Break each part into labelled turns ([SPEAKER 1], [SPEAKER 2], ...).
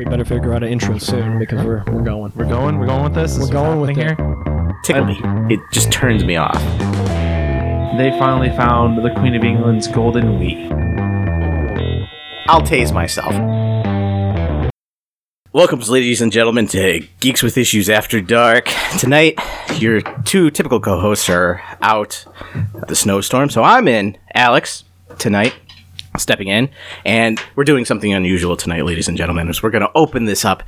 [SPEAKER 1] We better figure out an intro soon because we're we're going.
[SPEAKER 2] We're going. We're going with this.
[SPEAKER 1] We're
[SPEAKER 2] This
[SPEAKER 1] going with
[SPEAKER 2] happening
[SPEAKER 1] it.
[SPEAKER 2] here.
[SPEAKER 3] Tickle me. It just turns me off.
[SPEAKER 2] They finally found the Queen of England's golden wheat.
[SPEAKER 3] I'll tase myself. Welcome, ladies and gentlemen, to Geeks with Issues After Dark. Tonight, your two typical co-hosts are out at the snowstorm, so I'm in. Alex tonight, stepping in, and we're doing something unusual tonight, ladies and gentlemen. Is we're going to open this up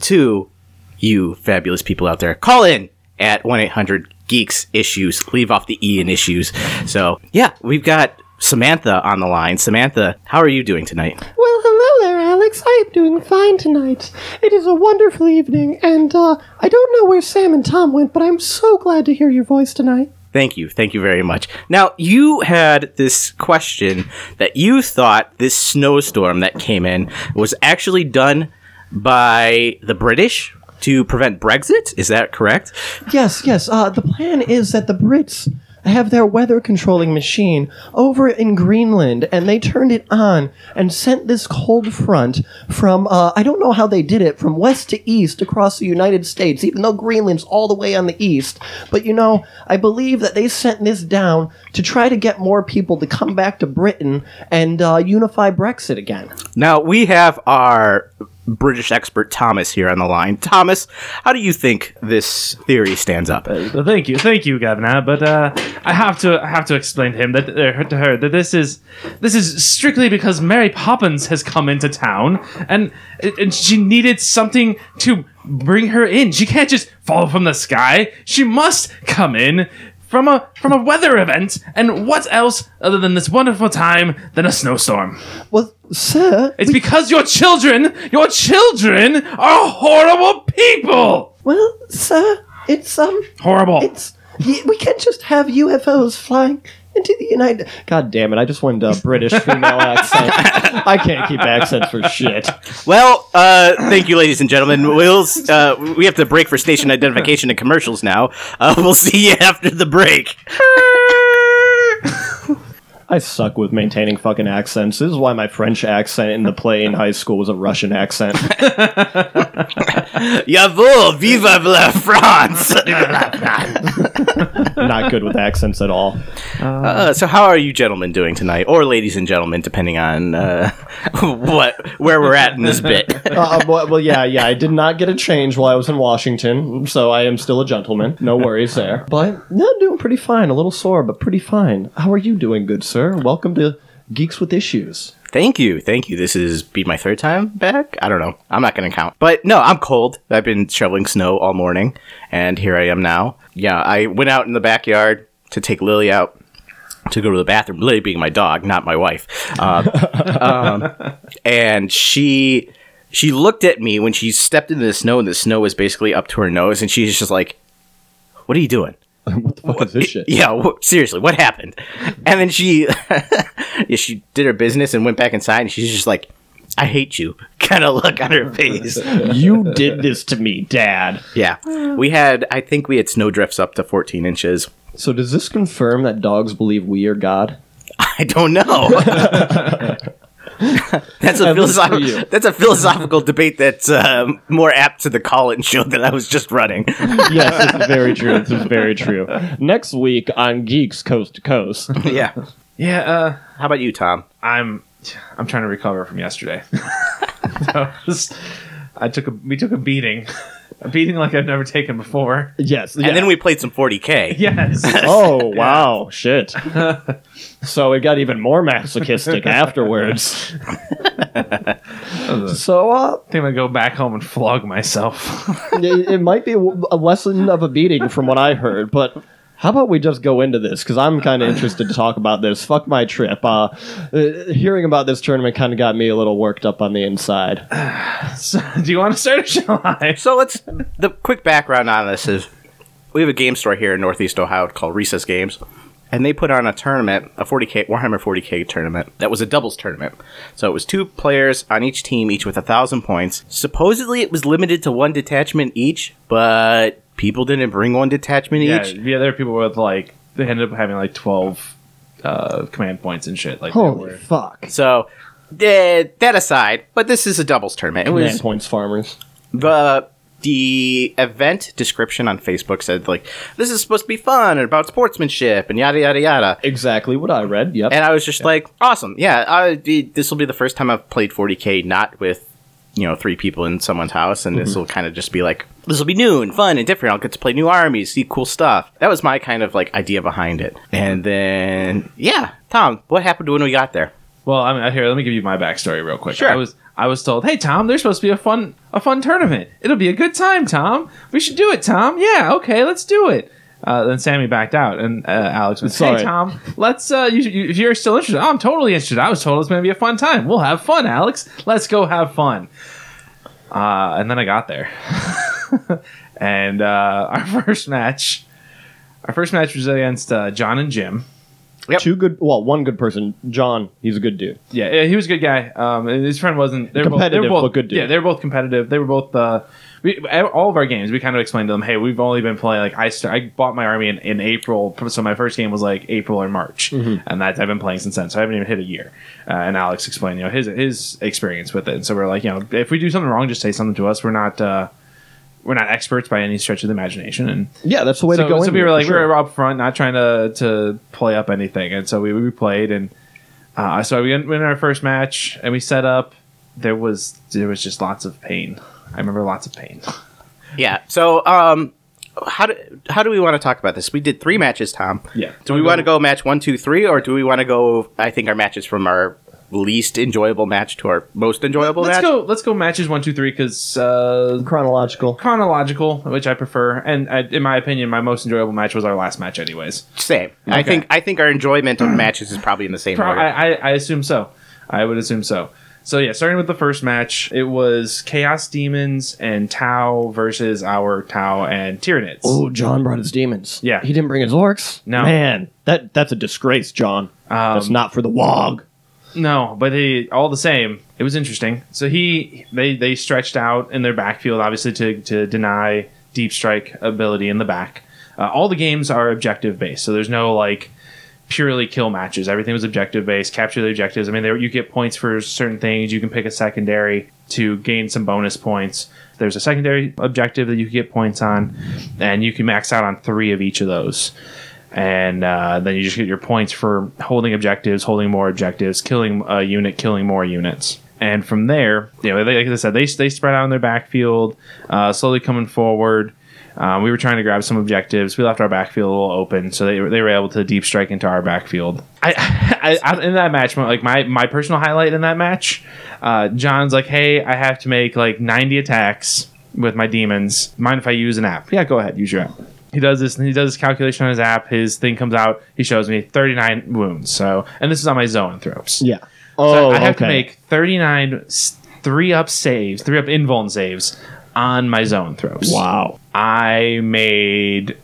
[SPEAKER 3] to you, fabulous people out there. Call in at one eight hundred Geeks Issues. Leave off the E in issues. So yeah, we've got Samantha on the line. Samantha, how are you doing tonight?
[SPEAKER 1] Well, hello there, Alex. I am doing fine tonight. It is a wonderful evening, and uh, I don't know where Sam and Tom went, but I'm so glad to hear your voice tonight.
[SPEAKER 3] Thank you. Thank you very much. Now, you had this question that you thought this snowstorm that came in was actually done by the British to prevent Brexit. Is that correct?
[SPEAKER 1] Yes, yes. Uh, the plan is that the Brits have their weather controlling machine over in Greenland, and they turned it on and sent this cold front from, uh, I don't know how they did it, from west to east across the United States, even though Greenland's all the way on the east. But you know, I believe that they sent this down to try to get more people to come back to Britain and uh, unify Brexit again.
[SPEAKER 3] Now, we have our British expert Thomas here on the line. Thomas, how do you think this theory stands up?
[SPEAKER 2] Well, thank you, thank you, Governor. But uh, I have to, I have to explain to him that uh, to her that this is, this is strictly because Mary Poppins has come into town, and and she needed something to bring her in. She can't just fall from the sky. She must come in from a from a weather event. And what else other than this wonderful time than a snowstorm?
[SPEAKER 1] Well, sir,
[SPEAKER 2] It's because your children, your children are horrible people.
[SPEAKER 1] well, sir, it's um.
[SPEAKER 2] Horrible.
[SPEAKER 1] It's we can't just have UFOs flying into the United. God damn it! I just wanted a British female accent. I can't keep accents for shit.
[SPEAKER 3] Well, uh, thank you, ladies and gentlemen. We'll, uh, we have to break for station identification and commercials now. Uh, we'll see you after the break.
[SPEAKER 1] I suck with maintaining fucking accents. This is why my French accent in the play in high school was a Russian accent.
[SPEAKER 3] Jawohl, viva la France!
[SPEAKER 1] Not good with accents at all.
[SPEAKER 3] Uh, so, how are you gentlemen doing tonight, or ladies and gentlemen, depending on uh, what where we're at in this bit?
[SPEAKER 1] Uh, well, well, yeah, yeah. I did not get a change while I was in Washington, so I am still a gentleman. No worries there. But no, doing pretty fine. A little sore, but pretty fine. How are you doing, good sir? Welcome to Geeks with Issues.
[SPEAKER 3] Thank you, thank you. This is be my third time back. I don't know. I'm not gonna count. But no, I'm cold. I've been shoveling snow all morning, and here I am now. Yeah, I went out in the backyard to take Lily out to go to the bathroom. Lily being my dog, not my wife. Uh, um, and she she looked at me when she stepped into the snow, and the snow was basically up to her nose, and she's just like, "What are you doing?"
[SPEAKER 1] what the fuck is this shit?
[SPEAKER 3] Yeah, wh- seriously, what happened? And then she, yeah, she did her business and went back inside, and she's just like, "I hate you," kind of look on her face.
[SPEAKER 1] You did this to me, Dad.
[SPEAKER 3] yeah, we had, I think we had snow drifts up to 14 inches.
[SPEAKER 1] So does this confirm that dogs believe we are God?
[SPEAKER 3] I don't know. that's a
[SPEAKER 1] At least for you.
[SPEAKER 3] philosoph- that's a philosophical debate that's um, more apt to the call-in show that I was just running.
[SPEAKER 1] yes, this is very true. It's very true. Next week on Geeks Coast to Coast.
[SPEAKER 3] yeah.
[SPEAKER 2] yeah. Uh,
[SPEAKER 3] How about you, Tom?
[SPEAKER 2] I'm I'm trying to recover from yesterday. So, this- I took a we took a beating, a beating like I've never taken before.
[SPEAKER 1] Yes.
[SPEAKER 3] And then we played some 40k.
[SPEAKER 2] Yes.
[SPEAKER 1] Oh wow, shit. so it got even more masochistic afterwards. so uh,
[SPEAKER 2] I think I'm gonna go back home and flog myself.
[SPEAKER 1] it, it might be a a lesson of a beating from what I heard, but how about we just go into this? Because I'm kind of interested to talk about this. Fuck my trip. Uh, uh, hearing about this tournament kind of got me a little worked up on the inside.
[SPEAKER 2] so, do you want to start or shall I?
[SPEAKER 3] So let's the quick background on this is we have a game store here in Northeast Ohio called Recess Games, and they put on a tournament, a 40k Warhammer 40k tournament that was a doubles tournament. So it was two players on each team, each with a thousand points. Supposedly it was limited to one detachment each, but people didn't bring one detachment
[SPEAKER 2] Yeah,
[SPEAKER 3] each.
[SPEAKER 2] yeah. There are people with like they ended up having like twelve uh, command points and shit. Like
[SPEAKER 1] Holy
[SPEAKER 2] were-
[SPEAKER 1] fuck.
[SPEAKER 3] So eh, that aside, but this is a doubles tournament. It
[SPEAKER 1] Man
[SPEAKER 3] was
[SPEAKER 1] points farmers.
[SPEAKER 3] the the event description on Facebook said like this is supposed to be fun and about sportsmanship and yada yada yada.
[SPEAKER 1] Exactly what I read. Yep.
[SPEAKER 3] And I was just like, awesome, yeah. I, this will be the first time I've played 40k not with you know three people in someone's house, and this mm-hmm. will kind of just be like this will be new and fun and different. I'll get to play new armies, see cool stuff. That was my kind of like idea behind it. And then yeah, Tom, what happened when we got there?
[SPEAKER 2] Well, I mean, here, let me give you my backstory real quick.
[SPEAKER 3] Sure.
[SPEAKER 2] I was I was told, "Hey, Tom, there's supposed to be a fun a fun tournament. It'll be a good time, Tom. We should do it, Tom. Yeah, okay, let's do it." Uh, then Sammy backed out, and uh, Alex was, "Hey,
[SPEAKER 1] Sorry.
[SPEAKER 2] Tom, let's. Uh, you, you, if you're still interested, I'm totally interested. I was told it's going to be a fun time. We'll have fun, Alex. Let's go have fun." Uh, and then I got there, and uh, our first match, our first match was against uh, John and Jim.
[SPEAKER 3] Yep.
[SPEAKER 1] Two good. Well, one good person. John. He's a good dude.
[SPEAKER 2] Yeah, yeah, he was a good guy. Um, and his friend wasn't. They were both, they
[SPEAKER 1] Competitive,
[SPEAKER 2] both,
[SPEAKER 1] but good dude.
[SPEAKER 2] Yeah, they were both competitive. They were both. Uh, we, all of our games, we kind of explained to them, hey, we've only been playing like I. Start, I bought my army in, in April, so my first game was like April or March,
[SPEAKER 1] Mm-hmm.
[SPEAKER 2] and that I've been playing since then. So I haven't even hit a year. Uh, and Alex explained, you know, his his experience with it. And so we're like, you know, if we do something wrong, just say something to us. We're not. Uh, we're not experts by any stretch of the imagination, and
[SPEAKER 1] Yeah, that's the way
[SPEAKER 2] so,
[SPEAKER 1] to go.
[SPEAKER 2] so we were like
[SPEAKER 1] sure.
[SPEAKER 2] we were up front, not trying to to play up anything, and so we, we played, and uh, so we went in our first match, and we set up. There was there was just lots of pain. I remember lots of pain.
[SPEAKER 3] Yeah. So um, how do how do we want to talk about this? We did three matches, Tom.
[SPEAKER 2] Yeah.
[SPEAKER 3] Do we want to go match one, two, three, or do we want to go? I think our matches from our least enjoyable match to our most enjoyable
[SPEAKER 2] Let's
[SPEAKER 3] match.
[SPEAKER 2] go. Let's go matches one, two, three, because uh,
[SPEAKER 1] chronological.
[SPEAKER 2] chronological, which I prefer, and uh, in my opinion, my most enjoyable match was our last match, anyways.
[SPEAKER 3] Same. I think I think our enjoyment of matches is probably in the same
[SPEAKER 2] Pro-
[SPEAKER 3] order.
[SPEAKER 2] I, I, I assume so. I would assume so. So yeah, starting with the first match, it was Chaos Demons and Tau versus our Tau and Tyranids.
[SPEAKER 1] Oh, John brought his demons.
[SPEAKER 2] Yeah.
[SPEAKER 1] he didn't bring his orcs.
[SPEAKER 2] No.
[SPEAKER 1] man, that that's a disgrace, John. that's not for the wog.
[SPEAKER 2] No, but they all the same. It was interesting. So he they they stretched out in their backfield, obviously to to deny deep strike ability in the back. Uh, all the games are objective based, so there's no like purely kill matches. Everything was objective based. Capture the objectives. I mean, there you get points for certain things. You can pick a secondary to gain some bonus points. There's a secondary objective that you can get points on, and you can max out on three of each of those and uh, then you just get your points for holding objectives, holding more objectives, killing a unit, killing more units. And from there, you know, they, like I said, they, they spread out in their backfield, uh, slowly coming forward. Um, we were trying to grab some objectives. We left our backfield a little open, so they were, they were able to deep strike into our backfield. I, I, I in that match, like my, my personal highlight in that match, uh, John's like, "Hey, I have to make like 90 attacks with my demons. Mind if I use an app? Yeah, go ahead, use your app." he does this he does this calculation on his app his thing comes out he shows me 39 wounds so and this is on my zoanthropes
[SPEAKER 1] Yeah.
[SPEAKER 2] so
[SPEAKER 1] Oh,
[SPEAKER 2] i have
[SPEAKER 1] okay.
[SPEAKER 2] to make 39 three up saves three up invuln saves on my zoanthropes
[SPEAKER 1] Wow.
[SPEAKER 2] i made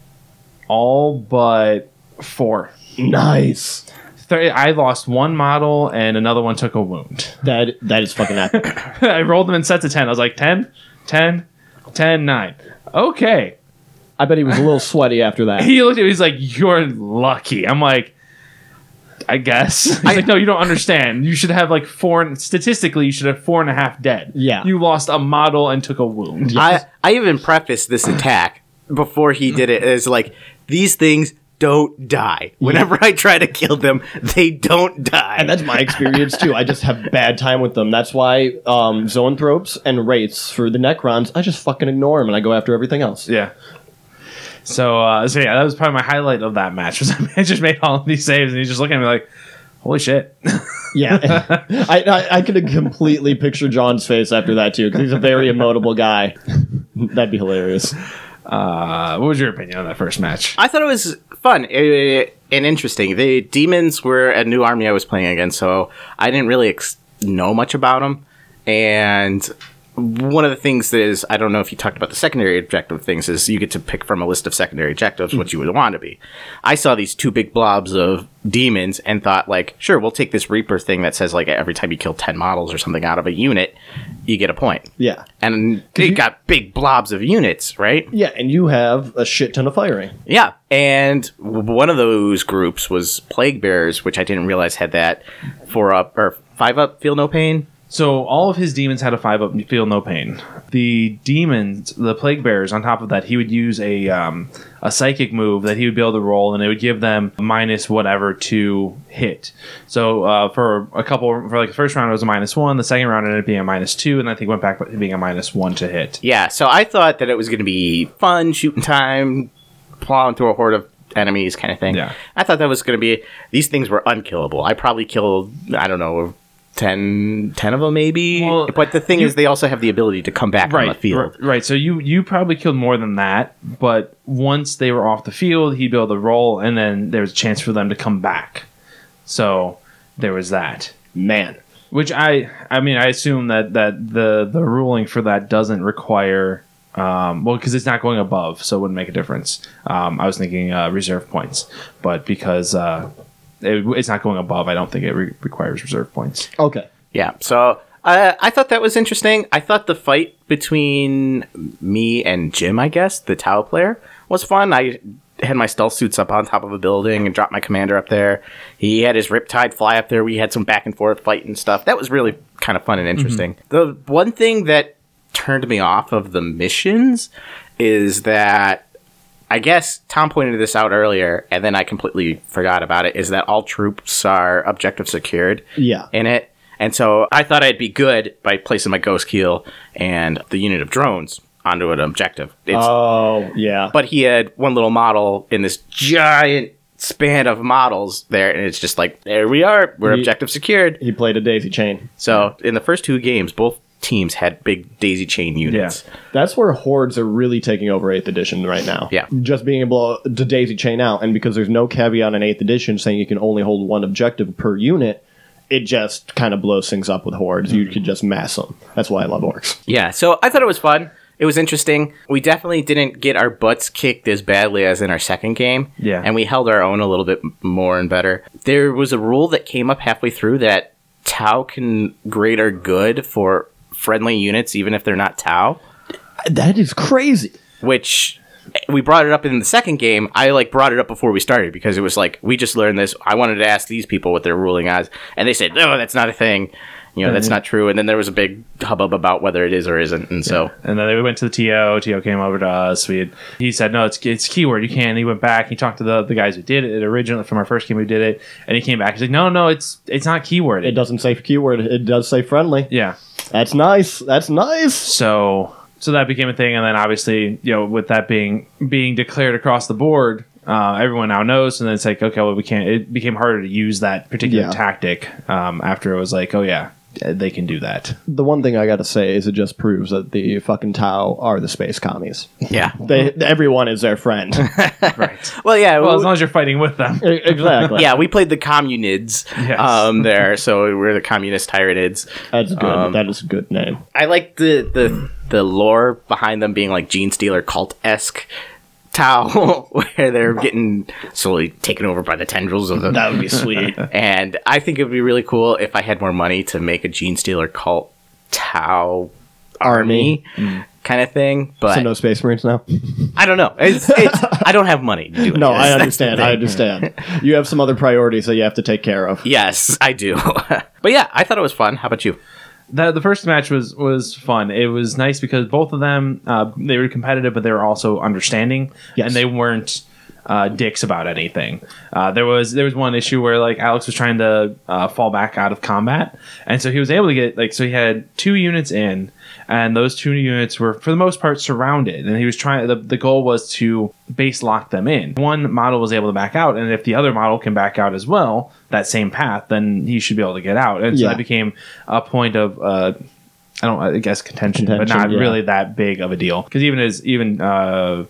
[SPEAKER 2] all but four
[SPEAKER 1] Nice.
[SPEAKER 2] I lost one model and another one took a wound
[SPEAKER 1] That that is fucking epic.
[SPEAKER 2] i rolled them in sets of 10 i was like 10 10 10 9 okay
[SPEAKER 1] I bet he was a little sweaty after that.
[SPEAKER 2] he looked at me. He's like, "You're lucky." I'm like, "I guess." He's like, "No, you don't understand. You should have like four. and- Statistically, you should have four and a half dead.
[SPEAKER 1] Yeah.
[SPEAKER 2] you lost a model and took a wound.
[SPEAKER 3] I I even prefaced this attack before he did it as like these things don't die. Whenever I try to kill them, they don't die.
[SPEAKER 1] And that's my experience too. I just have bad time with them. That's why um, zoanthropes and wraiths for the Necrons, I just fucking ignore them and I go after everything else.
[SPEAKER 2] Yeah. So, uh, so yeah, that was probably my highlight of that match. Was I just made all of these saves, and he's just looking at me like, "Holy shit!"
[SPEAKER 1] Yeah, I, I I could completely picture John's face after that too because he's a very emotable guy. That'd be hilarious.
[SPEAKER 2] uh, what was your opinion on that first match?
[SPEAKER 3] I thought it was fun and interesting. The demons were a new army I was playing against, so I didn't really ex- know much about them. And one of the things that is I don't know if you talked about the secondary objective things is you get to pick from a list of secondary objectives what you would want to be. I saw these two big blobs of demons and thought like, sure, we'll take this Reaper thing that says like every time you kill ten models or something out of a unit, you get a point.
[SPEAKER 1] Yeah.
[SPEAKER 3] And they got big blobs of units, right?
[SPEAKER 1] Yeah, and you have a shit ton of firing.
[SPEAKER 3] Yeah, and one of those groups was Plague Bearers, which I didn't realize had that four up or five up, feel no pain.
[SPEAKER 2] So all of his demons had a five up, feel no pain. The demons, the plague bearers, on top of that, he would use a um, a psychic move that he would be able to roll, and it would give them minus whatever to hit. So uh, for a couple, for like the first round, it was a minus one. The second round ended up being a minus two, and I think went back to being a minus one to hit.
[SPEAKER 3] Yeah, so I thought that it was going to be fun, shooting time, plowing through a horde of enemies, kind of thing.
[SPEAKER 2] Yeah.
[SPEAKER 3] I thought that was going to be. These things were unkillable. I probably killed, I don't know, 10, 10 of them maybe.
[SPEAKER 2] Well,
[SPEAKER 3] but the thing
[SPEAKER 2] you-
[SPEAKER 3] is, they also have the ability to come back on the field.
[SPEAKER 2] r- Right. So you you probably killed more than that, but once they were off the field, he'd be able to roll, and then there was a chance for them to come back. So there was that.
[SPEAKER 1] Man.
[SPEAKER 2] Which I I mean I assume that that the the ruling for that doesn't require um, well because it's not going above, so it wouldn't make a difference. Um, I was thinking uh, reserve points, but because uh, it, it's not going above, I don't think it re- requires reserve points.
[SPEAKER 1] Okay.
[SPEAKER 3] Yeah, so uh, I thought that was interesting. I thought the fight between me and Jim, I guess, the Tau player, was fun. I had my stealth suits up on top of a building and dropped my commander up there. He had his Riptide fly up there. We had some back and forth fight and stuff. That was really kind of fun and interesting. The one thing that turned me off of the missions is that I guess Tom pointed this out earlier, and then I completely forgot about it. Is that all troops are objective secured?
[SPEAKER 1] Yeah.
[SPEAKER 3] in it. And so I thought I'd be good by placing my ghost keel and the unit of drones onto an objective. It's,
[SPEAKER 1] Oh, yeah.
[SPEAKER 3] but he had one little model in this giant span of models there, and it's just like, there we are, we're
[SPEAKER 1] He-
[SPEAKER 3] objective secured.
[SPEAKER 1] he played a daisy chain.
[SPEAKER 3] So in the first two games, both teams had big daisy chain units.
[SPEAKER 1] That's where hordes are really taking over 8th edition right now.
[SPEAKER 3] Yeah.
[SPEAKER 1] Just being able to daisy chain out, and because there's no caveat in 8th edition saying you can only hold one objective per unit, it just kind of blows things up with hordes. You mm. could just mass them. That's why I love orcs.
[SPEAKER 3] Yeah, so I thought it was fun. It was interesting. We definitely didn't get our butts kicked as badly as in our second game.
[SPEAKER 2] Yeah.
[SPEAKER 3] And we held our own a little bit more and better. There was a rule that came up halfway through that Tau can greater good for friendly units, even if they're not Tau,
[SPEAKER 1] That is crazy.
[SPEAKER 3] which we brought it up in the second game. I like brought it up before we started because it was like, we just learned this. I wanted to ask these people what they're ruling as, and they said, no, that's not a thing. You know, that's not true. And then there was a big hubbub about whether it is or isn't. And so.
[SPEAKER 2] And then we went to the TO. TO came over to us. We had, he said, no, it's it's keyword. You can't. He went back. He talked to the, the guys who did it originally from our first game who did it, and he came back. He's like, no, no, it's it's not keyword.
[SPEAKER 1] It doesn't say keyword, it does say friendly.
[SPEAKER 2] yeah.
[SPEAKER 1] That's nice. That's nice.
[SPEAKER 2] So so that became a thing, and then obviously, you know, with that being being declared across the board, uh, everyone now knows, and then it's like, okay, well, we can't. It became harder to use that particular
[SPEAKER 1] Yeah.
[SPEAKER 2] tactic um, after it was like, oh yeah, they can do that.
[SPEAKER 1] The one thing I gotta say is it just proves that the fucking Tau are the space commies.
[SPEAKER 3] Yeah.
[SPEAKER 1] They, everyone is their friend.
[SPEAKER 2] Right.
[SPEAKER 3] Well, yeah.
[SPEAKER 2] well,
[SPEAKER 3] we-
[SPEAKER 2] as long as you're fighting with them.
[SPEAKER 1] exactly.
[SPEAKER 3] yeah, we played the communids
[SPEAKER 2] Yes.
[SPEAKER 3] um, there, so we're the communist tyranids.
[SPEAKER 1] That's good.
[SPEAKER 3] Um,
[SPEAKER 1] that is a good name.
[SPEAKER 3] I like the the the lore behind them being like Gene Stealer cult esque. Tau, where they're getting slowly taken over by the tendrils of the.
[SPEAKER 1] That would be sweet.
[SPEAKER 3] and I think it would be really cool if I had more money to make a Gene Stealer cult Tau army, mm. kind of thing. But
[SPEAKER 1] so no space marines now.
[SPEAKER 3] I don't know. It's, it's, I don't have money to do it.
[SPEAKER 1] No, I understand. I understand. You have some other priorities that you have to take care of.
[SPEAKER 3] Yes, I do. but yeah, I thought it was fun. How about you?
[SPEAKER 2] The the first match was was fun. It was nice because both of them uh, they were competitive, but they were also understanding,
[SPEAKER 1] Yes.
[SPEAKER 2] and they weren't uh, dicks about anything. Uh, there was there was one issue where like Alex was trying to uh, fall back out of combat, and so he was able to get like so he had two units in, and those two units were for the most part surrounded, and he was trying. The, the goal was to base lock them in. One model was able to back out, and if the other model can back out as well, that same path, then he should be able to get out. And so
[SPEAKER 1] Yeah.
[SPEAKER 2] that became a point of. Uh, I don't, I guess contention, but not
[SPEAKER 1] yeah.
[SPEAKER 2] really that big of a deal. Because even as even uh,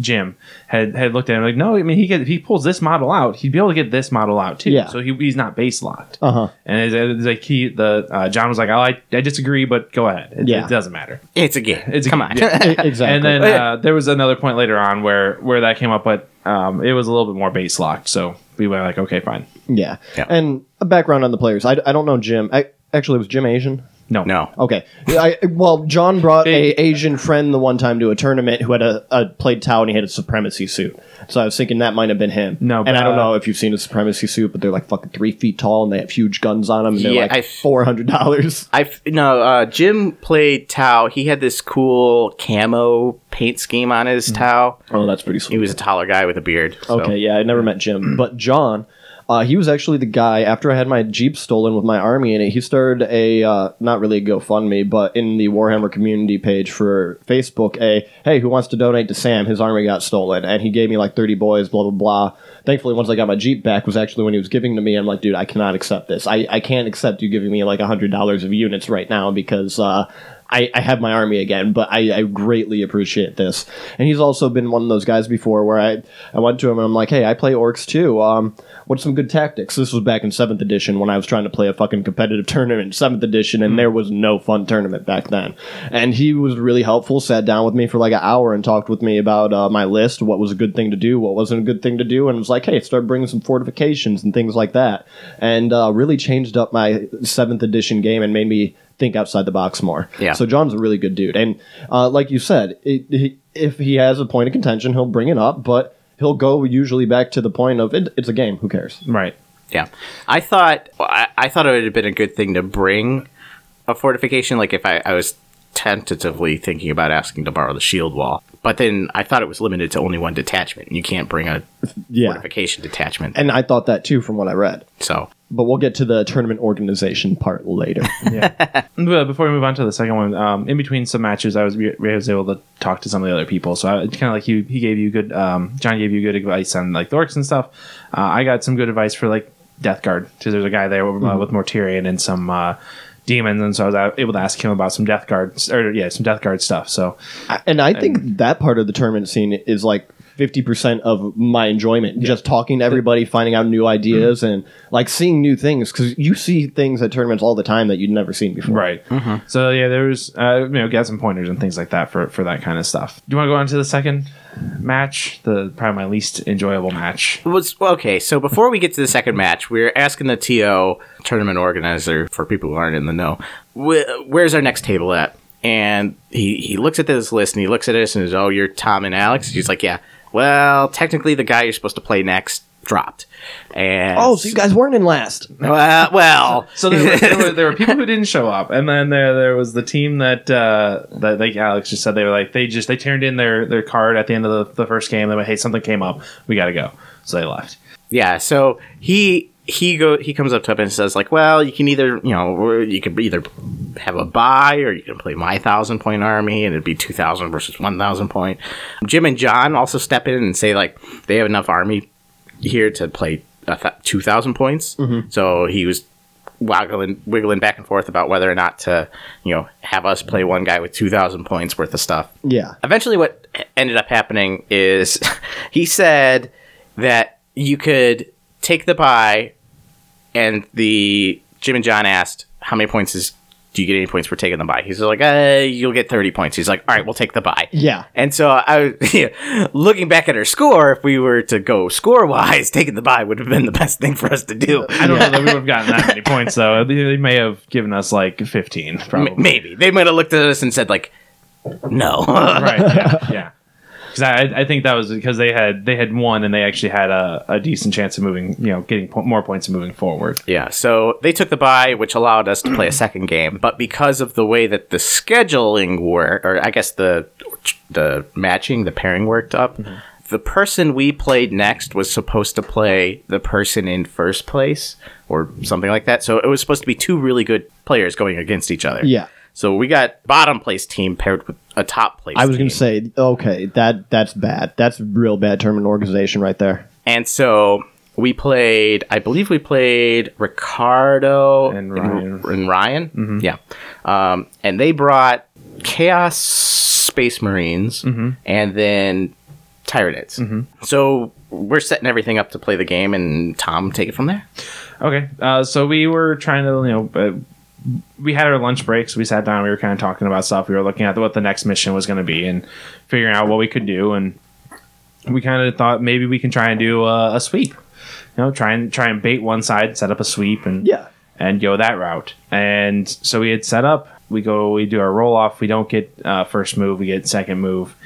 [SPEAKER 2] Jim had had looked at him like, no, I mean he get, if he pulls this model out, he'd be able to get this model out too.
[SPEAKER 1] Yeah.
[SPEAKER 2] So he, he's not base locked.
[SPEAKER 1] Uh huh.
[SPEAKER 2] And it's, it's like he the uh, John was like, oh, I, I disagree, but go ahead. It,
[SPEAKER 1] Yeah.
[SPEAKER 2] it doesn't matter.
[SPEAKER 3] It's a game.
[SPEAKER 2] It's a
[SPEAKER 3] Come
[SPEAKER 2] game.
[SPEAKER 3] on.
[SPEAKER 2] Yeah.
[SPEAKER 1] Exactly.
[SPEAKER 2] And then
[SPEAKER 3] Oh,
[SPEAKER 2] uh, there was another point later on where where that came up, but um, it was a little bit more base locked. So we were like, okay, fine.
[SPEAKER 1] yeah.
[SPEAKER 3] Yeah.
[SPEAKER 1] And a background on the players. I, I don't know Jim. I, actually, it was Jim Asian?
[SPEAKER 2] No,
[SPEAKER 3] no.
[SPEAKER 1] Okay. I, well, John brought a Asian friend the one time to a tournament who had a, a played Tau and he had a supremacy suit. So I was thinking that might have been him.
[SPEAKER 2] No,
[SPEAKER 1] and
[SPEAKER 2] but,
[SPEAKER 1] I don't
[SPEAKER 2] uh,
[SPEAKER 1] know if you've seen a supremacy suit, but they're like fucking three feet tall and they have huge guns on them and they're
[SPEAKER 3] Yeah,
[SPEAKER 1] like
[SPEAKER 3] I-
[SPEAKER 1] four hundred dollars.
[SPEAKER 3] I no. Uh, Jim played Tau. He had this cool camo paint scheme on his Tau.
[SPEAKER 1] Oh, that's pretty sweet.
[SPEAKER 3] He was a taller guy with a beard. so-
[SPEAKER 1] Okay, yeah, I never met Jim, but John, uh, he was actually the guy after I had my Jeep stolen with my army in it. He started a uh, not really a GoFundMe, but in the Warhammer community page for Facebook, a hey, who wants to donate to Sam? His army got stolen, and he gave me like thirty boys, blah blah blah. Thankfully, once I got my Jeep back, was actually when he was giving to me. I'm like, dude, I cannot accept this. I, I can't accept you giving me like hundred dollars of units right now because. Uh, I, I have my army again, but I, I greatly appreciate this. And he's also been one of those guys before where I, I went to him and I'm like, hey, I play orcs too. Um, what's some good tactics? This was back in seventh edition when I was trying to play a fucking competitive tournament in seventh edition, and there was no fun tournament back then. And he was really helpful. Sat down with me for like an hour and talked with me about uh, my list, what was a good thing to do, what wasn't a good thing to do, and was like, hey, start bringing some fortifications and things like that. And uh, really changed up my seventh edition game and made me think outside the box more.
[SPEAKER 3] Yeah.
[SPEAKER 1] So John's a really good dude, and uh, like you said, it, he, if he has a point of contention, he'll bring it up, but he'll go usually back to the point of it, it's a game. Who cares?
[SPEAKER 2] right.
[SPEAKER 3] Yeah, I thought well, I, I thought it would have been a good thing to bring a fortification. Like if I, I was tentatively thinking about asking to borrow the shield wall, but then I thought it was limited to only one detachment. You can't bring a
[SPEAKER 1] Yeah.
[SPEAKER 3] fortification detachment.
[SPEAKER 1] And I thought that too from what I read.
[SPEAKER 3] so
[SPEAKER 1] But we'll get to the tournament organization part later.
[SPEAKER 2] Yeah. but before we move on to the second one, um, in between some matches, I was I was able to talk to some of the other people. So I kind of like he he gave you good um, John gave you good advice on like the orcs and stuff. Uh, I got some good advice for like Death Guard because there's a guy there uh, with Mortarion and some. Uh, Demons, and so I was able to ask him about some Death Guard, or yeah, some Death Guard stuff. So
[SPEAKER 1] and I think that part of the tournament scene is like 50% of my enjoyment. Just talking to everybody, finding out new ideas, and like seeing new things. Because you see things at tournaments all the time that you'd never seen before.
[SPEAKER 2] Right. So yeah, there was uh, you know got some pointers and things like that for for that kind of stuff. Do you want to go on to the second match? The probably my least enjoyable match.
[SPEAKER 3] It was okay. So before we get to the second match, we're asking the TO tournament organizer for people who aren't in the know, "Wh- where's our next table at? And he he looks at this list and he looks at us and says, "Oh, you're Tom and Alex." He's like, "Yeah." Well, technically, the guy you're supposed to play next dropped. And
[SPEAKER 1] Oh, so you guys weren't in last.
[SPEAKER 3] well, well,
[SPEAKER 2] So there were, there, were, there were people who didn't show up, and then there there was the team that uh, that like Alex just said they were like they just they turned in their their card at the end of the, the first game. They went, hey, something came up, we got to go, so they left.
[SPEAKER 3] yeah. So he he go he comes up to him and says like, well, you can either you know you can either have a buy or you can play my thousand point army and it'd be two thousand versus one thousand point. Jim and John also step in and say like they have enough army here to play a th- two thousand points. Mm-hmm. So he was waggling wiggling back and forth about whether or not to you know have us play one guy with two thousand points worth of stuff
[SPEAKER 1] Yeah.
[SPEAKER 3] eventually what ended up happening is he said that you could take the buy and the jim and john asked how many points is do you get any points for taking the buy he's like uh, you'll get 30 points he's like all right we'll take the buy
[SPEAKER 1] Yeah.
[SPEAKER 3] and so I was looking back at our score. If we were to go score wise, taking the buy would have been the best thing for us to do.
[SPEAKER 2] I don't know that we would have gotten that many points though. They, they may have given us like fifteen, probably.
[SPEAKER 3] M- maybe they might have looked at us and said like, "No."
[SPEAKER 2] right? Yeah, yeah. Because I, I think that was because they had they had won and they actually had a, a decent chance of moving, you know, getting po- more points and moving forward.
[SPEAKER 3] Yeah, so they took the bye, which allowed us to play a second game. But because of the way that the scheduling worked, or I guess the the matching, the pairing worked up, mm-hmm. the person we played next was supposed to play the person in first place, or something like that. So it was supposed to be two really good players going against each other.
[SPEAKER 1] Yeah.
[SPEAKER 3] So we got bottom place team paired with a top place.
[SPEAKER 1] I was going to say, okay, that that's bad. That's real bad tournament organization right there.
[SPEAKER 3] And so we played, I believe we played Ricardo
[SPEAKER 2] And Ryan.
[SPEAKER 3] And, Ryan. Yeah. Um, and they brought Chaos Space Marines and then Tyranids. So we're setting everything up to play the game, and Tom take it from there.
[SPEAKER 2] Okay, uh, so we were trying to, you know, uh, we had our lunch breaks. We sat down. We were kind of talking about stuff. We were looking at what the next mission was going to be and figuring out what we could do. And we kind of thought maybe we can try and do a, a sweep. You know, try and try and bait one side, set up a sweep, and
[SPEAKER 1] Yeah.
[SPEAKER 2] and go that route. And so we had set up. We go. We do our roll off. We don't get uh, first move. We get second move,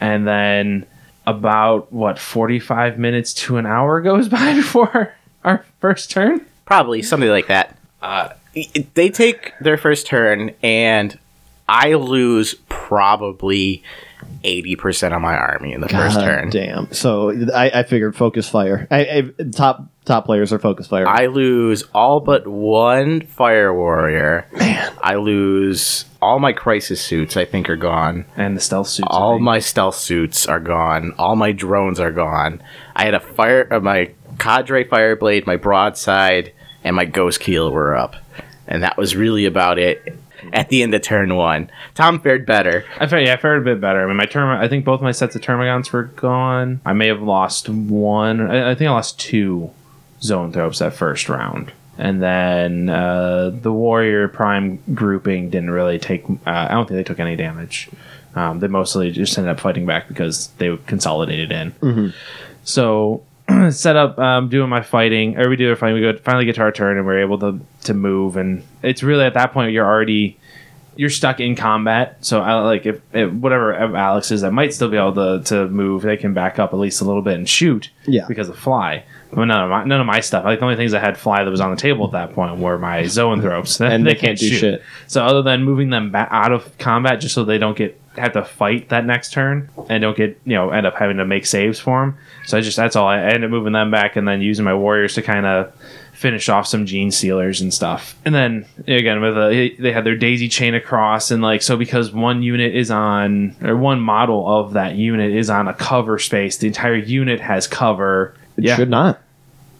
[SPEAKER 2] and then about what forty five minutes to an hour goes by before our first turn.
[SPEAKER 3] Probably something like that. Uh, they take their first turn, and I lose probably eighty percent of my army in the first
[SPEAKER 1] God
[SPEAKER 3] turn.
[SPEAKER 1] Damn. So I, I figured focus fire. I, I, top top players are focus fire.
[SPEAKER 3] I lose all but one fire warrior. Man, I lose all my crisis suits. I think are gone.
[SPEAKER 2] And the stealth suits.
[SPEAKER 3] All my stealth suits are gone. All my drones are gone. I had a fire, uh, my cadre fireblade, my broadside, and my ghost keel were up, and that was really about it. At the end of turn one, Tom fared better.
[SPEAKER 2] I fared, yeah, I fared a bit better. I mean, my term. I think both my sets of termagants were gone. I may have lost one. I, I think I lost two zoanthropes that first round, and then uh, the warrior prime grouping didn't really take. Uh, I don't think they took any damage. Um, they mostly just ended up fighting back because they consolidated in. So set up um, doing my fighting or we do our fighting we go finally get to our turn and we're able to to move and it's really at that point you're already you're stuck in combat so I, like if, if whatever alex is that might still be able to, to move they can back up at least a little bit and shoot
[SPEAKER 1] Yeah.
[SPEAKER 2] because of fly but none of my none of my stuff like the only things i had fly that was on the table at that point were my zoanthropes
[SPEAKER 1] And they can't do
[SPEAKER 2] shoot.
[SPEAKER 1] shit.
[SPEAKER 2] so other than moving them back out of combat just so they don't get have to fight that next turn and don't get you know end up having to make saves for them. So I just that's all I, I ended up moving them back and then using my warriors to kind of finish off some gene stealers and stuff. And then again with a, they had their daisy chain across and like so because one unit is on or one model of that unit is on a cover space, the entire unit has cover.
[SPEAKER 1] it should not.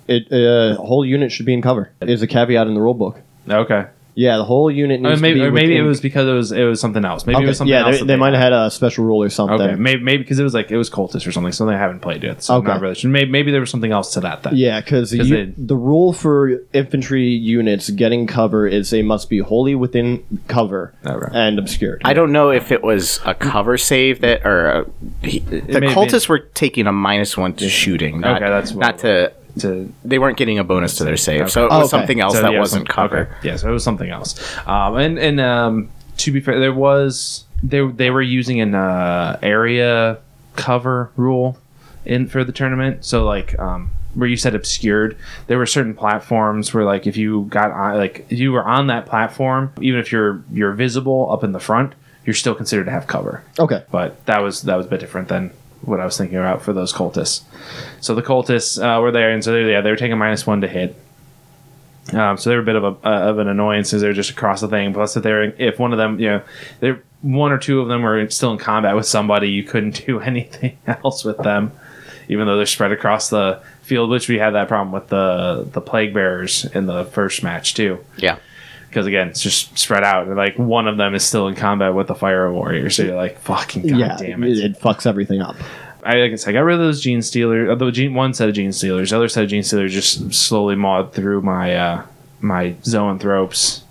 [SPEAKER 1] It uh, whole unit should be in cover. Is a caveat in the rule book.
[SPEAKER 2] Okay.
[SPEAKER 1] Yeah, the whole unit
[SPEAKER 2] Or
[SPEAKER 1] needs
[SPEAKER 2] maybe,
[SPEAKER 1] to be
[SPEAKER 2] or maybe it
[SPEAKER 1] within-
[SPEAKER 2] was because it was it was something else. Maybe it was something
[SPEAKER 1] yeah,
[SPEAKER 2] else.
[SPEAKER 1] they,
[SPEAKER 2] that
[SPEAKER 1] they might have had a special rule or something.
[SPEAKER 2] Okay, maybe maybe because it was like it was cultist or something, so they haven't played yet. So I'm
[SPEAKER 1] Okay.
[SPEAKER 2] not really sure. Maybe, maybe there was something else to that. Then.
[SPEAKER 1] Yeah, because
[SPEAKER 2] 'Cause they-
[SPEAKER 1] the rule for infantry units getting cover is they must be wholly within cover oh,
[SPEAKER 2] Okay.
[SPEAKER 1] and obscured.
[SPEAKER 3] I don't know if it was a cover save that, or a, he, the
[SPEAKER 2] may have
[SPEAKER 3] cultists were taking a minus one to shooting. Not,
[SPEAKER 2] Okay, that's what
[SPEAKER 3] not to.
[SPEAKER 2] To
[SPEAKER 3] They weren't getting a bonus to their save, so it
[SPEAKER 1] Oh,
[SPEAKER 3] was
[SPEAKER 1] okay.
[SPEAKER 3] something else
[SPEAKER 2] so,
[SPEAKER 3] that
[SPEAKER 2] yeah,
[SPEAKER 3] wasn't
[SPEAKER 2] some-
[SPEAKER 3] cover.
[SPEAKER 2] okay. Yeah, so it was something else. Um, and and um, to be fair, there was they they were using an uh, area cover rule in for the tournament. So like um, where you said obscured, there were certain platforms where like if you got on like if you were on that platform, even if you're you're visible up in the front, you're still considered to have cover.
[SPEAKER 1] Okay.
[SPEAKER 2] but that was that was a bit different than what I was thinking about for those cultists. So the cultists uh, were there, and so they, yeah, they were taking minus one to hit. Um, so they were a bit of a uh, of an annoyance as they're just across the thing. Plus, that they're if one of them, you know, there one or two of them were still in combat with somebody, you couldn't do anything else with them, even though they're spread across the field. Which we had that problem with the the plague bearers in the first match too
[SPEAKER 3] Yeah.
[SPEAKER 2] Because again, it's just spread out. And, like one of them is still in combat with the fire warrior, so you're like, "Fucking god
[SPEAKER 1] yeah,
[SPEAKER 2] damn
[SPEAKER 1] it.
[SPEAKER 2] it!"
[SPEAKER 1] it fucks everything up.
[SPEAKER 2] I, like I guess I got rid of those gene stealers. Although gene one set of gene stealers, the other set of gene stealers just slowly mawed through my uh, my zoanthropes,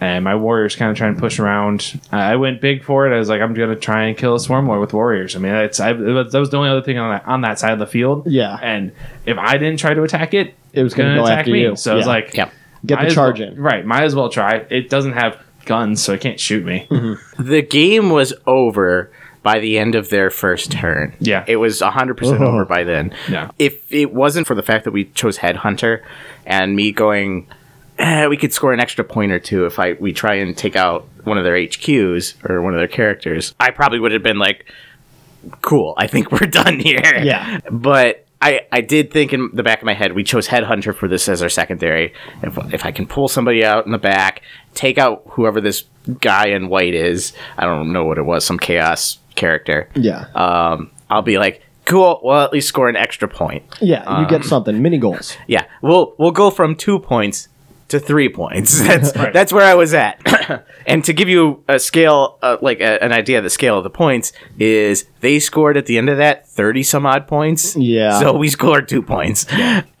[SPEAKER 2] and my warriors kind of trying to push around. I I went big for it. I was like, I'm gonna try and kill a swarm lord with warriors. I mean, it's I, that was the only other thing on that on that side of the field.
[SPEAKER 1] Yeah.
[SPEAKER 2] and if I didn't try to attack it,
[SPEAKER 1] It was gonna
[SPEAKER 2] gonna
[SPEAKER 1] go
[SPEAKER 2] attack
[SPEAKER 1] after
[SPEAKER 2] me.
[SPEAKER 1] you.
[SPEAKER 2] So it's
[SPEAKER 1] was
[SPEAKER 2] like,
[SPEAKER 3] Yeah.
[SPEAKER 1] Get
[SPEAKER 2] might
[SPEAKER 1] the charge
[SPEAKER 2] well-
[SPEAKER 1] in.
[SPEAKER 2] Right, might as well try. It doesn't have guns, so it can't shoot me.
[SPEAKER 3] The game was over by the end of their first turn.
[SPEAKER 2] Yeah.
[SPEAKER 3] It was 100%
[SPEAKER 1] Oh.
[SPEAKER 3] over by then.
[SPEAKER 2] Yeah.
[SPEAKER 3] If it wasn't for the fact that we chose Headhunter and me going, eh, we could score an extra point or two if I we try and take out one of their HQs or one of their characters, I probably would have been like, cool, I think we're done here.
[SPEAKER 1] Yeah.
[SPEAKER 3] But I, I did think in the back of my head, we chose Headhunter for this as our secondary. If, if I can pull somebody out in the back, take out whoever this guy in white is, I don't know what it was, some chaos character.
[SPEAKER 1] Yeah.
[SPEAKER 3] Um, I'll be like, cool. Well, at least score an extra point.
[SPEAKER 1] yeah, you get something. Mini goals.
[SPEAKER 3] Yeah, we'll we'll go from two points to three points. That's that's where I was at. and to give you a scale, uh, like a, an idea of the scale of the points, is they scored at the end of that thirty some odd points.
[SPEAKER 1] Yeah.
[SPEAKER 3] So we scored two points.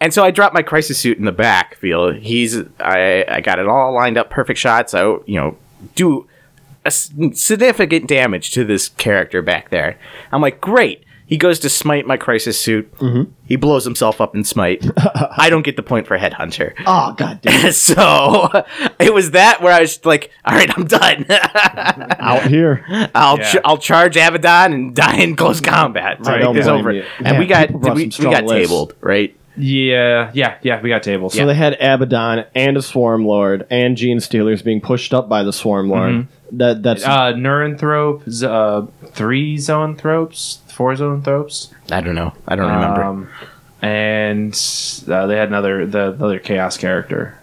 [SPEAKER 3] And so I dropped my crisis suit in the back. backfield. He's I I got it all lined up, perfect shots. I you know do a significant damage to this character back there. I'm like, great. He goes to smite my crisis suit. Mm-hmm. He blows himself up in smite. I don't get the point for headhunter.
[SPEAKER 1] Oh god damn.
[SPEAKER 3] so it was that where I was like, all right, I'm done.
[SPEAKER 1] Out here.
[SPEAKER 3] I'll
[SPEAKER 2] Yeah.
[SPEAKER 3] ch- I'll charge Abaddon and die in close combat. Right,
[SPEAKER 1] don't
[SPEAKER 3] it's
[SPEAKER 1] blame
[SPEAKER 3] over.
[SPEAKER 1] you.
[SPEAKER 3] And
[SPEAKER 1] Yeah,
[SPEAKER 3] we got
[SPEAKER 1] people brought
[SPEAKER 3] we, we
[SPEAKER 1] some strong
[SPEAKER 3] got
[SPEAKER 1] lists.
[SPEAKER 3] tabled, right?
[SPEAKER 2] Yeah, yeah, yeah. We got tables.
[SPEAKER 1] So they had Abaddon and a Swarm Lord and Gene Stealers being pushed up by the Swarm Lord. Mm-hmm. That that's
[SPEAKER 2] uh, Neurothrope, z- uh, three zoanthropes, four zoanthropes.
[SPEAKER 3] I don't know. I don't remember.
[SPEAKER 2] Um, and uh, they had another the, the other chaos character.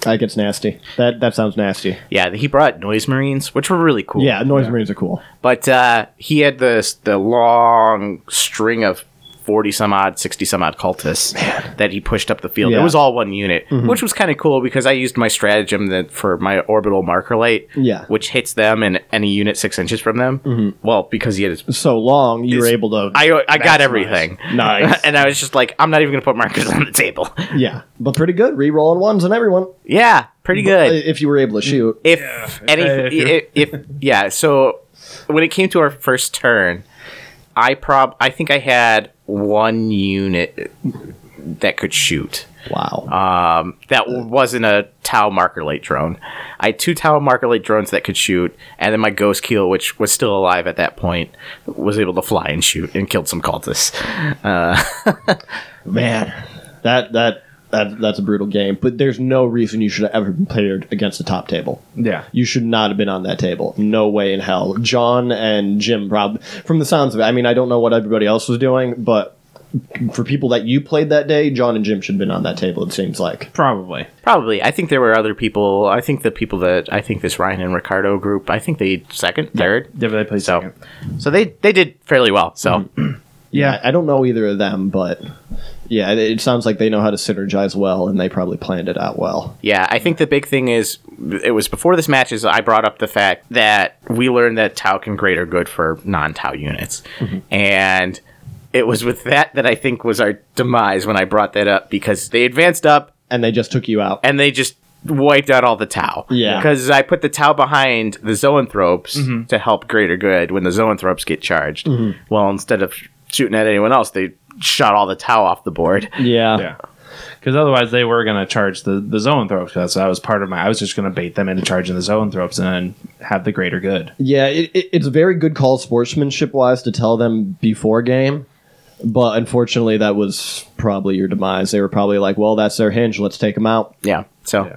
[SPEAKER 1] that gets nasty. That that sounds nasty.
[SPEAKER 3] yeah, he brought noise marines, which were really cool.
[SPEAKER 1] Yeah, noise marines are cool.
[SPEAKER 3] But uh, he had this the long string of forty some odd, sixty some odd cultists that he pushed up the field. It was all one unit, mm-hmm. which was kind of cool because I used my stratagem that for my orbital marker light,
[SPEAKER 1] Yeah.
[SPEAKER 3] which hits them and any unit six inches from them. Mm-hmm. Well, because he had his,
[SPEAKER 1] So long, you were able to.
[SPEAKER 3] I I got everything.
[SPEAKER 1] Nice.
[SPEAKER 3] and I was just like, I'm not even gonna put markers on the table.
[SPEAKER 1] yeah, but pretty good. Re-rolling ones on everyone.
[SPEAKER 3] yeah, pretty good.
[SPEAKER 1] If you were able to shoot.
[SPEAKER 3] if any
[SPEAKER 2] if
[SPEAKER 3] if, if yeah so when it came to our first turn i prob i think i had one unit that could shoot.
[SPEAKER 1] Wow.
[SPEAKER 3] um that wasn't a tau marker light drone. I had two tau marker light drones that could shoot and then my ghost keel which was still alive at that point was able to fly and shoot and killed some cultists. Uh
[SPEAKER 1] Man, that that that that's a brutal game. But there's no reason you should have ever been paired against the top table.
[SPEAKER 2] Yeah,
[SPEAKER 1] You should not have been on that table. No way in hell. John and Jim, probably from the sounds of it. I mean, I don't know what everybody else was doing, but for people that you played that day, John and Jim should have been on that table. It seems like.
[SPEAKER 2] probably.
[SPEAKER 3] Probably. I think there were other people. I think the people that I think this Ryan and Ricardo group. I think they second, third.
[SPEAKER 2] Yeah, they played
[SPEAKER 3] So,
[SPEAKER 2] second.
[SPEAKER 3] so they they did fairly well. So
[SPEAKER 1] Yeah, I don't know either of them, but yeah, it, sounds like they know how to synergize well, and they probably planned it out well.
[SPEAKER 3] yeah, I think the big thing is it was before this match is I brought up the fact that we learned that Tau can greater good for non Tau units, and it was with that that I think was our demise when I brought that up because they advanced up
[SPEAKER 1] And they just took you out.
[SPEAKER 3] and they just wiped out all the Tau.
[SPEAKER 1] Yeah.
[SPEAKER 3] Because I put the Tau behind the Zoanthropes
[SPEAKER 2] Mm-hmm.
[SPEAKER 3] to help greater good when the Zoanthropes get charged.
[SPEAKER 1] Mm-hmm.
[SPEAKER 3] Well, instead of shooting at anyone else, they shot all the Tau off the board.
[SPEAKER 1] Yeah.
[SPEAKER 2] Yeah. Because otherwise, they were going to charge the the zoanthropes. Because that was part of my. I was just going to bait them into charging the zoanthropes and have the greater good.
[SPEAKER 1] Yeah, it, it, it's a very good call sportsmanship wise to tell them before game. But unfortunately, that was probably your demise. They were probably like, well, that's their hinge. Let's take them out.
[SPEAKER 3] Yeah. So
[SPEAKER 2] Yeah.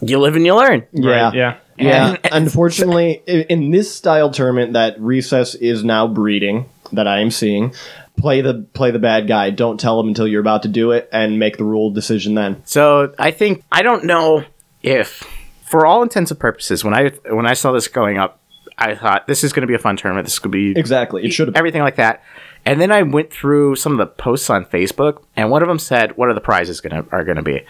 [SPEAKER 3] you live and you learn.
[SPEAKER 1] Yeah.
[SPEAKER 2] Right? Yeah.
[SPEAKER 1] Yeah. Unfortunately, in this style tournament that Recess is now breeding, that I am seeing, play the play the bad guy. Don't tell them until you're about to do it, and make the rule decision then.
[SPEAKER 3] So I think I don't know if, for all intents and purposes, when I when I saw this going up, I thought this is going to be a fun tournament. This could be
[SPEAKER 1] Exactly. It should have.
[SPEAKER 3] everything like that. And then I went through some of the posts on Facebook, and one of them said, "What are the prizes gonna are gonna be?"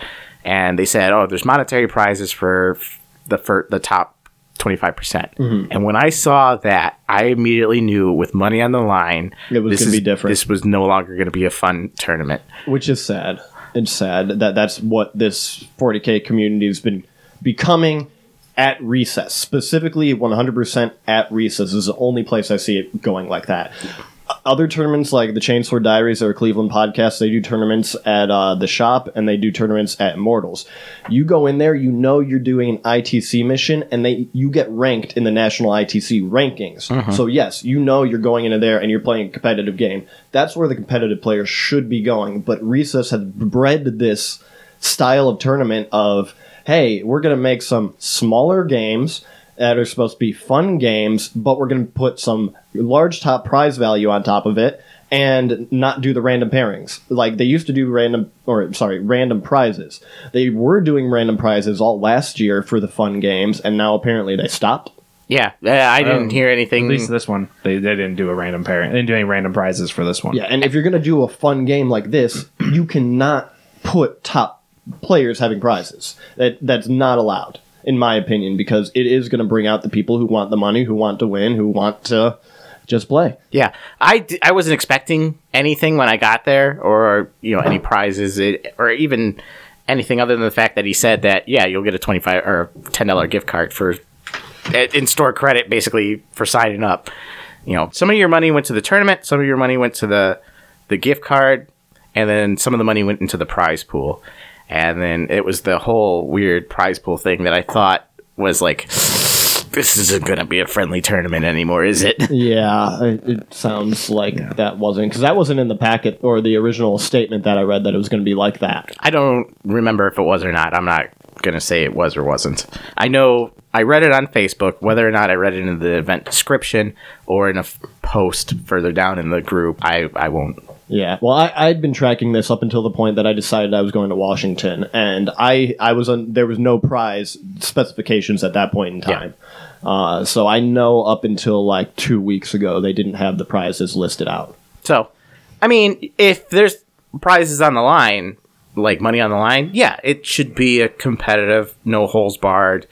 [SPEAKER 3] And they said, "Oh, there's monetary prizes for the for the top 25 percent."
[SPEAKER 1] Mm-hmm.
[SPEAKER 3] And when I saw that, I immediately knew with money on the line,
[SPEAKER 1] It was
[SPEAKER 3] this
[SPEAKER 1] gonna
[SPEAKER 3] is-
[SPEAKER 1] be different.
[SPEAKER 3] This was no longer going to be a fun tournament.
[SPEAKER 1] which is sad. It's sad that that's what this 40k community has been becoming at recess. Specifically, 100% at recess is the only place I see it going like that. Other tournaments like the Chainsword Diaries or Cleveland Podcast, they do tournaments at uh, the shop and they do tournaments at Immortals. You go in there, you know you're doing an ITC mission, and they you get ranked in the national ITC rankings. So yes, you know you're going into there and you're playing a competitive game. That's where the competitive players should be going. But Recess has bred this style of tournament of hey, we're going to make some smaller games that are supposed to be fun games, but we're going to put some large top prize value on top of it and not do the random pairings. Like they used to do random or sorry, random prizes. They were doing random prizes all last year for the fun games and now apparently they stopped.
[SPEAKER 3] Yeah, uh, I didn't
[SPEAKER 2] Um,
[SPEAKER 3] hear
[SPEAKER 2] At
[SPEAKER 3] anything.
[SPEAKER 2] least this one, they, they didn't do a random pairing. They didn't do any random prizes for this one.
[SPEAKER 1] Yeah, and if you're going to do a fun game like this, you cannot put top players having prizes. That that's not allowed, in my opinion, because it is going to bring out the people who want the money, who want to win, who want to just play.
[SPEAKER 3] Yeah, I, d- I wasn't expecting anything when I got there, or you know any prizes, it, or even anything other than the fact that he said that yeah you'll get a twenty five or ten dollar gift card for eh, in store credit basically for signing up. You know, some of your money went to the tournament, some of your money went to the the gift card, and then some of the money went into the prize pool. And then it was the whole weird prize pool thing that I thought was like this isn't going to be a friendly tournament anymore, is it?
[SPEAKER 1] Yeah, it, sounds like that wasn't because that wasn't in the packet or the original statement that I read that it was going to be like that.
[SPEAKER 3] I don't remember if it was or not. I'm not going to say it was or wasn't. I know I read it on Facebook. Whether or not I read it in the event description or in a f- post further down in the group, I, I won't.
[SPEAKER 1] Yeah, well, I, I'd been tracking this up until the point that I decided I was going to Washington, and I I was on there was no prize specifications at that point in time. Uh, so I know up until like two weeks ago they didn't have the prizes listed out.
[SPEAKER 3] So, I mean, if there's prizes on the line, like money on the line, yeah, it should be a competitive, no holes barred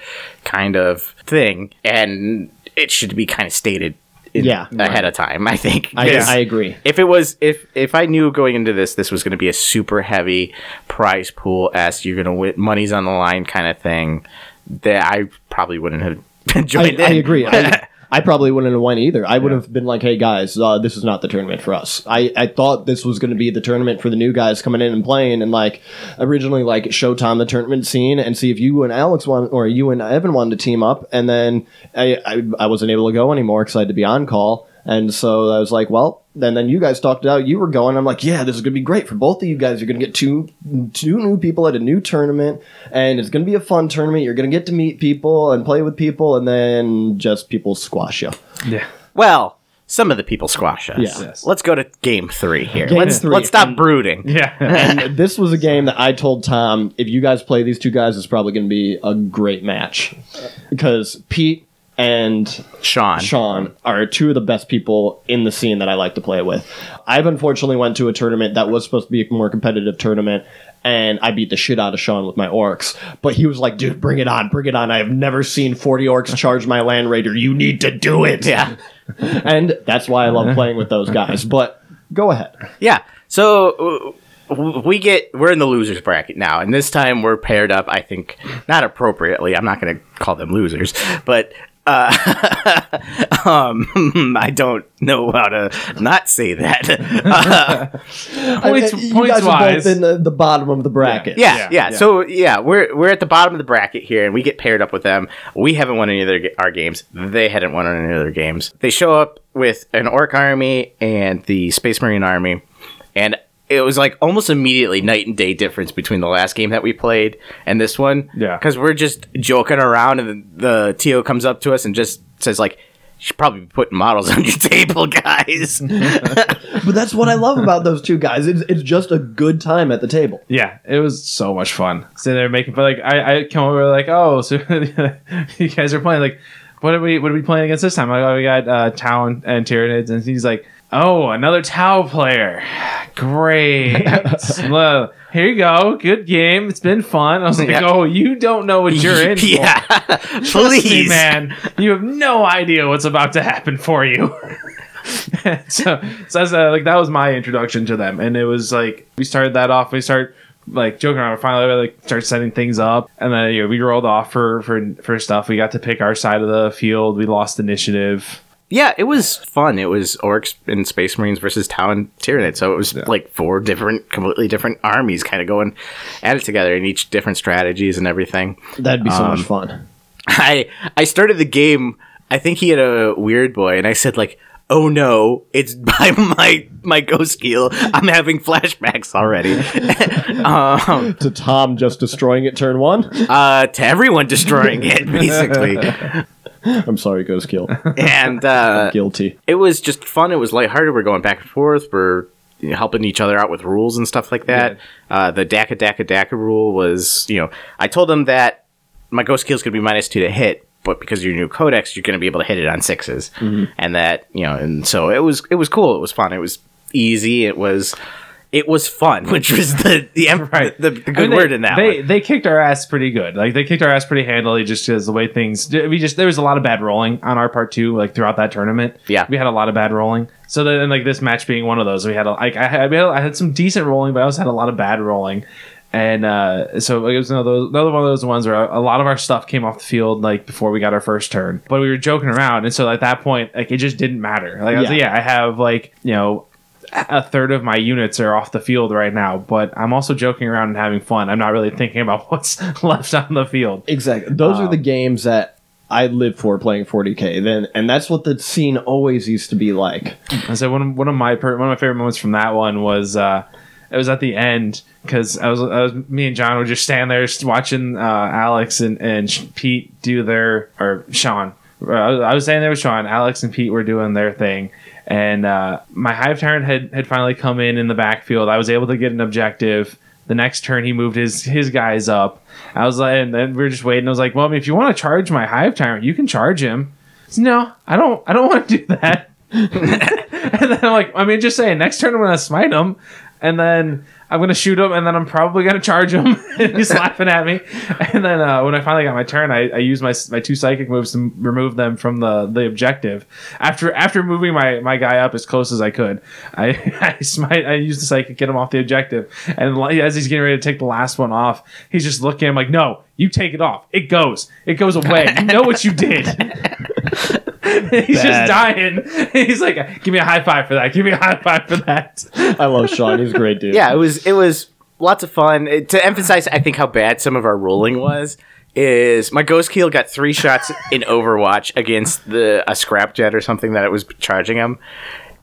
[SPEAKER 3] kind of thing, and it should be kind of stated.
[SPEAKER 1] Yeah,
[SPEAKER 3] ahead of time. I think.
[SPEAKER 1] I, I agree.
[SPEAKER 3] If it was, if if I knew going into this, this was going to be a super heavy prize pool, as you're going to win, money's on the line kind of thing, that I probably wouldn't have joined
[SPEAKER 1] I
[SPEAKER 3] in.
[SPEAKER 1] agree. I, I probably wouldn't have won either. I would have been like, "Hey guys, uh, this is not the tournament for us." I, I thought this was going to be the tournament for the new guys coming in and playing, and like originally like show Tom the tournament scene and see if you and Alex want or you and Evan wanted to team up, and then I I, I wasn't able to go anymore because I had to be on call, and so I was like, well. Then, then you guys talked out. You were going. I'm like, yeah, this is gonna be great for both of you guys. You're gonna get two two new people at a new tournament, and it's gonna be a fun tournament. You're gonna get to meet people and play with people, and then just people squash you.
[SPEAKER 2] Yeah.
[SPEAKER 3] Well, some of the people squash us.
[SPEAKER 1] Yeah.
[SPEAKER 2] Yes.
[SPEAKER 3] Let's go to game three here.
[SPEAKER 1] Game
[SPEAKER 3] let's
[SPEAKER 1] three.
[SPEAKER 3] let's stop
[SPEAKER 1] And-
[SPEAKER 3] brooding.
[SPEAKER 2] Yeah.
[SPEAKER 1] and this was a game that I told Tom, if you guys play these two guys, it's probably going to be a great match because Pete and
[SPEAKER 3] Sean.
[SPEAKER 1] Sean are two of the best people in the scene that I like to play with. I've unfortunately went to a tournament that was supposed to be a more competitive tournament. And I beat the shit out of Sean with my orcs. But he was like, dude, bring it on, bring it on. I have never seen 40 orcs charge my land raider. You need to do it.
[SPEAKER 3] Yeah.
[SPEAKER 1] And that's why I love playing with those guys. But go ahead.
[SPEAKER 3] Yeah. So we get we're in the losers bracket now, and this time we're paired up. I think not appropriately. I'm not going to call them losers, but. Uh, um, I don't know how to not say that. Uh,
[SPEAKER 2] Points-
[SPEAKER 1] I- you
[SPEAKER 2] points
[SPEAKER 1] guys are
[SPEAKER 2] wise.
[SPEAKER 1] both in the, the bottom of the bracket.
[SPEAKER 3] Yeah,
[SPEAKER 2] Yeah,
[SPEAKER 3] yeah,
[SPEAKER 2] yeah.
[SPEAKER 3] So yeah, we're we're at the bottom of the bracket here, and we get paired up with them. We haven't won any of their, our games. They hadn't won any of their games. They show up with an orc army and the space marine army, and it was like almost immediately night and day difference between the last game that we played and this one.
[SPEAKER 2] Yeah.
[SPEAKER 3] because we're just joking around, and the, the TO comes up to us and just says like. You should probably be putting models on your table, guys.
[SPEAKER 1] But that's what I love about those two guys. It's, it's just a good time at the table.
[SPEAKER 2] Yeah, it was so much fun. Sitting there making fun. Like I, I come over like, oh, so you guys are playing. Like, what are we? What are we playing against this time? Like, oh, we got uh, Tau and Tyranids, and he's like, oh, another Tau player. Great. well, here you go. Good game. It's been fun. I was like,
[SPEAKER 3] Yeah.
[SPEAKER 2] oh, you don't know what you're in. for.
[SPEAKER 3] yeah, please,
[SPEAKER 2] me, man. You have no idea what's about to happen for you. so, so that's, uh, like that was my introduction to them, and it was like we started that off. We start like joking around. Finally, we like start setting things up, and then you know, we rolled off for for for stuff. We got to pick our side of the field. We lost initiative.
[SPEAKER 3] Yeah, it was fun. It was orcs and space marines versus Tau and Tyranid. So it was like four different, completely different armies kind of going at it together and each different strategies and everything.
[SPEAKER 1] That'd be so
[SPEAKER 3] Um,
[SPEAKER 1] much fun.
[SPEAKER 3] I I started the game. I think he had a Weirdboy, and I said like, "Oh no, it's by my my Ghostkeel. I'm having flashbacks already." um,
[SPEAKER 1] To Tom just destroying it turn one.
[SPEAKER 3] uh, to everyone destroying it, basically,
[SPEAKER 1] I'm sorry, Ghostkeel.
[SPEAKER 3] and uh,
[SPEAKER 1] Guilty.
[SPEAKER 3] it was just fun. It was lighthearted. We're going back and forth. We're you know, helping each other out with rules and stuff like that. Uh, the Dakka Dakka Dakka rule was, you know, I told them that my Ghostkeel is going to be minus two to hit, but because you're new codex, you're going to be able to hit it on 6s and that you know, and so it was it was cool. It was fun. It was easy. It was it was fun, which was the the,
[SPEAKER 2] Right.
[SPEAKER 3] the, the good
[SPEAKER 2] I mean, they-
[SPEAKER 3] word in that
[SPEAKER 2] They
[SPEAKER 3] one.
[SPEAKER 2] they kicked our ass pretty good. Like they kicked our ass pretty handily, just because the way things. We just there was a lot of bad rolling on our part too. Like throughout that tournament,
[SPEAKER 3] Yeah.
[SPEAKER 2] we had a lot of bad rolling. So then, like this match being one of those, we had a, like I had I had some decent rolling, but I also had a lot of bad rolling. And uh, so it was another, another one of those ones where a lot of our stuff came off the field like before we got our first turn, but we were joking around, and so at that point, like it just didn't matter. Like I was like, yeah, I have like you know a third of my units are off the field right now, but I'm also joking around and having fun. I'm not really thinking about what's left on the field.
[SPEAKER 1] Exactly. Those are
[SPEAKER 2] Um,
[SPEAKER 1] the games that I live for playing 40k. Then, and that's what the scene always used to be like.
[SPEAKER 2] And so one of, one of my per- one of my favorite moments from that one was uh, it was at the end because I was, I was me and John were just standing there just watching uh, Alex and and Pete do their or Sean. Uh, I was, I was standing there with Sean. Alex and Pete were doing their thing. And uh, my hive tyrant had, had finally come in in the backfield. I was able to get an objective. The next turn, he moved his his guys up. I was like, and then we were just waiting. I was like, well, I mean, if you want to charge my hive tyrant, you can charge him. No, I don't. I don't want to do that. and then I'm like, I mean, just saying, next turn I'm gonna smite him, and then I'm gonna shoot him, and then I'm probably gonna charge him. he's laughing at me. And then uh, when I finally got my turn, I, I used my my two psychic moves to remove them from the the objective. After after moving my my guy up as close as I could, I I smite. I used the psychic get him off the objective, and as he's getting ready to take the last one off, he's just looking. I'm like, no, you take it off. It goes. It goes away. You know what you did. he's just dying. He's like, give me a high five for that. Give me a high five for that.
[SPEAKER 1] I love Sean. He's a great dude.
[SPEAKER 3] yeah, it was it was lots of fun. It- to emphasize, I think how bad some of our rolling was is my Ghostkeel got three shots in Overwatch against the a scrapjet or something that it was charging him,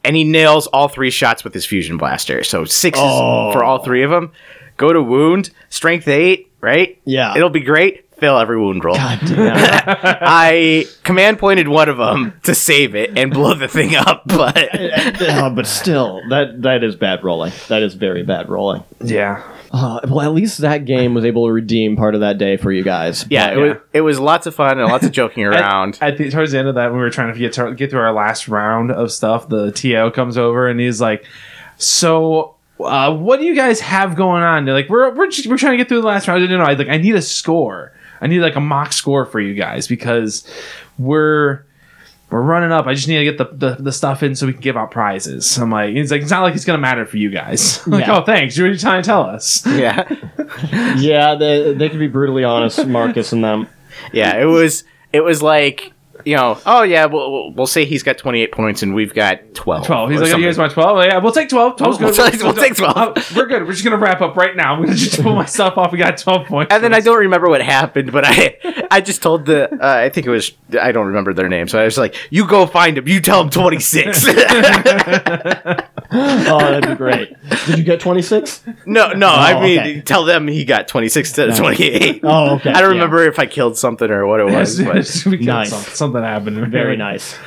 [SPEAKER 3] and he nails all three shots with his fusion blaster. So sixes
[SPEAKER 1] Oh.
[SPEAKER 3] for all three of them. Go to wound, strength eight, right?
[SPEAKER 1] Yeah.
[SPEAKER 3] it'll be great. Fail every wound roll.
[SPEAKER 1] God damn.
[SPEAKER 3] I command pointed one of them to save it and blow the thing up, but
[SPEAKER 1] Uh, but still, that that is bad rolling. That is very bad rolling.
[SPEAKER 2] Yeah.
[SPEAKER 1] Uh, well, at least that game was able to redeem part of that day for you guys.
[SPEAKER 3] yeah,
[SPEAKER 1] But-
[SPEAKER 3] it was it was lots of fun and lots of joking around.
[SPEAKER 2] At, at the, towards the end of that, when we were trying to get to, get through our last round of stuff, the TO comes over and he's like, "So, uh, what do you guys have going on?" They're like, "We're we're just, we're trying to get through the last round." I don't know. I like I need a score. I need like a mock score for you guys because we're we're running up. I just need to get the, the, the stuff in so we can give out prizes. I'm like, it's like it's not like it's gonna matter for you guys. I'm like,
[SPEAKER 1] Yeah.
[SPEAKER 2] oh, thanks. You're trying to tell us.
[SPEAKER 3] yeah.
[SPEAKER 1] yeah, they, they can be brutally honest, Marcus and them.
[SPEAKER 3] Yeah, it was it was like you know, oh yeah, we'll, we'll, we'll say he's got 28 points and we've got 12.
[SPEAKER 2] Twelve. He's like, oh, you guys want twelve? Yeah, we'll take twelve. 12's
[SPEAKER 3] We'll
[SPEAKER 2] good.
[SPEAKER 3] take- we'll take 12.
[SPEAKER 2] Oh, we're good. We're just gonna wrap up right now. I'm gonna just pull my stuff off. We got twelve points.
[SPEAKER 3] and then I don't remember what happened, but I I just told the uh, I think it was I don't remember their name, so I was like, "You go find him. You tell him 26."
[SPEAKER 1] Oh, that'd be great. Did you get 26?
[SPEAKER 3] no, no, I
[SPEAKER 1] Oh,
[SPEAKER 3] mean
[SPEAKER 1] okay.
[SPEAKER 3] tell them he got 26 instead of 28.
[SPEAKER 1] Oh, okay.
[SPEAKER 3] I don't
[SPEAKER 1] yeah.
[SPEAKER 3] remember if I killed something or what it was, but
[SPEAKER 2] Nice.
[SPEAKER 1] Nice.
[SPEAKER 2] Something, something happened.
[SPEAKER 1] Very nice.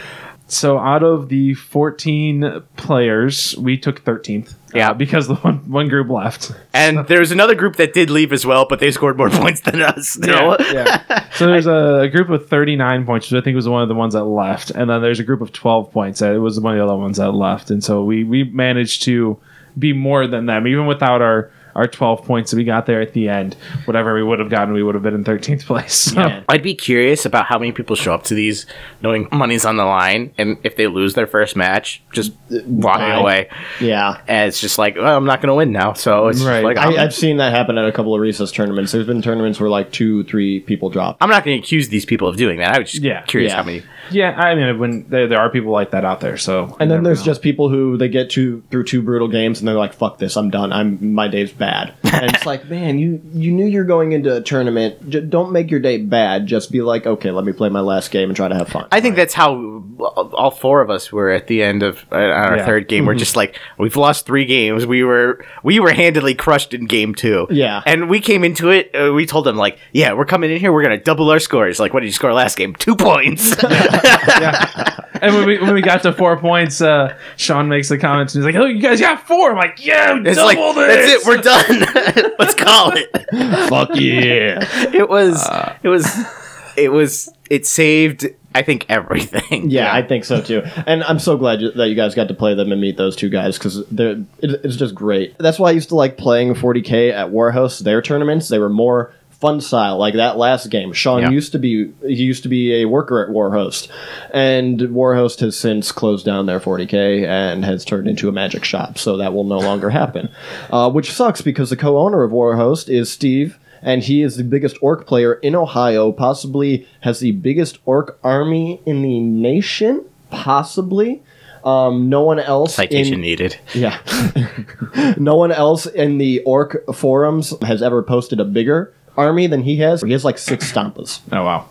[SPEAKER 2] So out of the 14 players, we took 13th.
[SPEAKER 3] Yeah.
[SPEAKER 2] uh, because the one one group left.
[SPEAKER 3] and there was another group that did leave as well, but they scored more points than us. Still.
[SPEAKER 2] yeah. So there's a, a group of 39 points, which I think was one of the ones that left, and then there's a group of 12 points that was one of the other ones that left, and so we we managed to be more than them, even without our our 12 points that we got there at the end. Whatever we would have gotten, we would have been in 13th place. So.
[SPEAKER 1] Yeah.
[SPEAKER 3] I'd be curious about how many people show up to these knowing money's on the line, and if they lose their first match, just walking
[SPEAKER 1] Bye.
[SPEAKER 3] away.
[SPEAKER 1] Yeah.
[SPEAKER 3] And it's just like, well, I'm not going to win now. So it's just
[SPEAKER 2] Right.
[SPEAKER 3] like, I'm,
[SPEAKER 1] I, I've seen that happen at a couple of recess tournaments. There's been tournaments where like two, three people drop.
[SPEAKER 3] I'm not going to accuse these people of doing that. I was just
[SPEAKER 2] Yeah.
[SPEAKER 3] curious
[SPEAKER 1] Yeah.
[SPEAKER 3] how many.
[SPEAKER 2] Yeah, I mean, when there, there are people like that out there, so
[SPEAKER 1] And then there's
[SPEAKER 2] know.
[SPEAKER 1] just people who they get to through two brutal games and they're like, "Fuck this, I'm done. I'm my day's bad." And it's like, man, you you knew you're going into a tournament. J- don't make your day bad. Just be like, okay, let me play my last game and try to have fun.
[SPEAKER 3] I think that's how all four of us were at the end of uh, our
[SPEAKER 2] Yeah.
[SPEAKER 3] third game. We're just like, we've lost three games. We were we were handedly crushed in game two.
[SPEAKER 1] Yeah.
[SPEAKER 3] and we came into it. Uh, we told them like, yeah, we're coming in here. We're gonna double our scores. Like, what did you score last game? Two points.
[SPEAKER 2] And when we when we got to four points, uh, Sean makes the comments and he's like, "Oh, you guys got four. I'm like, "Yeah,
[SPEAKER 3] It's
[SPEAKER 2] double
[SPEAKER 3] like
[SPEAKER 2] this."
[SPEAKER 3] that's it. We're done. Let's call it.
[SPEAKER 1] Fuck yeah.
[SPEAKER 3] It was.
[SPEAKER 2] Uh.
[SPEAKER 3] it was. It was. It saved I think everything.
[SPEAKER 1] Yeah, I think so too. And I'm so glad you- that you guys got to play them and meet those two guys because they're it, it's just great. That's why I used to like playing 40k at Warhouse. Their tournaments they were more fun style. Like that last game, Sean
[SPEAKER 3] Yeah.
[SPEAKER 1] used to be he used to be a worker at Warhost, and Warhost has since closed down their 40k and has turned into a magic shop. So that will no longer happen, uh, which sucks because the co-owner of Warhost is Steve and he is the biggest orc player in Ohio, possibly has the biggest orc army in the nation, possibly. Um, no one else
[SPEAKER 3] Citation
[SPEAKER 1] in,
[SPEAKER 3] needed.
[SPEAKER 1] yeah. no one else in the orc forums has ever posted a bigger army than he has. He has like six Stompas.
[SPEAKER 2] Oh wow.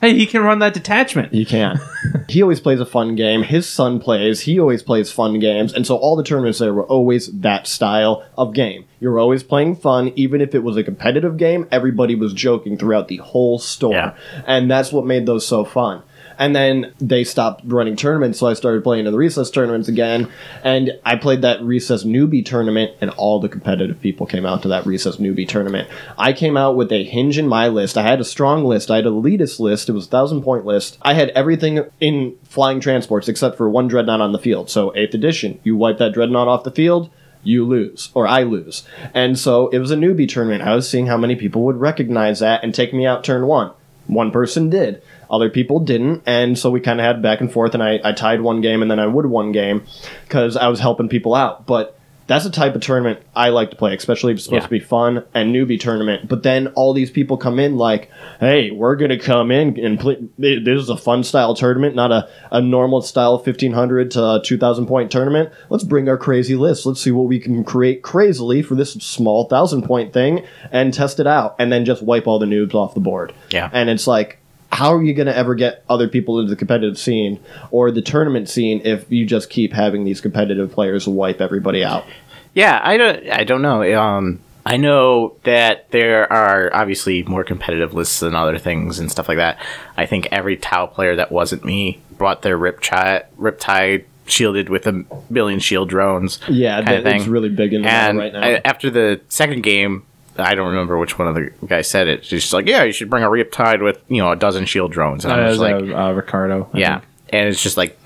[SPEAKER 2] Hey, he can run that detachment.
[SPEAKER 1] He can. he always plays a fun game. His son plays. He always plays fun games. And so all the tournaments there were always that style of game. You were always playing fun. Even if it was a competitive game, everybody was joking throughout the whole store.
[SPEAKER 3] Yeah.
[SPEAKER 1] And that's what made those so fun. And then they stopped running tournaments, so I started playing in the recess tournaments again. And I played that recess newbie tournament, and all the competitive people came out to that recess newbie tournament. I came out with a hinge in my list. I had a strong list. I had a elitist list. It was a thousand point list. I had everything in flying transports except for one dreadnought on the field. So eighth edition, you wipe that dreadnought off the field you lose or I lose. And so it was a newbie tournament. I was seeing how many people would recognize that and take me out turn one. One person did. Other people didn't, and so we kind of had back and forth. And I, I tied one game, and then I would one game because I was helping people out. But that's the type of tournament I like to play, especially if it's supposed
[SPEAKER 3] Yeah.
[SPEAKER 1] to be fun and newbie tournament. But then all these people come in like, "Hey, we're gonna come in and play. This is a fun style tournament, not a, a normal style fifteen hundred to two thousand point tournament. Let's bring our crazy list. Let's see what we can create crazily for this small thousand point thing and test it out, and then just wipe all the noobs off the board.
[SPEAKER 3] Yeah.
[SPEAKER 1] and it's like." How are you going to ever get other people into the competitive scene or the tournament scene if you just keep having these competitive players wipe everybody out?
[SPEAKER 3] Yeah, I don't. I don't know. Um, I know that there are obviously more competitive lists than other things and stuff like that. I think every Tau player that wasn't me brought their Riptide, Riptide shielded with a billion shield drones.
[SPEAKER 1] Yeah, that, it's
[SPEAKER 3] thing.
[SPEAKER 1] really big in the
[SPEAKER 3] and
[SPEAKER 1] right now.
[SPEAKER 3] I- after the second game, I don't remember which one of the guys said it. She's just like, "Yeah, you should bring a Riptide with you know a dozen shield drones." And
[SPEAKER 2] Uh,
[SPEAKER 3] just
[SPEAKER 2] was,
[SPEAKER 3] like,
[SPEAKER 2] uh, Ricardo. I
[SPEAKER 3] "Yeah,"
[SPEAKER 2] think.
[SPEAKER 3] and it's just like,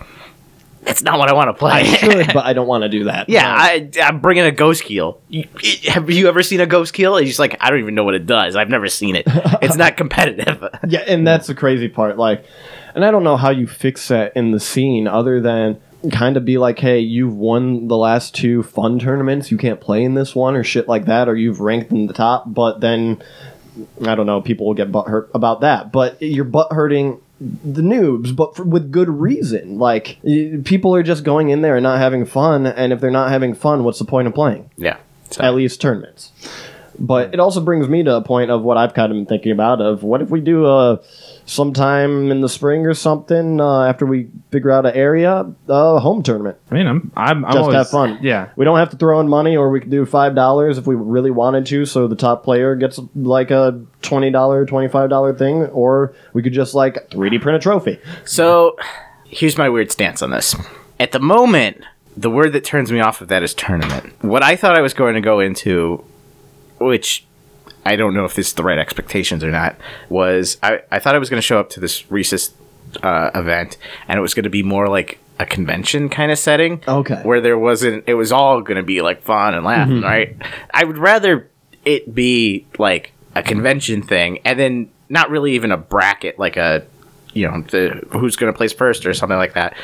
[SPEAKER 3] That's not what I want to play.
[SPEAKER 1] I should, but I don't want to do that.
[SPEAKER 3] Yeah,
[SPEAKER 1] Um,
[SPEAKER 3] I, I'm bringing a Ghostkeel. You, have you ever seen a Ghostkeel? It's just like I don't even know what it does. I've never seen it. It's not competitive.
[SPEAKER 1] yeah, and that's the crazy part. Like, and I don't know how you fix that in the scene other than kind of be like, hey, you've won the last two fun tournaments, you can't play in this one or shit like that, or you've ranked in the top, but then I don't know, people will get butt hurt about that. But you're butt hurting the noobs, but for, with good reason. Like, y- people are just going in there and not having fun, and if they're not having fun, what's the point of playing?
[SPEAKER 3] yeah. So,
[SPEAKER 1] at least tournaments. But it also brings me to a point of what I've kind of been thinking about of what if we do uh, sometime in the spring or something uh, after we figure out an area a home tournament.
[SPEAKER 2] I mean, I'm, I'm, I'm
[SPEAKER 1] Just
[SPEAKER 2] always,
[SPEAKER 1] have fun.
[SPEAKER 2] Yeah.
[SPEAKER 1] We don't have to throw in money, or we could do five dollars if we really wanted to. So the top player gets like a twenty dollar, twenty five dollar thing, or we could just like three D print a trophy.
[SPEAKER 3] so here's my weird stance on this. At the moment, the word that turns me off of that is tournament. What I thought I was going to go into, which I don't know if this is the right expectations or not, was I, I thought I was going to show up to this Reese's uh, event and it was going to be more like a convention kind of setting.
[SPEAKER 1] Okay.
[SPEAKER 3] Where there wasn't, it was all going to be like fun and laughing, right? I would rather it be like a convention thing and then not really even a bracket, like a, you know, the, who's going to place first or something like that.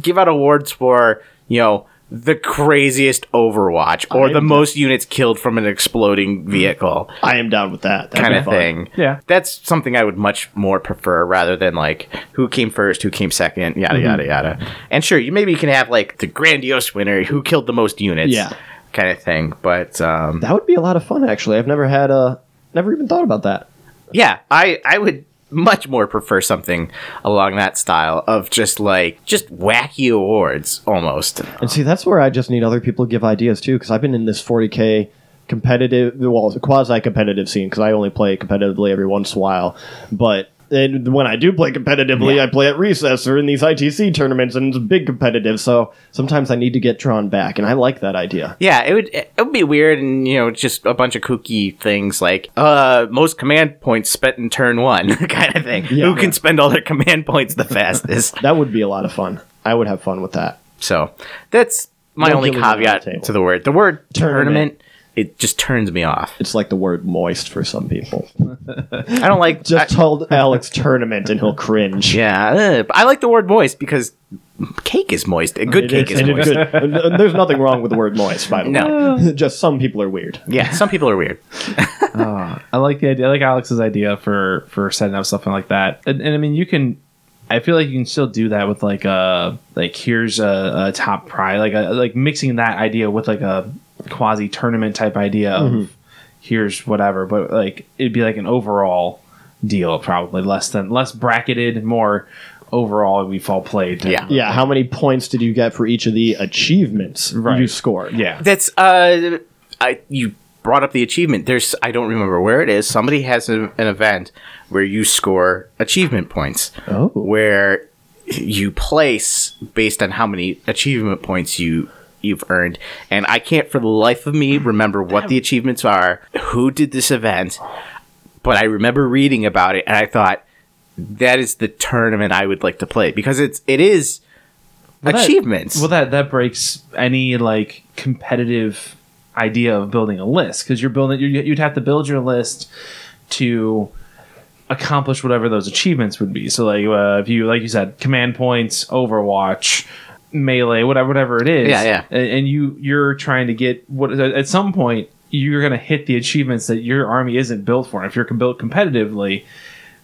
[SPEAKER 3] Give out awards for, you know, the craziest Overwatch or the
[SPEAKER 1] I'm-
[SPEAKER 3] most units killed from an exploding vehicle
[SPEAKER 1] I am down with that. That'd
[SPEAKER 3] kind of
[SPEAKER 1] fun.
[SPEAKER 3] thing.
[SPEAKER 2] Yeah.
[SPEAKER 3] That's something I would much more prefer rather than like who came first, who came second, yada
[SPEAKER 1] Mm-hmm.
[SPEAKER 3] yada yada. And sure, you maybe you can have like the grandiose winner who killed the most units.
[SPEAKER 1] Yeah.
[SPEAKER 3] Kind of thing. But um
[SPEAKER 1] That would be a lot of fun. Actually, I've never had a, never even thought about that.
[SPEAKER 3] yeah, I I would much more prefer something along that style of just like just wacky awards almost.
[SPEAKER 1] And see, that's where I just need other people to give ideas too, because I've been in this 40k competitive, well, quasi competitive scene, because I only play competitively every once in a while. But And when I do play competitively, I play at recess or in these ITC tournaments, and it's big competitive. So sometimes I need to get drawn back, and I like that idea.
[SPEAKER 3] Yeah, it would it would be weird, and you know, just a bunch of kooky things like uh most command points spent in turn one kind of thing.
[SPEAKER 1] Yeah.
[SPEAKER 3] Who can spend all their command points the fastest?
[SPEAKER 1] That would be a lot of fun. I would have fun with that.
[SPEAKER 3] so that's my
[SPEAKER 1] Don't
[SPEAKER 3] only
[SPEAKER 1] on the
[SPEAKER 3] caveat to the word. The word
[SPEAKER 1] Tournament.
[SPEAKER 3] tournament. It just turns me off.
[SPEAKER 1] It's like the word moist for some people.
[SPEAKER 3] I don't like.
[SPEAKER 1] Just
[SPEAKER 3] I-
[SPEAKER 1] told Alex tournament, and he'll cringe.
[SPEAKER 3] yeah, uh, I like the word moist because cake is moist. A good
[SPEAKER 1] It
[SPEAKER 3] cake
[SPEAKER 1] is-
[SPEAKER 3] is
[SPEAKER 1] it
[SPEAKER 3] moist.
[SPEAKER 1] good. And- and There's nothing wrong with the word moist, by the
[SPEAKER 3] No.
[SPEAKER 1] way. Just some people are weird.
[SPEAKER 3] Yeah, some people are weird.
[SPEAKER 2] I like the idea. I like Alex's idea for for setting up something like that. And, and I mean, you can. I feel like you can still do that with like a like here's a, a top prize, like a, like mixing that idea with like a quasi tournament type idea of here's whatever. But like it'd be like an overall deal, probably less than less bracketed, more overall we've all played. type
[SPEAKER 3] Yeah.
[SPEAKER 2] of-
[SPEAKER 1] Yeah, how many points did you get for each of the achievements
[SPEAKER 2] Right.
[SPEAKER 1] you scored?
[SPEAKER 2] yeah.
[SPEAKER 3] That's uh, I you brought up the achievement. There's I don't remember where it is. Somebody has a, an event where you score achievement points.
[SPEAKER 1] Oh.
[SPEAKER 3] where you place based on how many achievement points you you've earned and i can't for the life of me remember what the achievements are who did this event but i remember reading about it and i thought that is the tournament i would like to play because it's it is
[SPEAKER 2] Well, that-
[SPEAKER 3] achievements
[SPEAKER 2] well, that that breaks any like competitive idea of building a list because you're building. You, you'd have to build your list to accomplish whatever those achievements would be. So, like uh, if you like you said, command points, Overwatch, melee, whatever, whatever it is.
[SPEAKER 3] Yeah, yeah.
[SPEAKER 2] And, and you you're trying to get what at some point you're going to hit the achievements that your army isn't built for. And if you're built competitively.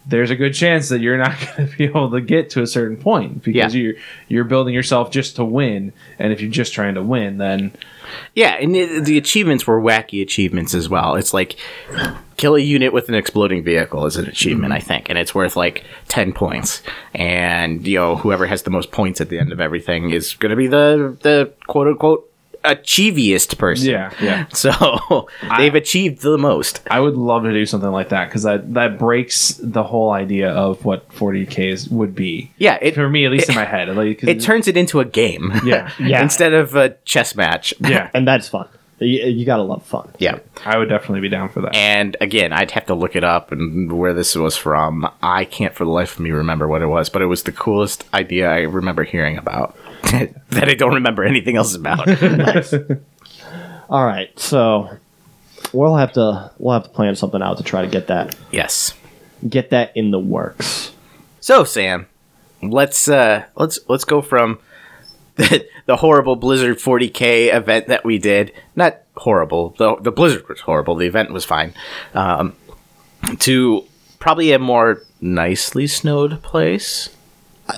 [SPEAKER 2] There's a good chance that you're not going to be able to get to a certain point because
[SPEAKER 3] Yeah.
[SPEAKER 2] you're you're building yourself just to win, and if you're just trying to win, then
[SPEAKER 3] Yeah, and the, the achievements were wacky achievements as well. It's like kill a unit with an exploding vehicle is an achievement, mm-hmm. I think, and it's worth like ten points. And you know, whoever has the most points at the end of everything is going to be the the quote unquote achieviest person.
[SPEAKER 2] Yeah, yeah.
[SPEAKER 3] So they've achieved the most.
[SPEAKER 2] I would love to do something like that because that that breaks the whole idea of what 40ks would be.
[SPEAKER 3] Yeah, it
[SPEAKER 2] For me, at least in my head, like 'cause-
[SPEAKER 3] it turns it into a game.
[SPEAKER 2] Yeah,
[SPEAKER 1] Yeah.
[SPEAKER 3] Instead of a chess match.
[SPEAKER 2] yeah.
[SPEAKER 1] And that's fun. You, you gotta love fun.
[SPEAKER 3] Yeah.
[SPEAKER 2] I would definitely be down for that.
[SPEAKER 3] And again, I'd have to look it up and where this was from. I can't for the life of me remember what it was, but it was the coolest idea I remember hearing about that I don't remember anything else about.
[SPEAKER 1] All right, so we'll have to we'll have to plan something out to try to get that
[SPEAKER 3] yes.
[SPEAKER 1] get that in the works.
[SPEAKER 3] So Sam, let's uh let's let's go from the, the horrible Blizzard 40k event that we did. Not horrible. The the Blizzard was horrible. The event was fine. Um, to probably a more nicely snowed place.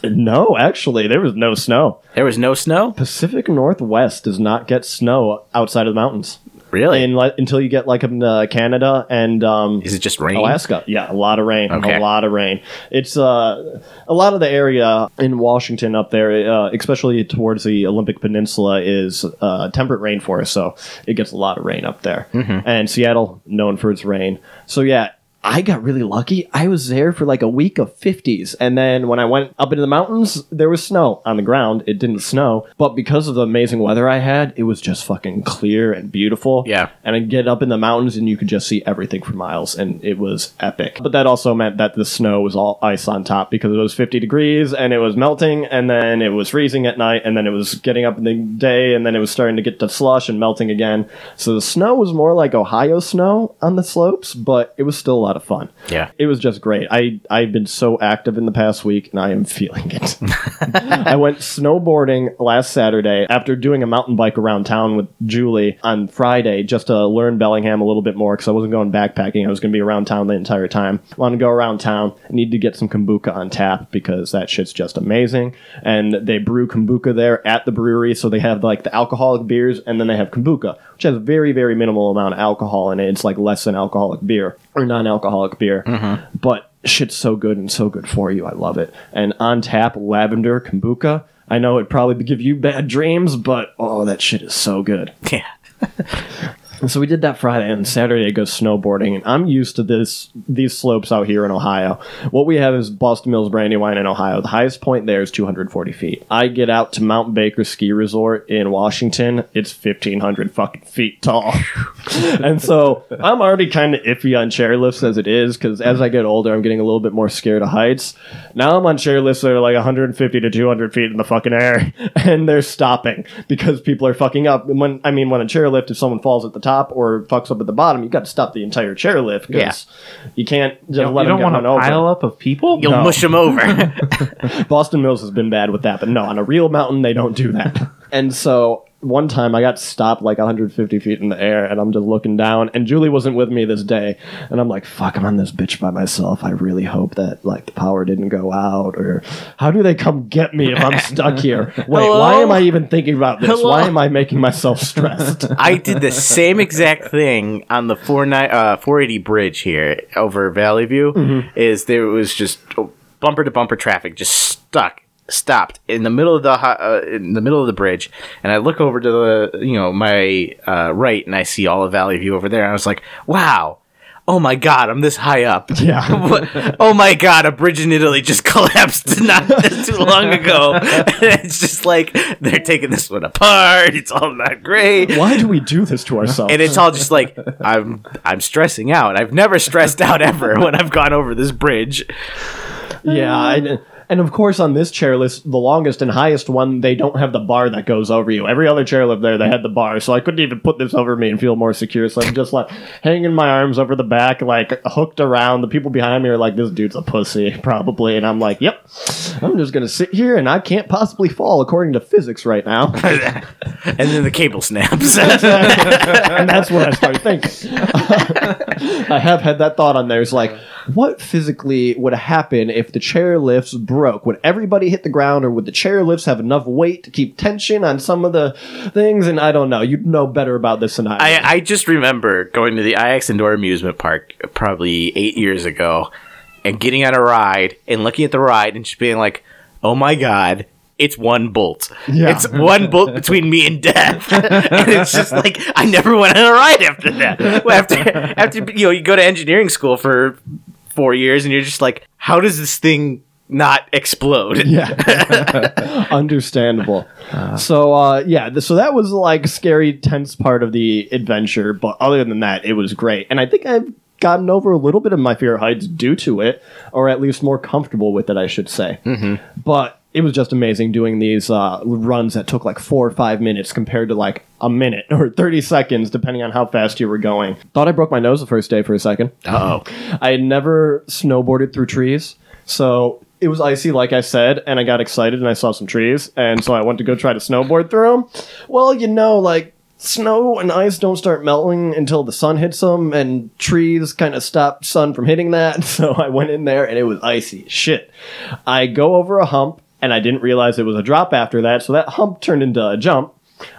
[SPEAKER 1] No, actually, there was no snow.
[SPEAKER 3] There was no snow.
[SPEAKER 1] Pacific Northwest does not get snow outside of the mountains
[SPEAKER 3] Really?
[SPEAKER 1] in, like, until you get like in uh, Canada and um,
[SPEAKER 3] Is it just rain?
[SPEAKER 1] Alaska. Yeah, a lot of rain.
[SPEAKER 3] Okay.
[SPEAKER 1] A lot of rain. It's uh, a lot of the area in Washington up there, uh, especially towards the Olympic Peninsula, is uh, temperate rainforest, so it gets a lot of rain up there.
[SPEAKER 3] Mm-hmm.
[SPEAKER 1] And Seattle, known for its rain. So yeah. I got really lucky. I was there for like a week of 50s. And then when I went up into the mountains, there was snow on the ground. It didn't snow. But because of the amazing weather I had, it was just fucking clear and beautiful
[SPEAKER 3] Yeah.
[SPEAKER 1] and I'd get up in the mountains and you could just see everything for miles and it was epic but that also meant that the snow was all ice on top because it was 50 degrees and it was melting and then it was freezing at night and then it was getting up in the day and then it was starting to get to slush and melting again so the snow was more like ohio snow on the slopes but it was still lot of fun
[SPEAKER 3] Yeah.
[SPEAKER 1] it was just great. I I've been so active in the past week, and I am feeling it. I went snowboarding last Saturday after doing a mountain bike around town with Julie on Friday, just to learn Bellingham a little bit more because I wasn't going backpacking. I was going to be around town the entire time. Want to go around town? Need to get some kombucha on tap because that shit's just amazing. And they brew kombucha there at the brewery, so they have like the alcoholic beers, and then they have kombucha, which has very very minimal amount of alcohol in it. It's like less than alcoholic beer or non-alcoholic beer, mm-hmm. but shit's so good and so good for you. I love it. And on tap lavender kombucha. I know it probably give you bad dreams, but oh, that shit is so good.
[SPEAKER 3] Yeah.
[SPEAKER 1] And so we did that Friday and Saturday I go snowboarding and I'm used to this these slopes out here in Ohio. What we have is Boston Mills Brandywine in Ohio. The highest point there is 240 feet. I get out to Mount Baker Ski Resort in Washington. It's 1500 fucking feet tall. and so I'm already kind of iffy on chairlifts as it is because as I get older I'm getting a little bit more scared of heights. Now I'm on chairlifts that are like 150 to 200 feet in the fucking air and they're stopping because people are fucking up. When I mean when a chairlift if someone falls at the top or fucks up at the bottom, you got to stop the entire chairlift because you can't just
[SPEAKER 2] You,
[SPEAKER 1] let
[SPEAKER 2] you
[SPEAKER 1] them
[SPEAKER 2] don't
[SPEAKER 1] get
[SPEAKER 2] want
[SPEAKER 1] run
[SPEAKER 2] a
[SPEAKER 1] over.
[SPEAKER 2] pile up of people.
[SPEAKER 3] You'll
[SPEAKER 1] No.
[SPEAKER 3] mush them over.
[SPEAKER 1] Boston Mills has been bad with that, but no, on a real mountain they don't do that. And so one time I got stopped like 150 feet in the air, and I'm just looking down, and Julie wasn't with me this day, and I'm like, "Fuck, I'm on this bitch by myself. I really hope that like the power didn't go out, or how do they come get me if I'm stuck here? Wait, why am I even thinking about this?
[SPEAKER 3] Hello?
[SPEAKER 1] Why am I making myself stressed?
[SPEAKER 3] I did the same exact thing on the 49 uh, 480 bridge here over Valley View.
[SPEAKER 1] Mm-hmm.
[SPEAKER 3] Is there was just bumper to bumper traffic just stuck, stopped in the middle of the hi- uh, in the middle of the bridge, and I look over to the you know my uh, right, and I see all of Valley View over there, and I was like, wow. Oh my god, I'm this high up.
[SPEAKER 1] Yeah.
[SPEAKER 3] Oh my god, a bridge in Italy just collapsed not too long ago. it's just like they're taking this one apart. It's all not great
[SPEAKER 1] why do we do this to ourselves?
[SPEAKER 3] and it's all just like I'm I'm stressing out. I've never stressed out ever when I've gone over this bridge.
[SPEAKER 1] Yeah, I, and of course on this chairlift, the longest and highest one, they don't have the bar that goes over you. Every other chairlift there, they had the bar, so I couldn't even put this over me and feel more secure. So I'm just like hanging my arms over the back, like hooked around. The people behind me are like, "This dude's a pussy, probably," and I'm like, "Yep, I'm just gonna sit here and I can't possibly fall according to physics right now."
[SPEAKER 3] And then the cable snaps.
[SPEAKER 1] and that's what I started thinking. I have had that thought on there. It's like, what physically would happen if the chairlifts broke? Would everybody hit the ground, or would the chairlifts have enough weight to keep tension on some of the things? And I don't know. You'd know better about this than I.
[SPEAKER 3] I. I just remember going to the IX Indoor Amusement Park probably eight years ago and getting on a ride and looking at the ride and just being like, oh my god. It's one bolt.
[SPEAKER 1] Yeah.
[SPEAKER 3] It's one bolt between me and death, and it's just like I never went on a ride after that. Well, After, after you know, you go to engineering school for four years, and you're just like, how does this thing not explode?
[SPEAKER 1] yeah, understandable. so uh, yeah, th- so that was like scary, tense part of the adventure. But other than that, it was great, and I think I've gotten over a little bit of my fear of heights due to it, or at least more comfortable with it, I should say. Mm-hmm. But it was just amazing doing these uh, runs that took like four or five minutes compared to like a minute or 30 seconds, depending on how fast you were going. Thought I broke my nose the first day for a second.
[SPEAKER 3] Uh oh.
[SPEAKER 1] I had never snowboarded through trees, so it was icy, like I said, and I got excited and I saw some trees, and so I went to go try to snowboard through them. Well, you know, like snow and ice don't start melting until the sun hits them, and trees kind of stop sun from hitting that. So I went in there and it was icy. Shit. I go over a hump, and I didn't realize it was a drop after that, so that hump turned into a jump.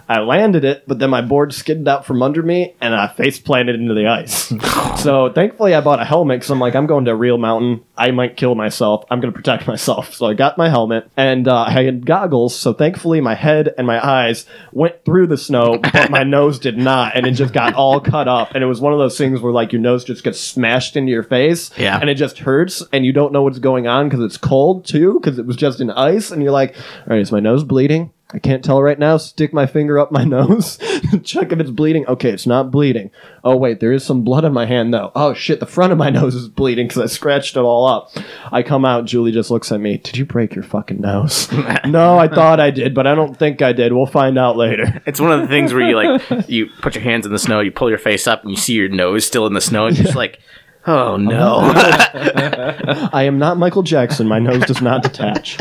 [SPEAKER 1] I landed it, but then my board skidded out from under me and I face planted into the ice. so thankfully, I bought a helmet because I'm like, I'm going to a real mountain. I might kill myself. I'm going to protect myself. So I got my helmet and uh, I had goggles. So thankfully, my head and my eyes went through the snow, but my nose did not. And it just got all cut up. And it was one of those things where like your nose just gets smashed into your face.
[SPEAKER 3] Yeah.
[SPEAKER 1] And it just hurts and you don't know what's going on because it's cold too, because it was just in ice. And you're like, all right, is my nose bleeding? I can't tell right now. Stick my finger up my nose, check if it's bleeding. Okay, it's not bleeding. Oh wait, there is some blood on my hand though. Oh shit, the front of my nose is bleeding because I scratched it all up. I come out. Julie just looks at me. Did you break your fucking nose? no, I thought I did, but I don't think I did. We'll find out later.
[SPEAKER 3] It's one of the things where you like you put your hands in the snow, you pull your face up, and you see your nose still in the snow, and you're just like, oh no.
[SPEAKER 1] I am not Michael Jackson. My nose does not detach.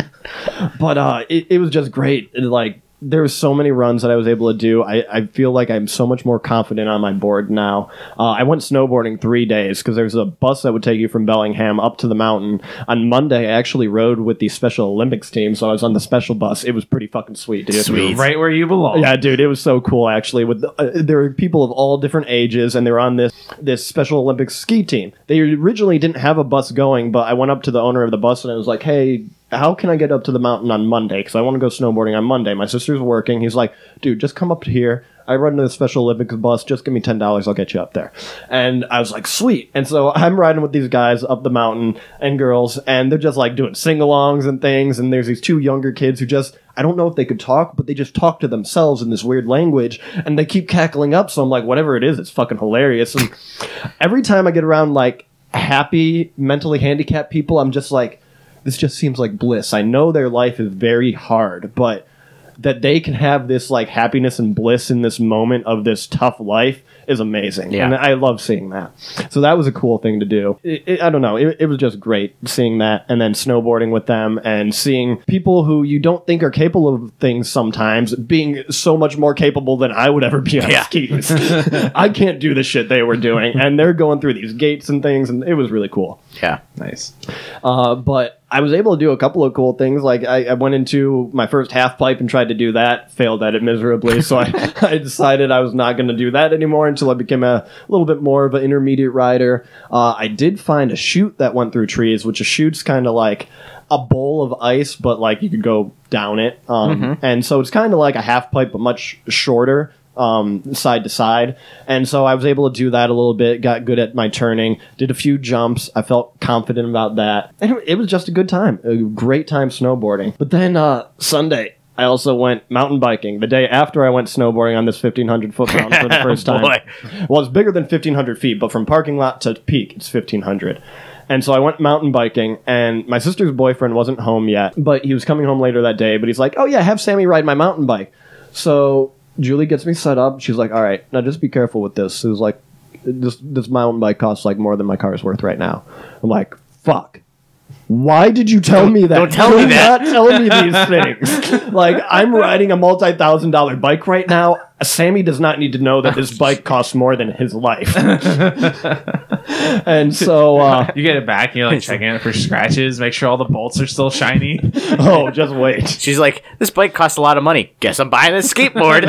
[SPEAKER 1] But uh, it, it was just great. It, like there were so many runs that I was able to do. I, I feel like I'm so much more confident on my board now. Uh, I went snowboarding three days because there's a bus that would take you from Bellingham up to the mountain. On Monday, I actually rode with the Special Olympics team, so I was on the special bus. It was pretty fucking sweet, dude.
[SPEAKER 3] Sweet.
[SPEAKER 2] right where you belong.
[SPEAKER 1] Yeah, dude, it was so cool. Actually, with the, uh, there were people of all different ages, and they were on this this Special Olympics ski team. They originally didn't have a bus going, but I went up to the owner of the bus and I was like, "Hey, how can I get up to the mountain on Monday? Because I want to go snowboarding on Monday. My sister's working." He's like, "Dude, just come up to here. I run the Special Olympics bus. Just give me ten dollars, I'll get you up there." And I was like, "Sweet!" And so I'm riding with these guys up the mountain and girls, and they're just like doing sing-alongs and things. And there's these two younger kids who just I don't know if they could talk, but they just talk to themselves in this weird language, and they keep cackling up. So I'm like, whatever it is, it's fucking hilarious. And every time I get around like happy, mentally handicapped people, I'm just like, this just seems like bliss. I know their life is very hard, but that they can have this like happiness and bliss in this moment of this tough life is amazing.
[SPEAKER 3] Yeah.
[SPEAKER 1] And I love seeing that. So that was a cool thing to do. It, it- I don't know. It, it was just great seeing that and then snowboarding with them and seeing people who you don't think are capable of things sometimes being so much more capable than I would ever be on
[SPEAKER 3] Yeah.
[SPEAKER 1] skis. I can't do the shit they were doing. And they're going through these gates and things and it was really cool.
[SPEAKER 3] Yeah.
[SPEAKER 2] Nice.
[SPEAKER 1] Uh, but I was able to do a couple of cool things. Like I, I went into my first half pipe and tried to do that, failed at it miserably. So I, I decided I was not going to do that anymore until I became a little bit more of an intermediate rider. Uh, I did find a chute that went through trees, which a chute's kind of like a bowl of ice, but like you could go down it. Um, And so it's kind of like a half pipe, but much shorter um, side to side. And so I was able to do that a little bit, got good at my turning, did a few jumps. I felt confident about that. And it- was just a good time, a great time snowboarding. But then uh, Sunday, I also went mountain biking the day after I went snowboarding on this 1500 foot mountain for the first time.
[SPEAKER 3] Boy.
[SPEAKER 1] Well, it's bigger than 1500 feet, but from parking lot to peak, it's 1500. And so I went mountain biking, and my sister's boyfriend wasn't home yet, but he was coming home later that day. But he's like, "Oh yeah, have Sammy ride my mountain bike." So Julie gets me set up. She's like, "All right, now just be careful with this." It was like, "This this mountain bike costs like more than my car is worth right now." I'm like, "Fuck." Why did you tell me that?
[SPEAKER 3] don't tell me that.
[SPEAKER 1] Not telling me these things. like I'm riding a multi-thousand dollar bike right now. Sammy does not need to know that this bike costs more than his life. and so, uh,
[SPEAKER 2] You get it back and you're like checking it for scratches, make sure all the bolts are still shiny.
[SPEAKER 1] oh, just wait.
[SPEAKER 3] She's like, this bike costs a lot of money. Guess I'm buying a skateboard.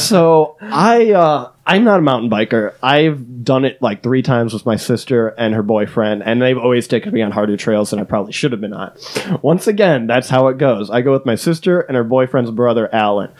[SPEAKER 1] so I uh I'm not a mountain biker. I've done it like three times with my sister and her boyfriend, and they've always taken me on harder trails than I probably should have been on. Once again, that's how it goes. I go with my sister and her boyfriend's brother, Alan.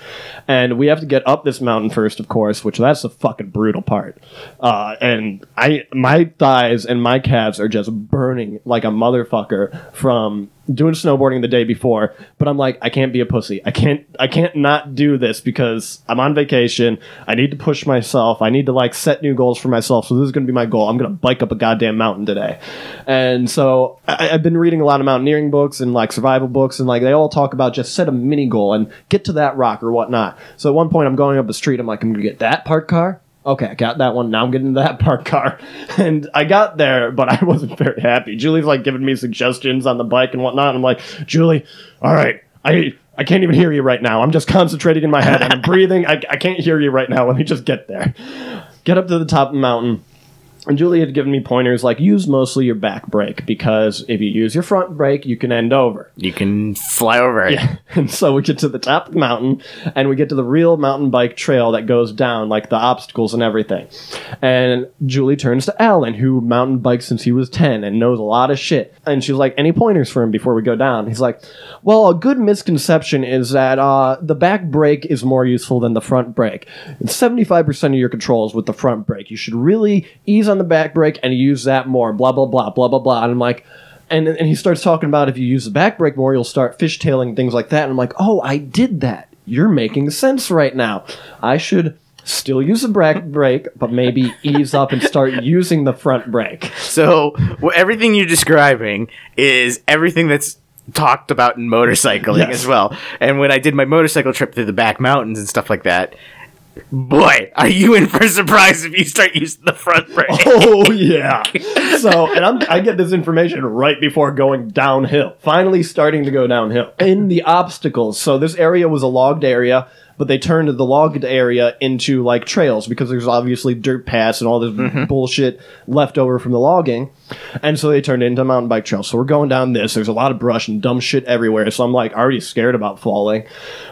[SPEAKER 1] And we have to get up this mountain first, of course, which that's the fucking brutal part. Uh, and I my thighs and my calves are just burning like a motherfucker from doing snowboarding the day before but i'm like i can't be a pussy. I can't i can't not do this because i'm on vacation. I need to push myself. I need to like set new goals for myself. So this is to be my goal. I'm to bike up a goddamn mountain today. And so I, i've been reading a lot of mountaineering books and like survival books and like they all talk about just set a mini goal and get to that rock or whatnot. So at one point i'm going up the street. I'm like i'm to get that parked car Okay, I got that one. Now I'm getting to that park car. And I got there, but I wasn't very happy. Julie's like giving me suggestions on the bike and whatnot. I'm like, Julie, all right, I I can't even hear you right now. I'm just concentrating in my head and I'm breathing. I, I can't hear you right now. Let me just get there. Get up to the top of the mountain. And Julie had given me pointers like use mostly your back brake because if you use your front brake, you can end over.
[SPEAKER 3] you can fly over it.
[SPEAKER 1] Yeah. And so we get to the top of the mountain and we get to the real mountain bike trail that goes down, like the obstacles and everything. And Julie turns to Alan, who mountain bikes since he was 10 and knows a lot of shit. And she's like, Any pointers for him before we go down? He's like, Well, a good misconception is that uh, the back brake is more useful than the front brake. And 75% of your control is with the front brake. You should really ease on the back brake and use that more, blah, blah, blah, blah, blah, blah. And I'm like, and, and he starts talking about if you use the back brake more, you'll start fishtailing things like that. And I'm like, oh, I did that. You're making sense right now. I should still use the back brake, but maybe ease up and start using the front brake.
[SPEAKER 3] So wh- everything you're describing is everything that's talked about in motorcycling
[SPEAKER 1] Yes.
[SPEAKER 3] as well. And when I did my motorcycle trip through the back mountains and stuff like that, boy, are you in for a surprise if you start using the front brake.
[SPEAKER 1] Oh yeah. So, and I'm, I get this information right before going downhill. Finally, starting to go downhill in the obstacles. So this area was a logged area, but they turned the logged area into like trails because there's obviously dirt paths and all this mm-hmm. bullshit left over from the logging, and so they turned it into mountain bike trails. So we're going down this. There's a lot of brush and dumb shit everywhere. So I'm like already scared about falling,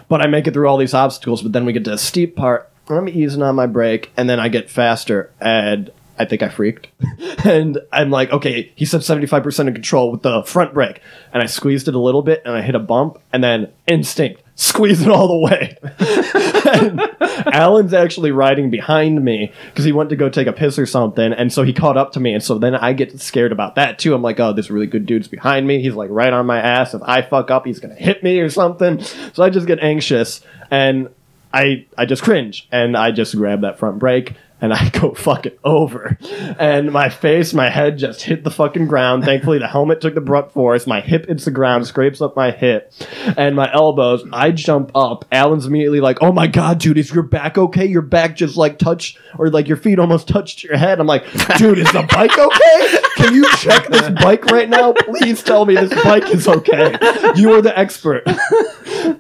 [SPEAKER 1] but I make it through all these obstacles. But then we get to a steep part. I'm easing on my brake, and then I get faster, and I think I freaked. and I'm like, okay, he said 75% of control with the front brake. And I squeezed it a little bit and I hit a bump and then instinct, squeeze it all the way. and Alan's actually riding behind me because he went to go take a piss or something. And so he caught up to me. And so then I get scared about that too. I'm like, oh, this really good dude's behind me. He's like right on my ass. If I fuck up, he's going to hit me or something. So I just get anxious and I, I just cringe and I just grab that front brake and I go fucking over. And my face, my head just hit the fucking ground. Thankfully, the helmet took the brunt force. My hip hits the ground, scrapes up my hip and my elbows. I jump up. Alan's immediately like, oh my God, dude, is your back okay? Your back just like touched, or like your feet almost touched your head. I'm like, dude, is the bike okay? Can you check this bike right now? Please tell me this bike is okay. You are the expert.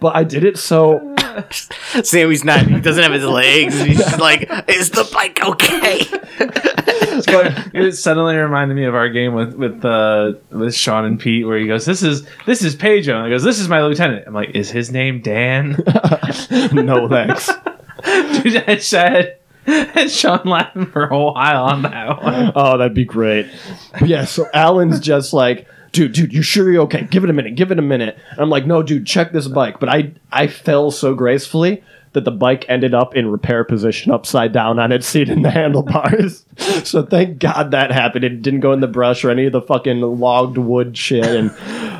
[SPEAKER 1] But I did it so
[SPEAKER 3] Sammy's not. He doesn't have his legs. He's just like, is the bike okay?
[SPEAKER 2] it suddenly reminded me of our game with with uh, with Sean and Pete, where he goes, "This is this is Pedro," and he goes, "This is my lieutenant." I'm like, "Is his name Dan?"
[SPEAKER 1] no thanks.
[SPEAKER 2] Dude, I said, and Sean laughing for a while on that one.
[SPEAKER 1] Oh, that'd be great. But yeah, so Alan's just like, dude, dude, you sure you're okay? Give it a minute, give it a minute. And I'm like, no, dude, check this bike. But I I fell so gracefully that the bike ended up in repair position upside down on its seat in the handlebars. so thank God that happened. It didn't go in the brush or any of the fucking logged wood shit. And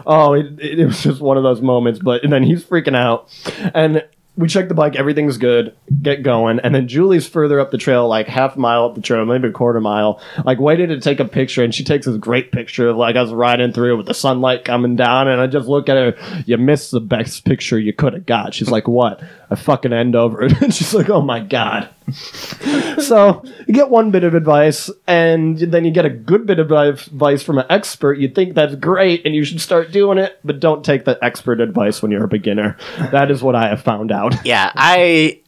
[SPEAKER 1] oh, it, it, was just one of those moments. But and then he's freaking out. And we check the bike, everything's good, get going, and then Julie's further up the trail, like half a mile up the trail, maybe a quarter mile, like waiting to take a picture, and she takes this great picture of like us riding through with the sunlight coming down, and I just look at her, you missed the best picture you could have got. She's like, what? I fucking end over it, and she's like, oh my god. So you get one bit of advice, and then you get a good bit of advice from an expert. You think that's great, and you should start doing it, but don't take the expert advice when you're a beginner. That is what I have found out.
[SPEAKER 3] yeah, I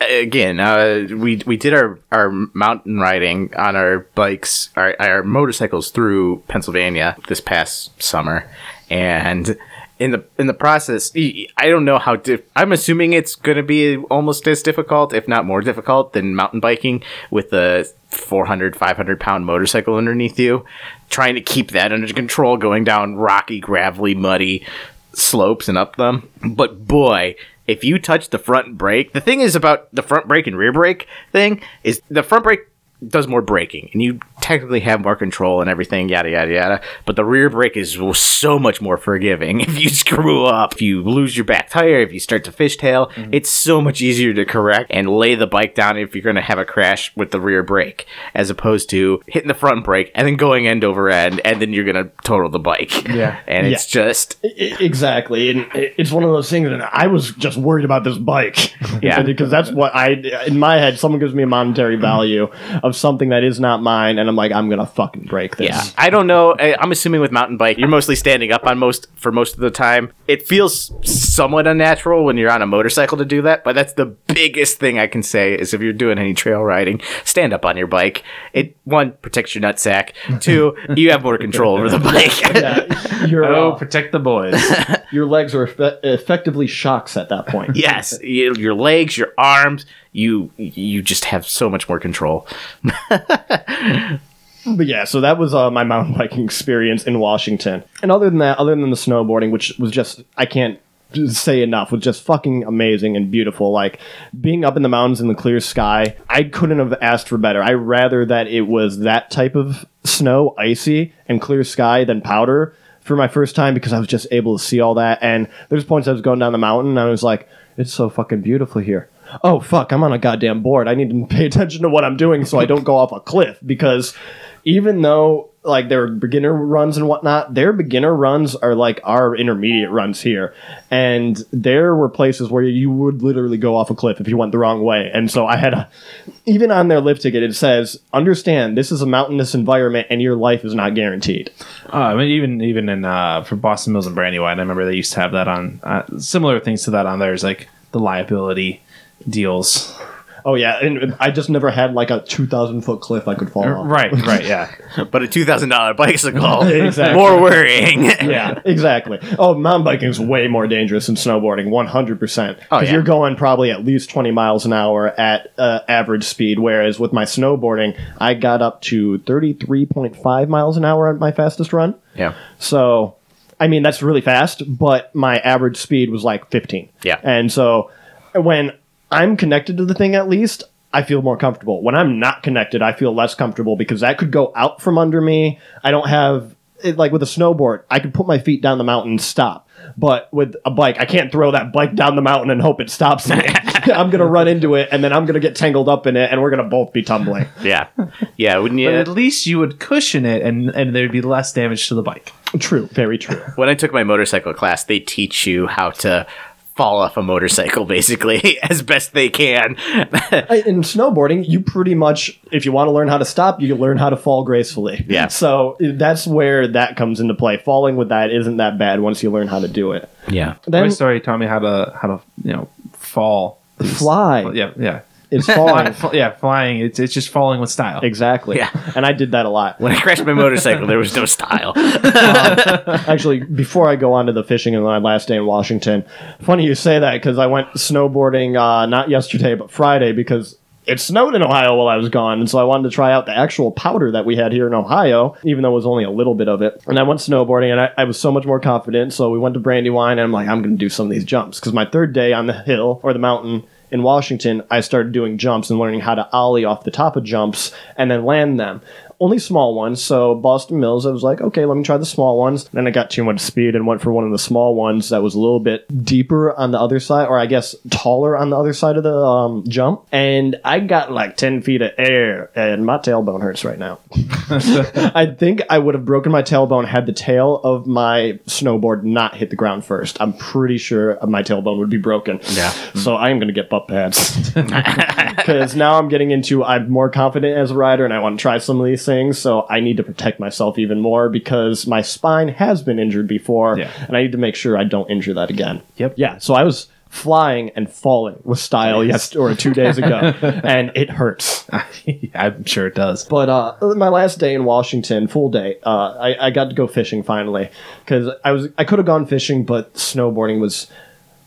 [SPEAKER 3] again, uh, we we did our our mountain riding on our bikes, our our motorcycles through Pennsylvania this past summer, and in the in the process, I don't know how. I'm assuming it's going to be almost as difficult, if not more difficult, than mountain biking with a 400, 500 pound motorcycle underneath you. Trying to keep that under control, going down rocky, gravelly, muddy slopes and up them. But boy, if you touch the front brake, the thing is about the front brake and rear brake thing is the front brake does more braking and you technically have more control and everything yada yada yada but the rear brake is so much more forgiving if you screw up if you lose your back tire if you start to fishtail mm-hmm. it's so much easier to correct and lay the bike down if you're going to have a crash with the rear brake as opposed to hitting the front brake and then going end over end and then you're going to total the bike
[SPEAKER 2] Yeah.
[SPEAKER 3] and it's just
[SPEAKER 1] exactly, and it's one of those things that I was just worried about this bike.
[SPEAKER 3] Yeah.
[SPEAKER 1] because that's what I in my head. Someone gives me a monetary mm-hmm. value of something that is not mine, and I'm like, I'm gonna fucking break this.
[SPEAKER 3] Yeah, I don't know. I- I'm assuming with mountain bike, you're mostly standing up on most for most of the time. It feels somewhat unnatural when you're on a motorcycle to do that, but that's the biggest thing I can say is if you're doing any trail riding, stand up on your bike. It one protects your nutsack. Two, you have more control over the bike.
[SPEAKER 1] Yeah, your
[SPEAKER 2] Oh,
[SPEAKER 1] uh,
[SPEAKER 2] protect the boys.
[SPEAKER 1] your legs are effe- effectively shocks at that point.
[SPEAKER 3] yes, your legs, your arms, you you just have so much more control.
[SPEAKER 1] But yeah, so that was uh, my mountain biking experience in Washington. And other than that, other than the snowboarding, which was just I can't say enough, was just fucking amazing and beautiful. Like being up in the mountains in the clear sky, I couldn't have asked for better. I rather that it was that type of snow, icy and clear sky than powder for my first time because I was just able to see all that. And there's points I was going down the mountain and I was like, it's so fucking beautiful here. Oh fuck, I'm on a goddamn board. I need to pay attention to what I'm doing so I don't go off a cliff because even though like their beginner runs and whatnot, their beginner runs are like our intermediate runs here. And there were places where you would literally go off a cliff if you went the wrong way. And so I had a, even on their lift ticket, it says, understand this is a mountainous environment and your life is not guaranteed.
[SPEAKER 2] Uh, I mean, even even in uh, for Boston Mills and Brandywine, I remember they used to have that on uh, similar things to that on theirs, like the liability deals.
[SPEAKER 1] Oh yeah, and I just never had like a two thousand foot cliff I could fall off.
[SPEAKER 2] Right, right, yeah.
[SPEAKER 3] But a two thousand dollar bicycle,
[SPEAKER 1] Exactly.
[SPEAKER 3] more worrying.
[SPEAKER 1] Yeah, exactly. Oh, mountain biking is way more dangerous than snowboarding, one hundred percent.
[SPEAKER 3] Oh,
[SPEAKER 1] Because
[SPEAKER 3] yeah.
[SPEAKER 1] you're going probably at least twenty miles an hour at uh, average speed, whereas with my snowboarding, I got up to thirty three point five miles an hour at my fastest run.
[SPEAKER 3] yeah.
[SPEAKER 1] So, I mean, that's really fast, but my average speed was like 15.
[SPEAKER 3] Yeah.
[SPEAKER 1] And so when I'm connected to the thing, at least, I feel more comfortable. When I'm not connected, I feel less comfortable because that could go out from under me. I don't have, it, like with a snowboard, I could put my feet down the mountain and stop. But with a bike, I can't throw that bike down the mountain and hope it stops me. I'm going to run into it and then I'm going to get tangled up in it and we're going to both be tumbling.
[SPEAKER 3] Yeah. Yeah. When you
[SPEAKER 2] But at least you would cushion it and, and there'd be less damage to the bike.
[SPEAKER 1] true. Very true.
[SPEAKER 3] when I took my motorcycle class, they teach you how to fall off a motorcycle basically as best they can.
[SPEAKER 1] In snowboarding, you pretty much, if you want to learn how to stop, you learn how to fall gracefully.
[SPEAKER 3] Yeah.
[SPEAKER 1] So that's where that comes into play. Falling with that isn't that bad once you learn how to do it.
[SPEAKER 3] yeah.
[SPEAKER 2] My
[SPEAKER 1] Then
[SPEAKER 2] story taught me how to how to you know fall.
[SPEAKER 1] fly
[SPEAKER 2] Yeah, yeah,
[SPEAKER 1] is
[SPEAKER 2] Fly,
[SPEAKER 1] falling.
[SPEAKER 2] f- yeah. Flying. It's it's just falling with style.
[SPEAKER 1] exactly.
[SPEAKER 3] Yeah.
[SPEAKER 1] And I did that a lot.
[SPEAKER 3] When I crashed my motorcycle, there was no style.
[SPEAKER 1] Actually, before I go on to the fishing and my last day in Washington, funny you say that because I went snowboarding uh, not yesterday but Friday because it snowed in Ohio while I was gone, and so I wanted to try out the actual powder that we had here in Ohio, even though it was only a little bit of it. And I went snowboarding, and I, I was so much more confident. So we went to Brandywine, and I'm like, I'm going to do some of these jumps because my third day on the hill or the mountain in Washington, I started doing jumps and learning how to ollie off the top of jumps and then land them. Only small ones. So Boston Mills, I was like, okay, let me try the small ones. Then I got too much speed and went for one of the small ones that was a little bit deeper on the other side, or I guess taller on the other side of the um, jump. And I got like 10 feet of air, and my tailbone hurts right now. I think I would have broken my tailbone had the tail of my snowboard not hit the ground first. I'm pretty sure my tailbone would be broken.
[SPEAKER 3] Yeah.
[SPEAKER 1] So I am going to get butt pads because now I'm getting into I'm more confident as a rider and I want to try some of these things. So I need to protect myself even more because my spine has been injured before,
[SPEAKER 2] Yeah.
[SPEAKER 1] and I need to make sure I don't injure that again.
[SPEAKER 2] Yep.
[SPEAKER 1] Yeah. So I was flying and falling with style yes or two days ago, and it hurts.
[SPEAKER 2] I'm sure it does.
[SPEAKER 1] But uh, my last day in Washington, full day, uh, I, I got to go fishing finally because I was I could have gone fishing, but snowboarding was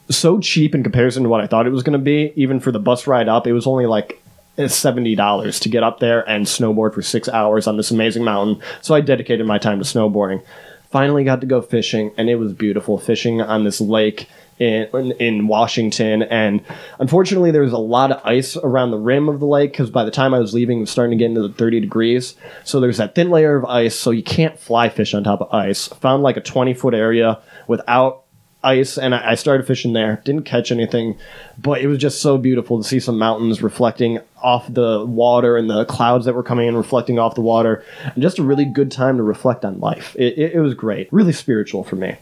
[SPEAKER 1] so cheap in comparison to what I thought it was going to be. Even for the bus ride up, it was only like seventy dollars to get up there and snowboard for six hours on this amazing mountain. So I dedicated my time to snowboarding. Finally, got to go fishing, and it was beautiful fishing on this lake in in Washington. And unfortunately, there was a lot of ice around the rim of the lake because by the time I was leaving, it was starting to get into the 30 degrees. So there's that thin layer of ice, so you can't fly fish on top of ice. Found like a 20 foot area without ice, and I started fishing there. Didn't catch anything, but it was just so beautiful to see some mountains reflecting off the water and the clouds that were coming in reflecting off the water, and just a really good time to reflect on life. It, it, it was great, really spiritual for me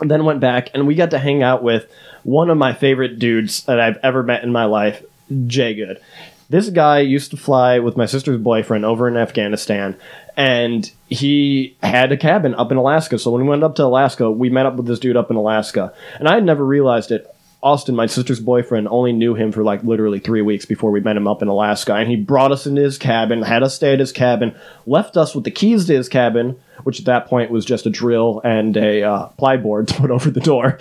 [SPEAKER 1] and then went back and we got to hang out with one of my favorite dudes that I've ever met in my life, Jay Good. This guy used to fly with my sister's boyfriend over in Afghanistan, and he had a cabin up in Alaska. So when we went up to Alaska, we met up with this dude up in Alaska, and I had never realized it. Austin, my sister's boyfriend, only knew him for like literally three weeks before we met him up in Alaska. And he brought us into his cabin, had us stay at his cabin, left us with the keys to his cabin, which at that point was just a drill and a uh, plyboard to put over the door.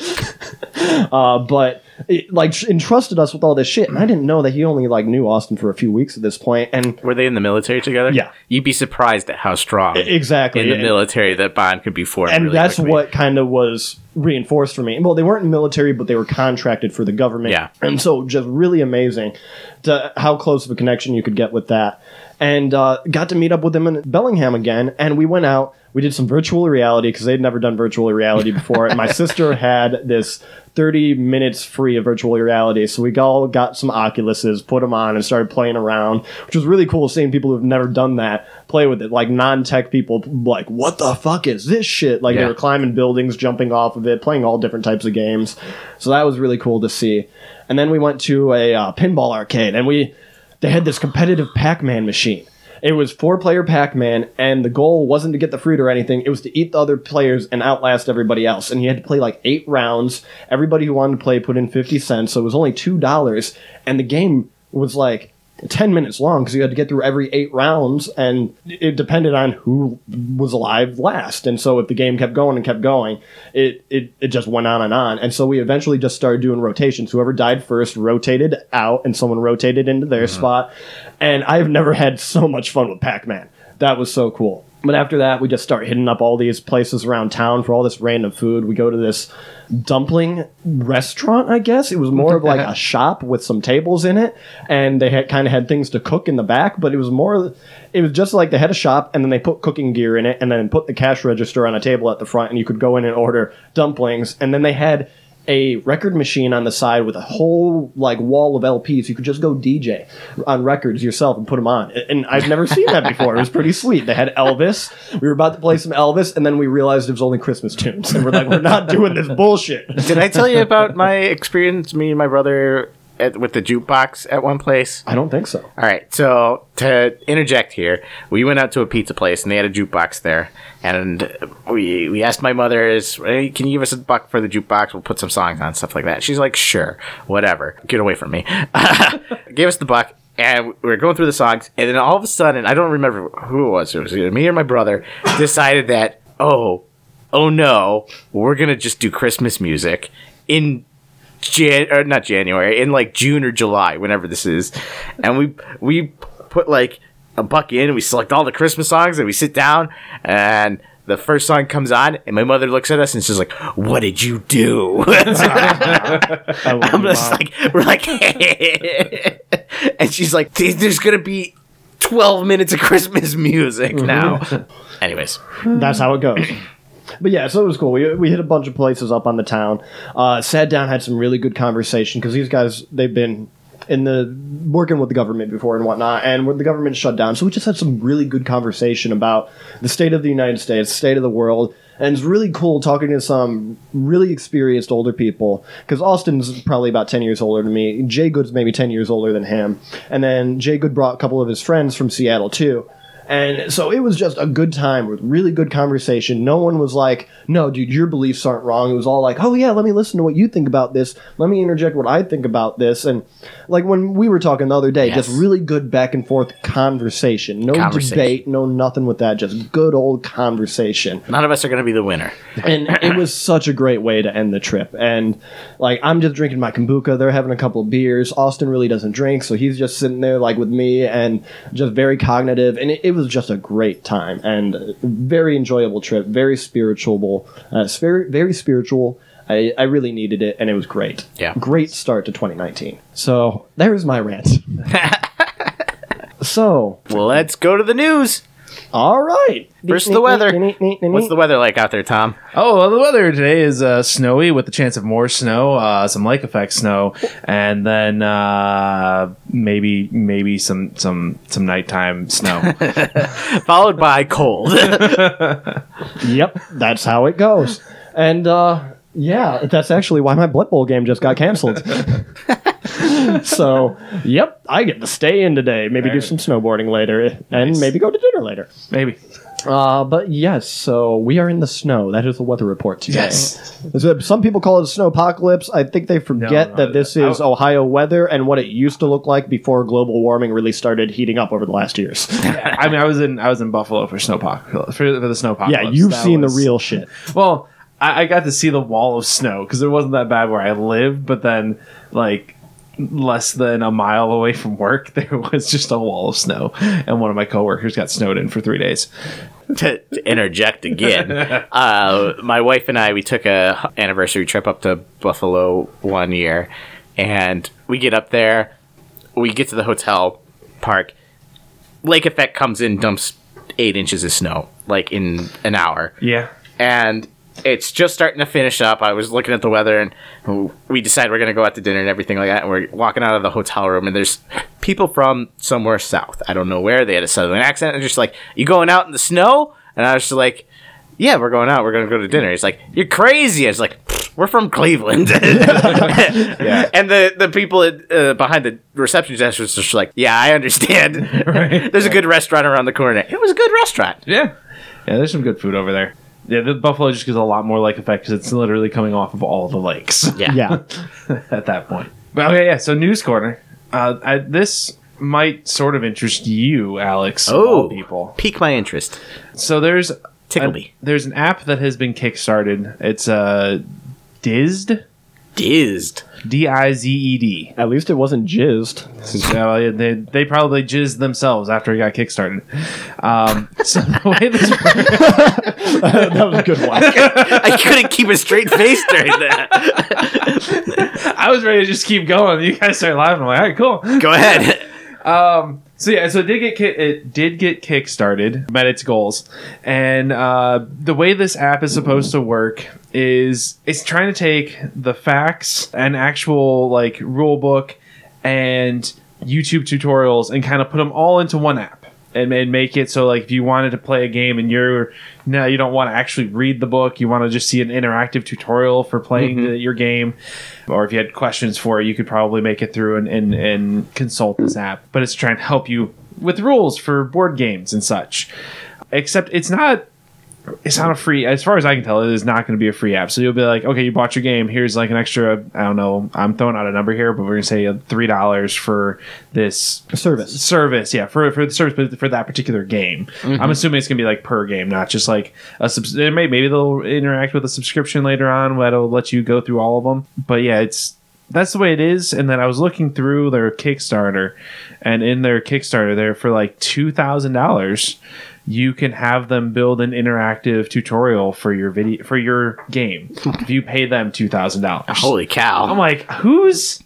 [SPEAKER 1] uh, but it, like entrusted us with all this shit, and I didn't know that he only like knew Austin for a few weeks at this point. And
[SPEAKER 3] Were they in the military together?
[SPEAKER 1] Yeah.
[SPEAKER 3] You'd be surprised at how strong
[SPEAKER 1] exactly
[SPEAKER 3] in the
[SPEAKER 1] and-
[SPEAKER 3] military that bond could be formed.
[SPEAKER 1] and
[SPEAKER 3] really
[SPEAKER 1] that's
[SPEAKER 3] quickly.
[SPEAKER 1] what kind of was reinforced for me. Well, they weren't in the military, but they were contracted for the government.
[SPEAKER 3] Yeah.
[SPEAKER 1] and so just really amazing to how close of a connection you could get with that. And uh, got to meet up with them in Bellingham again, and we went out. We did some virtual reality because they'd never done virtual reality before. and my sister had this 30 minutes free of virtual reality. So we all got some Oculuses, put them on, and started playing around, which was really cool seeing people who've never done that play with it. Like non tech people, like, what the fuck is this shit? Like they were climbing buildings, jumping off of it, playing all different types of games. So that was really cool to see. And then we went to a uh, pinball arcade, and we they had this competitive Pac-Man machine. It was four-player Pac-Man, and the goal wasn't to get the fruit or anything. It was to eat the other players and outlast everybody else. And you had to play like eight rounds. Everybody who wanted to play put in fifty cents, so it was only two dollars. And the game was like 10 minutes long because you had to get through every eight rounds and it depended on who was alive last. And so if the game kept going and kept going it, it, it just went on and on. And so we eventually just started doing rotations. Whoever died first rotated out and someone rotated into their mm-hmm. spot. And i've never had so much fun with pac-man. That was so cool but after that we just start hitting up all these places around town for all this random food. We go to this dumpling restaurant i guess. It was more of like a shop with some tables in it and they had kind of had things to cook in the back but it was more it was just like they had a shop and then they put cooking gear in it and then put the cash register on a table at the front and you could go in and order dumplings. And then they had a record machine on the side with a whole like wall of LPs. You could just go DJ on records yourself and put them on. And I've never seen that before. It was pretty sweet. They had Elvis. We were about to play some Elvis, and then we realized it was only Christmas tunes, and we're like, we're not doing this bullshit.
[SPEAKER 3] Did I tell you about my experience, me and my brother, at, with the jukebox at one place?
[SPEAKER 1] I don't think so.
[SPEAKER 3] All right, so to interject here, we went out to a pizza place and they had a jukebox there, and we we asked my mother, "Is hey, can you give us a buck for the jukebox? We'll put some songs on, stuff like that." She's like, "Sure, whatever, get away from me." Gave us the buck, and we were going through the songs, and then all of a sudden, I don't remember who it was. It was either me or my brother. Decided that, oh, oh no, we're gonna just do Christmas music in Jan or not January in like June or July, whenever this is, and we we put like a buck in, and we select all the Christmas songs, and we sit down, and the first song comes on, and my mother looks at us and she's like, "What did you do?" I'm just like, we're like, and she's like, "There's gonna be." 12 minutes of Christmas music now. Anyways,
[SPEAKER 1] That's how it goes. But yeah, so it was cool. We, we hit a bunch of places up on the town. Uh, sat down, had some really good conversation because these guys they've been in the working with the government before and whatnot, and when the government shut down, so we just had some really good conversation about the state of the United States, state of the world. And it's really cool talking to some really experienced older people because Austin's probably about 10 years older than me. Jay Good's maybe 10 years older than him. And then Jay Good brought a couple of his friends from Seattle too. And so it was just a good time with really good conversation. No one was like, no, dude, your beliefs aren't wrong. It was all like, oh, yeah, let me listen to what you think about this. Let me interject what I think about this. And like when we were talking the other day,
[SPEAKER 3] Yes.
[SPEAKER 1] just really good back and forth conversation. No
[SPEAKER 3] Conversation.
[SPEAKER 1] debate, no nothing with that. Just good old conversation
[SPEAKER 3] none of us are going to be the winner.
[SPEAKER 1] and it was such a great way to end the trip. And like I'm just drinking my kombucha, they're having a couple of beers. Austin really doesn't drink, so he's just sitting there like with me and just very cognitive. And it, it was just a great time and very enjoyable trip, very spiritual, uh, very very spiritual. I, I really needed it, and it was great.
[SPEAKER 3] Yeah.
[SPEAKER 1] great start to 2019. So there's my rant. so
[SPEAKER 3] Let's go to the news.
[SPEAKER 1] All right,
[SPEAKER 3] First, the weather. What's the weather like out there, Tom?
[SPEAKER 2] Oh, well, the weather today is uh, snowy with the chance of more snow, uh, some lake effect snow, and then uh, maybe maybe some some some nighttime snow.
[SPEAKER 3] Followed by cold.
[SPEAKER 1] Yep, that's how it goes. And uh, yeah, that's actually why my Blood Bowl game just got canceled. so, yep, I get to stay in today. Maybe do some snowboarding later, and
[SPEAKER 2] Nice.
[SPEAKER 1] maybe go to dinner later.
[SPEAKER 2] maybe.
[SPEAKER 1] Uh, but yes, so we are in the snow. That is the weather report today.
[SPEAKER 2] Yes.
[SPEAKER 1] So Some people call it a snow apocalypse. I think they forget
[SPEAKER 2] No,
[SPEAKER 1] that this is Ohio weather and what it used to look like before global warming really started heating up over the last years.
[SPEAKER 2] I mean, I was in I was in Buffalo for snowpocalypse for, for the snowpocalypse.
[SPEAKER 1] yeah, you've
[SPEAKER 2] That
[SPEAKER 1] seen
[SPEAKER 2] was-
[SPEAKER 1] the real shit.
[SPEAKER 2] Well, I, I got to see the wall of snow because it wasn't that bad where I lived, but then like less than a mile away from work, there was just a wall of snow, and one of my coworkers got snowed in for three days.
[SPEAKER 3] to, to interject again, uh, my wife and I we took a anniversary trip up to Buffalo one year, and we get up there, we get to the hotel park. Lake effect comes in, dumps eight inches of snow like in an hour,
[SPEAKER 2] Yeah.
[SPEAKER 3] and it's just starting to finish up. I was looking at the weather, and we decide we're gonna go out to dinner and everything like that. And we're walking out of the hotel room, and there's people from somewhere south. I don't know where. They had a southern accent, and just like, "You going out in the snow?" And I was just like, "Yeah, we're going out. We're gonna go to dinner." He's like, "You're crazy." I was like, "We're from Cleveland."
[SPEAKER 2] Yeah.
[SPEAKER 3] And the the people at, uh, behind the reception desk was just like, "Yeah, I understand.
[SPEAKER 2] Right.
[SPEAKER 3] There's a good restaurant around the corner. It was a good restaurant."
[SPEAKER 2] Yeah. Yeah, there's some good food over there. Yeah, the Buffalo just gives a lot more lake effect because it's literally coming off of all the lakes
[SPEAKER 3] Yeah.
[SPEAKER 1] Yeah.
[SPEAKER 2] at that point. But okay, yeah. So news corner. Uh, I, this might sort of interest you, Alex. of all
[SPEAKER 3] Oh,
[SPEAKER 2] people.
[SPEAKER 3] pique my interest.
[SPEAKER 2] So there's
[SPEAKER 3] Tickle
[SPEAKER 2] a-
[SPEAKER 3] me.
[SPEAKER 2] there's an app that has been kickstarted. It's uh, Dized,
[SPEAKER 3] Dized.
[SPEAKER 2] D I Z E D.
[SPEAKER 1] At least it wasn't jizzed.
[SPEAKER 2] So yeah, they they probably jizzed themselves after it got kickstarted. Um, so the way this
[SPEAKER 1] that was a good one.
[SPEAKER 3] I couldn't keep a straight face during that.
[SPEAKER 2] I was ready to just keep going. You guys started laughing. I'm like, all right, cool.
[SPEAKER 3] Go ahead.
[SPEAKER 2] Um, so yeah, so it did get ki- it did get kickstarted, met its goals, and uh, the way this app is supposed to work is it's trying to take the facts and actual like rule book and YouTube tutorials and kind of put them all into one app. And, and make it so like if you wanted to play a game and you're now you don't want to actually read the book you want to just see an interactive tutorial for playing mm-hmm. the, your game or if you had questions for it, you could probably make it through and, and, and consult this app. But it's trying to help you with rules for board games and such. Except it's not it's not a free as far as I can tell, it is not going to be a free app. So you'll be like, okay, you bought your game, here's like an extra I don't know, I'm throwing out a number here, but we're gonna say three dollars for this
[SPEAKER 1] Service.
[SPEAKER 2] service yeah for for the service but for that particular game
[SPEAKER 3] Mm-hmm.
[SPEAKER 2] i'm assuming it's gonna be like per game not just like a subs- eh, maybe maybe they'll interact with a subscription later on that'll let you go through all of them but yeah it's that's the way it is and then i was looking through their kickstarter and in their kickstarter there for like $2000 you can have them build an interactive tutorial for your video for your game. If you pay them $2000
[SPEAKER 3] Holy cow.
[SPEAKER 2] i'm like who's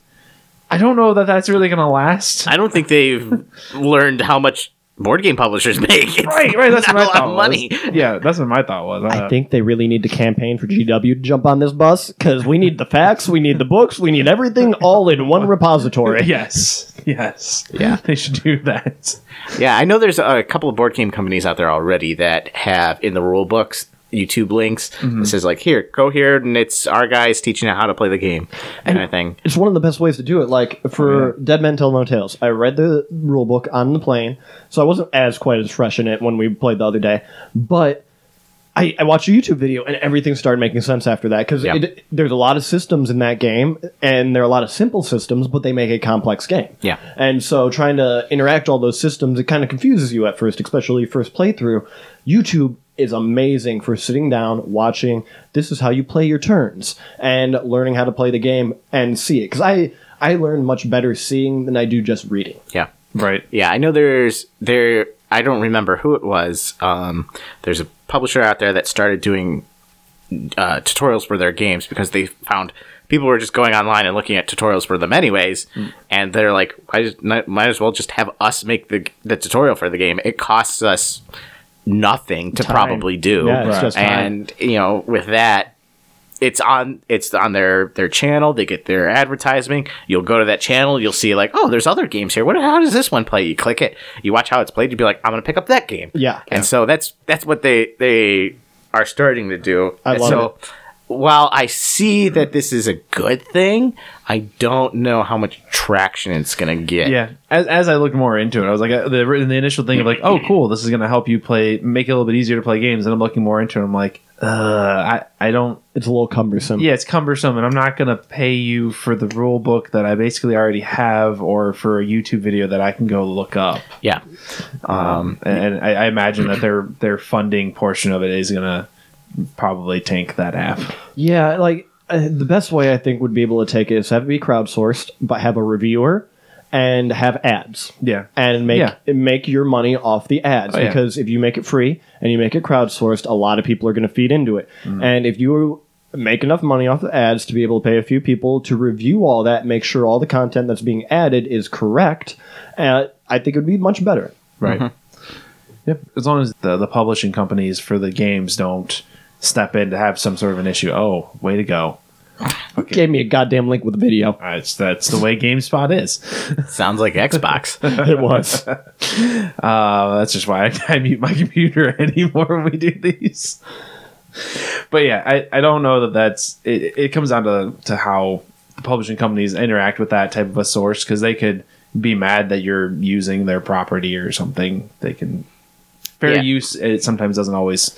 [SPEAKER 2] i don't know that that's really gonna last.
[SPEAKER 3] I don't think they've learned how much board game publishers make. It's
[SPEAKER 2] Right, right. That's
[SPEAKER 3] not
[SPEAKER 2] what
[SPEAKER 3] a
[SPEAKER 2] I
[SPEAKER 3] lot
[SPEAKER 2] thought.
[SPEAKER 3] of money.
[SPEAKER 2] Was. Yeah, that's what my thought was. Uh,
[SPEAKER 1] I think they really need to campaign for GW to jump on this bus because we need the facts, we need the books, we need everything all in one repository.
[SPEAKER 2] Yes, yes.
[SPEAKER 3] Yeah.
[SPEAKER 2] they should do that.
[SPEAKER 3] Yeah, I know there's a couple of board game companies out there already that have in the rule books YouTube links.
[SPEAKER 2] Mm-hmm.
[SPEAKER 3] It says like, here, go here, and it's our guys teaching you how to play the game, kind of thing.
[SPEAKER 1] It's one of the best ways to do it. Like for Dead Men Tell No Tales, I read the rule book on the plane, so I wasn't as quite as fresh in it when we played the other day. But I, I watched a YouTube video and everything started making sense after that because
[SPEAKER 3] Yeah.
[SPEAKER 1] there's a lot of systems in that game and there are a lot of simple systems, but they make a complex game.
[SPEAKER 3] Yeah.
[SPEAKER 1] And so trying to interact all those systems, it kind of confuses you at first, especially first playthrough. YouTube is amazing for sitting down, watching. This is how you play your turns and learning how to play the game and see it. Because I I learn much better seeing than I do just reading.
[SPEAKER 3] Yeah.
[SPEAKER 2] Right.
[SPEAKER 3] Yeah, I know there's there. I don't remember who it was. Um, there's a publisher out there that started doing uh, tutorials for their games because they found people were just going online and looking at tutorials for them anyways, and they're like, I just might might as well just have us make the the tutorial for the game. It costs us nothing to
[SPEAKER 1] Time.
[SPEAKER 3] probably do,
[SPEAKER 1] Yeah,
[SPEAKER 2] Right.
[SPEAKER 3] and you know with that it's on it's on their their channel. They get their advertising. You'll go to that channel. You'll see like oh there's other games here. What how does this one play? You click it. You watch how it's played. You'd be like i'm gonna pick up that game.
[SPEAKER 1] Yeah.
[SPEAKER 3] and so that's that's what they they are starting to do.
[SPEAKER 1] I
[SPEAKER 3] And
[SPEAKER 1] love
[SPEAKER 3] so
[SPEAKER 1] it.
[SPEAKER 3] While i see that this is a good thing i don't know how much traction it's gonna get
[SPEAKER 2] Yeah. As, as I looked more into it, I was like, uh, the, the initial thing of like, oh, cool, this is going to help you play, make it a little bit easier to play games. And I'm looking more into it. I'm like, uh, I, I don't,
[SPEAKER 1] It's a little cumbersome.
[SPEAKER 2] yeah, it's cumbersome, and I'm not going to pay you for the rule book that I basically already have or for a YouTube video that I can go look up.
[SPEAKER 3] yeah
[SPEAKER 2] Um, and I, I imagine that their their funding portion of it is going to probably tank that app.
[SPEAKER 1] Yeah, like uh, the best way I think would be able to take it is have it be crowdsourced, but have a reviewer and have ads.
[SPEAKER 2] Yeah.
[SPEAKER 1] And make
[SPEAKER 2] Yeah.
[SPEAKER 1] make your money off the ads
[SPEAKER 2] Oh, yeah.
[SPEAKER 1] because if you make it free and you make it crowdsourced, a lot of people are going to feed into it.
[SPEAKER 2] Mm.
[SPEAKER 1] And if you make enough money off the ads to be able to pay a few people to review all that, make sure all the content that's being added is correct, uh, I think it would be much better.
[SPEAKER 2] Right. Yep. As long as the, the publishing companies for the games don't step in to have some sort of an issue. Oh, way to go.
[SPEAKER 1] Gave me a goddamn link with a video.
[SPEAKER 2] That's that's the way GameSpot is.
[SPEAKER 3] sounds like xbox
[SPEAKER 1] it was.
[SPEAKER 2] Uh, that's just why I, I mute my computer anymore when we do these. But yeah, I, I don't know that that's it. It comes down to to how the publishing companies interact with that type of a source because they could be mad that you're using their property or something. They can fair
[SPEAKER 3] Yeah.
[SPEAKER 2] use. It sometimes doesn't always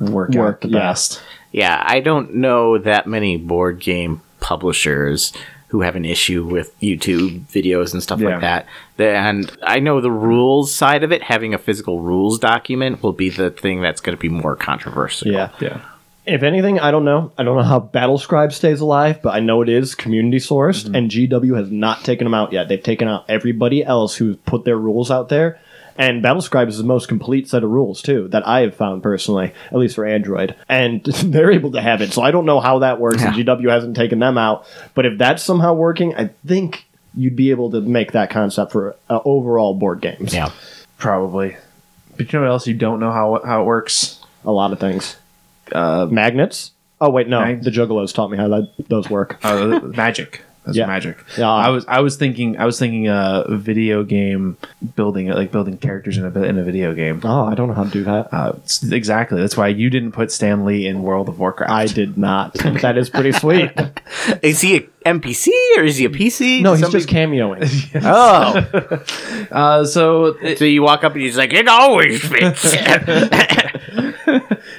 [SPEAKER 2] work,
[SPEAKER 1] Work,
[SPEAKER 2] out the
[SPEAKER 1] yeah.
[SPEAKER 2] best.
[SPEAKER 3] Yeah, I don't know that many board game publishers who have an issue with YouTube videos and stuff
[SPEAKER 2] Yeah.
[SPEAKER 3] like that. And I know the rules side of it, having a physical rules document will be the thing that's going to be more controversial.
[SPEAKER 1] Yeah.
[SPEAKER 2] Yeah.
[SPEAKER 1] If anything, I don't know. I don't know how Battlescribe stays alive, but I know it is community sourced,
[SPEAKER 2] Mm-hmm.
[SPEAKER 1] and GW has not taken them out yet. They've taken out everybody else who's put their rules out there. And Battlescribe is the most complete set of rules, too, that I have found personally, at least for Android. And they're able to have it. So I don't know how that works, and GW hasn't taken them out. But if that's somehow working, I think you'd be able to make that concept for uh, overall board games.
[SPEAKER 3] Yeah.
[SPEAKER 2] Probably. But you know what else you don't know how how it works?
[SPEAKER 1] A lot of things. Uh, Magnets? Oh, wait, no.
[SPEAKER 2] Mag-
[SPEAKER 1] the Juggalos taught me how that, those work.
[SPEAKER 2] Uh, magic. That's
[SPEAKER 1] Yeah.
[SPEAKER 2] magic.
[SPEAKER 1] Yeah.
[SPEAKER 2] I was I was thinking I was thinking uh, video game building like building characters in a in a video game.
[SPEAKER 1] Oh, I don't know how to do that.
[SPEAKER 2] Uh, exactly. That's why you didn't put Stan Lee in World of Warcraft.
[SPEAKER 1] I did not. that is pretty sweet.
[SPEAKER 3] Is he a NPC or is he a PC?
[SPEAKER 1] No, he's
[SPEAKER 3] Somebody-
[SPEAKER 1] just cameoing.
[SPEAKER 3] Oh,
[SPEAKER 2] Uh, so it,
[SPEAKER 3] so you walk up and he's like, "It always fits."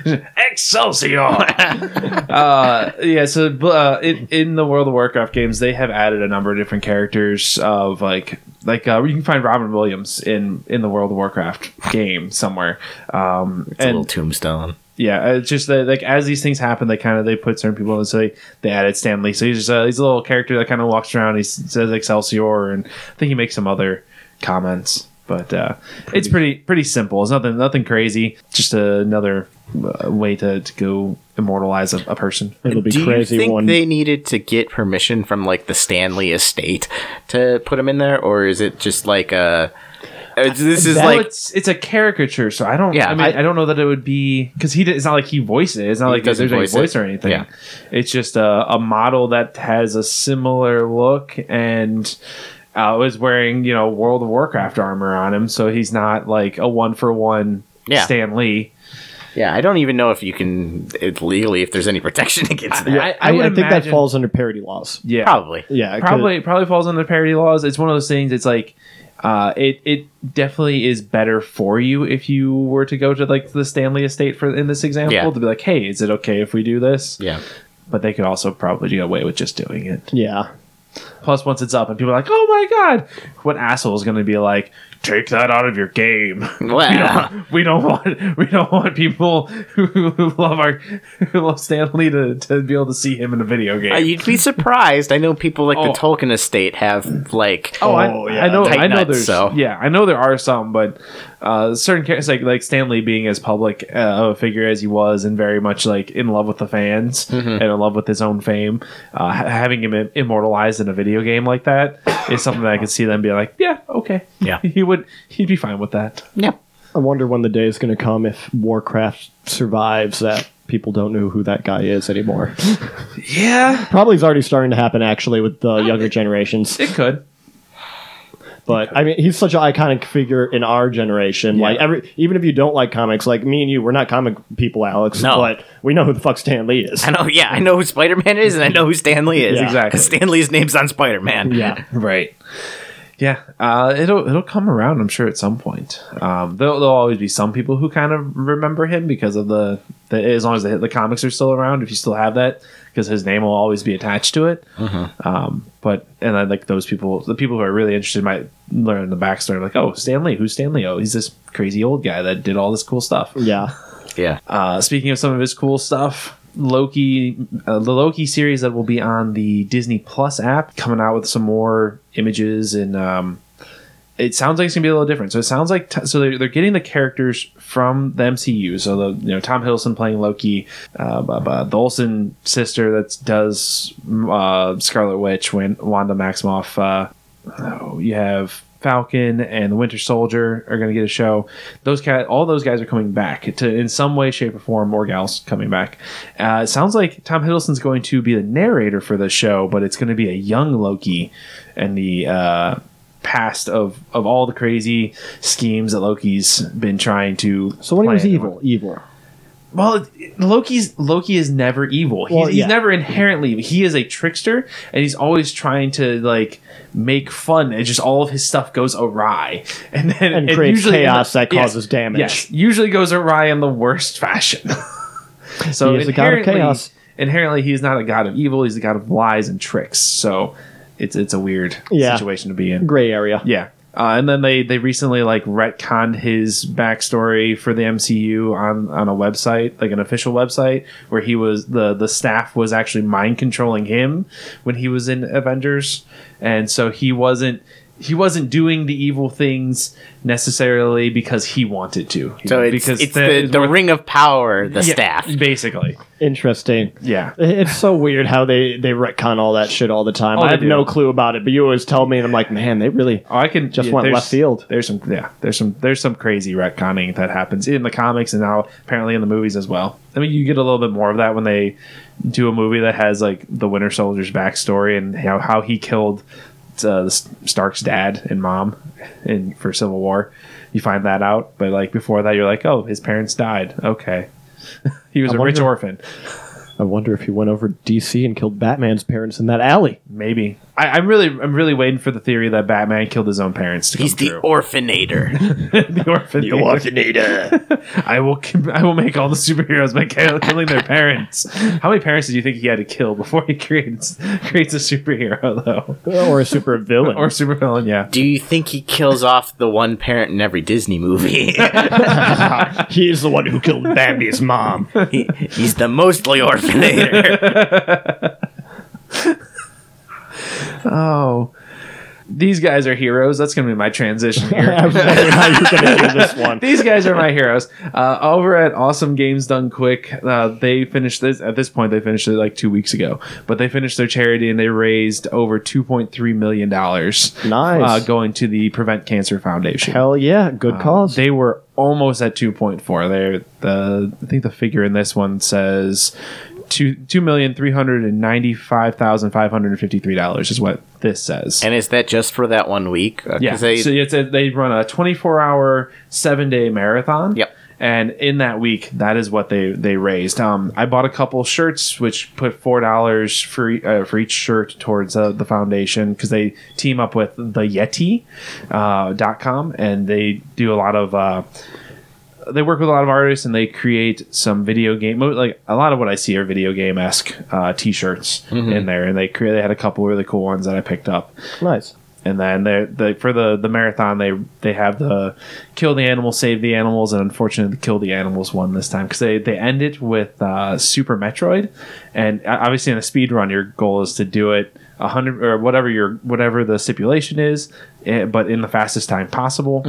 [SPEAKER 2] Excelsior. uh, yeah. So uh, in, in the World of Warcraft games, they have added a number of different characters of like like uh, you can find Robin Williams in in the World of Warcraft game somewhere. Um,
[SPEAKER 3] it's a little tombstone.
[SPEAKER 2] yeah, it's just that like as these things happen, they kind of they put certain people in. So they, they added Stan Lee. So he's just uh, he's a little character that kind of walks around. He says Excelsior, and I think he makes some other comments. But uh, it's pretty pretty simple. It's nothing nothing crazy. Just another uh, way to, to go immortalize a, a person.
[SPEAKER 1] It'll be
[SPEAKER 3] Do
[SPEAKER 1] crazy
[SPEAKER 3] you think
[SPEAKER 1] one.
[SPEAKER 3] they needed to get permission from like the Stan Lee estate to put him in there, or is it just like a? uh, This is
[SPEAKER 1] That-
[SPEAKER 2] Well,
[SPEAKER 3] like
[SPEAKER 2] it's it's a caricature, so I don't.
[SPEAKER 3] Yeah,
[SPEAKER 2] I mean,
[SPEAKER 3] I-
[SPEAKER 2] I, don't know that it would be because he. did- It's not like he voiced it. It's not like there's
[SPEAKER 3] doesn't
[SPEAKER 2] any
[SPEAKER 3] voice
[SPEAKER 2] voice
[SPEAKER 3] it.
[SPEAKER 2] or anything.
[SPEAKER 3] Yeah.
[SPEAKER 2] It's just a, a model that has a similar look and uh, was wearing you know World of Warcraft armor on him, so he's not like a one for one
[SPEAKER 3] Yeah.
[SPEAKER 2] Stan Lee.
[SPEAKER 3] yeah. I don't even know if you can it legally if there's any protection against that.
[SPEAKER 2] I,
[SPEAKER 1] I,
[SPEAKER 2] I would
[SPEAKER 1] I think that falls under parody laws.
[SPEAKER 2] Yeah,
[SPEAKER 3] Probably.
[SPEAKER 1] Yeah, 'cause-
[SPEAKER 2] probably probably falls under parody laws. It's one of those things. It's like uh, it it definitely is better for you if you were to go to like the Stan Lee estate for in this example
[SPEAKER 3] Yeah.
[SPEAKER 2] to be like, hey, is it okay if we do this?
[SPEAKER 3] Yeah.
[SPEAKER 2] But they could also probably get away with just doing it.
[SPEAKER 1] Yeah.
[SPEAKER 2] Plus, once it's up and people are like, oh my god, what asshole is going to be like? Take that out of your game.
[SPEAKER 3] Well,
[SPEAKER 2] we don't want we don't want people who, who love our who love Stan Lee to, to be able to see him in a video game.
[SPEAKER 3] uh, you'd be surprised. I know people like
[SPEAKER 2] Oh.
[SPEAKER 3] the Tolkien estate have like
[SPEAKER 2] Oh, I,
[SPEAKER 1] Oh, yeah.
[SPEAKER 2] I know. I know.
[SPEAKER 3] nuts,
[SPEAKER 2] There's
[SPEAKER 3] so.
[SPEAKER 2] yeah, I know there are some, but uh, certain characters like like Stan Lee being as public uh, of a figure as he was, and very much like in love with the fans
[SPEAKER 3] Mm-hmm.
[SPEAKER 2] and in love with his own fame, uh, ha- having him immortalized in a video game like that is something that I could see them be like, yeah, okay,
[SPEAKER 3] Yeah.
[SPEAKER 2] he would, he'd be fine with that.
[SPEAKER 3] yeah.
[SPEAKER 1] I wonder when the day is going to come if Warcraft survives that people don't know who that guy is anymore.
[SPEAKER 2] Yeah,
[SPEAKER 1] Probably is already starting to happen actually with the younger generations.
[SPEAKER 2] it could.
[SPEAKER 1] But I mean, he's such an iconic figure in our generation. Like every, even if you don't like comics, like me and you, we're not comic people, Alex.
[SPEAKER 3] No.
[SPEAKER 1] But we know who the fuck Stan Lee is.
[SPEAKER 3] I know. Yeah, I know who Spider Man is, and I know who Stan Lee is.
[SPEAKER 1] Yeah.
[SPEAKER 2] Exactly.
[SPEAKER 3] Stan Lee's name's on Spider Man.
[SPEAKER 1] Yeah.
[SPEAKER 2] Right. Yeah, uh, it'll it'll come around. I'm sure at some point. Um, there'll, there'll always be some people who kind of remember him because of the, the as long as the, the comics are still around. If you still have that, because his name will always be attached to it. Um, but and then like those people, the people who are really interested might learn the backstory. Like, oh, Stan Lee, who's Stan Lee? Oh, he's this crazy old guy that did all this cool stuff.
[SPEAKER 1] Yeah.
[SPEAKER 3] Yeah.
[SPEAKER 2] Uh, speaking of some of his cool stuff, Loki, uh, the Loki series that will be on the Disney Plus app, coming out with some more images and um, it sounds like it's gonna be a little different. So it sounds like t- so they're, they're getting the characters from the MCU. So the you know Tom Hiddleston playing Loki, uh, bu- bu- the Olsen sister that does uh, Scarlet Witch, when Wanda Maximoff. Uh, oh, you have Falcon and the Winter Soldier are going to get a show. Those cat, all those guys are coming back to in some way, shape, or form. Or gals coming back. Uh, it sounds like Tom Hiddleston's going to be the narrator for the show, but it's going to be a young Loki and the uh, past of of all the crazy schemes that Loki's been trying to.
[SPEAKER 1] So when he was evil, evil.
[SPEAKER 2] Well, Loki's Loki is never evil. He's,
[SPEAKER 1] Well,
[SPEAKER 2] he's never inherently. evil. He is a trickster, and he's always trying to like make fun. And just all of his stuff goes awry, and then
[SPEAKER 1] And
[SPEAKER 2] it
[SPEAKER 1] creates
[SPEAKER 2] usually
[SPEAKER 1] chaos that
[SPEAKER 2] yes,
[SPEAKER 1] causes damage.
[SPEAKER 2] Yes, usually goes awry in the worst fashion. so
[SPEAKER 1] He is a god of
[SPEAKER 2] inherently-
[SPEAKER 1] chaos.
[SPEAKER 2] Inherently, he's not a god of evil. He's a god of lies and tricks. So it's it's a weird
[SPEAKER 1] Yeah.
[SPEAKER 2] situation to be in.
[SPEAKER 1] Gray area.
[SPEAKER 2] Yeah. Uh, and then they, they recently like retconned his backstory for the MCU on, on a website, like an official website, where he was the the staff was actually mind controlling him when he was in Avengers, and so he wasn't he wasn't doing the evil things necessarily because he wanted to.
[SPEAKER 3] So it's,
[SPEAKER 2] because
[SPEAKER 3] it's the, the
[SPEAKER 2] what-
[SPEAKER 3] ring of power, the
[SPEAKER 2] yeah,
[SPEAKER 3] staff.
[SPEAKER 2] basically.
[SPEAKER 1] Interesting.
[SPEAKER 2] Yeah.
[SPEAKER 1] It's so weird how they they retcon all that shit all the time.
[SPEAKER 2] Oh,
[SPEAKER 1] I have
[SPEAKER 2] do.
[SPEAKER 1] no clue about it, but you always tell me, and I'm like, man, they really.
[SPEAKER 2] Oh, I can
[SPEAKER 1] Just went
[SPEAKER 2] there's-
[SPEAKER 1] left field.
[SPEAKER 2] There's some yeah, there's some there's some crazy retconning that happens in the comics and now apparently in the movies as well. I mean, you get a little bit more of that when they do a movie that has like the Winter Soldier's backstory and how how he killed uh, the Stark's dad and mom in for Civil War. You find that out, but like before that, you're like, oh, his parents died. Okay, he was
[SPEAKER 1] I
[SPEAKER 2] a rich orphan.
[SPEAKER 1] I wonder if he went over to DC and killed Batman's parents in that alley.
[SPEAKER 2] Maybe I, I'm really I'm really waiting for the theory that Batman killed his own parents to
[SPEAKER 3] He's
[SPEAKER 2] come
[SPEAKER 3] the
[SPEAKER 2] true.
[SPEAKER 3] orphanator.
[SPEAKER 2] the Orphanator. I will. I will make all the superheroes by killing their parents. How many parents did you think he had to kill before he creates creates a superhero though,
[SPEAKER 1] Or a super villain.
[SPEAKER 2] or a super villain? Yeah.
[SPEAKER 3] Do you think he kills off the one parent in every Disney movie?
[SPEAKER 1] He's the one who killed Bambi's mom.
[SPEAKER 3] He- he's the mostly orphanator.
[SPEAKER 2] Oh, these guys are heroes. That's gonna be my transition here.
[SPEAKER 1] I was wondering how you're going to do this one.
[SPEAKER 2] These guys are my heroes. Uh, over at Awesome Games Done Quick, uh, they finished this. At this point, they finished it like two weeks ago. But they finished their charity and they raised over two point three million dollars.
[SPEAKER 1] Nice.
[SPEAKER 2] uh, going to the Prevent Cancer Foundation.
[SPEAKER 1] Hell yeah, good cause.
[SPEAKER 2] They were almost at two point four. They're the I think the figure in this one says two two million three hundred and ninety five thousand five hundred and fifty three dollars is what this says.
[SPEAKER 3] and is that just for that one week? Uh,
[SPEAKER 2] Yeah.
[SPEAKER 3] they-
[SPEAKER 2] so it's a, they run a 24 hour, seven day marathon.
[SPEAKER 3] Yep.
[SPEAKER 2] And in that week, that is what they they raised. Um, I bought a couple shirts, which put four dollars for uh, for each shirt towards uh, the foundation because they team up with the Yetee uh, dot com and they do a lot of. They work with a lot of artists and they create some video game like a lot of what I see are video game esque uh, t-shirts in there and they create they had a couple really cool ones that I picked up.
[SPEAKER 1] Nice.
[SPEAKER 2] and then they they for the the marathon they they have the kill the animals save the animals and unfortunately the kill the animals one this time because they they end it with uh, super metroid. And uh, obviously in a speed run your goal is to do it a hundred or whatever your whatever the stipulation is eh, but in the fastest time possible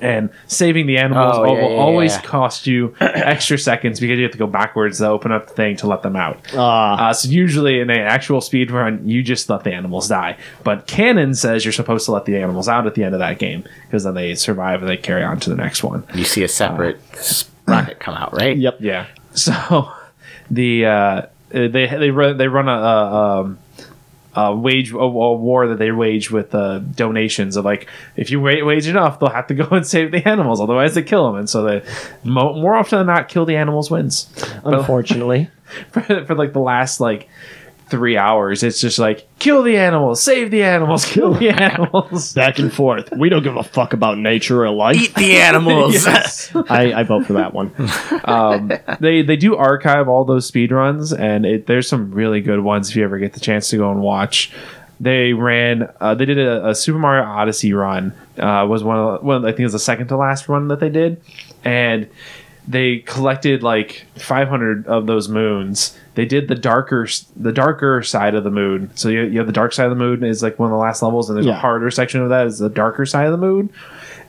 [SPEAKER 2] and saving the animals
[SPEAKER 3] Oh,
[SPEAKER 2] will,
[SPEAKER 3] yeah,
[SPEAKER 2] will
[SPEAKER 3] yeah,
[SPEAKER 2] always
[SPEAKER 3] yeah.
[SPEAKER 2] cost you extra seconds because you have to go backwards to open up the thing to let them out
[SPEAKER 1] Ah,
[SPEAKER 2] uh, so usually in an actual speed run, you just let the animals die. But canon says you're supposed to let the animals out at the end of that game because then they survive and they carry on to the next one.
[SPEAKER 3] you see a separate rocket come out, right?
[SPEAKER 1] yep.
[SPEAKER 2] Yeah. So the uh, they they run they run a, a, um, a wage a, a war that they wage with uh, donations of like if you wa- wage enough, they'll have to go and save the animals, otherwise they kill them. And so they mo- more often than not, kill the animals wins. But-
[SPEAKER 1] Unfortunately.
[SPEAKER 2] for, for like the last like three hours. It's just like kill the animals, save the animals, kill the animals.
[SPEAKER 1] Back and forth. We don't give a fuck about nature or life.
[SPEAKER 3] Eat the animals.
[SPEAKER 2] Yes.
[SPEAKER 1] I, I vote for that one.
[SPEAKER 2] um, they they do archive all those speed runs, and it, there's some really good ones if you ever get the chance to go and watch. They ran. Uh, they did a, a Super Mario Odyssey run. Uh, was one of the, one. Of, the- I think it was the second to last run that they did, and they collected like 500 of those moons. They did the darker the darker side of the moon. So you, you have the dark side of the moon is like one of the last levels, and there's
[SPEAKER 1] Yeah.
[SPEAKER 2] a harder section of that is the darker side of the moon,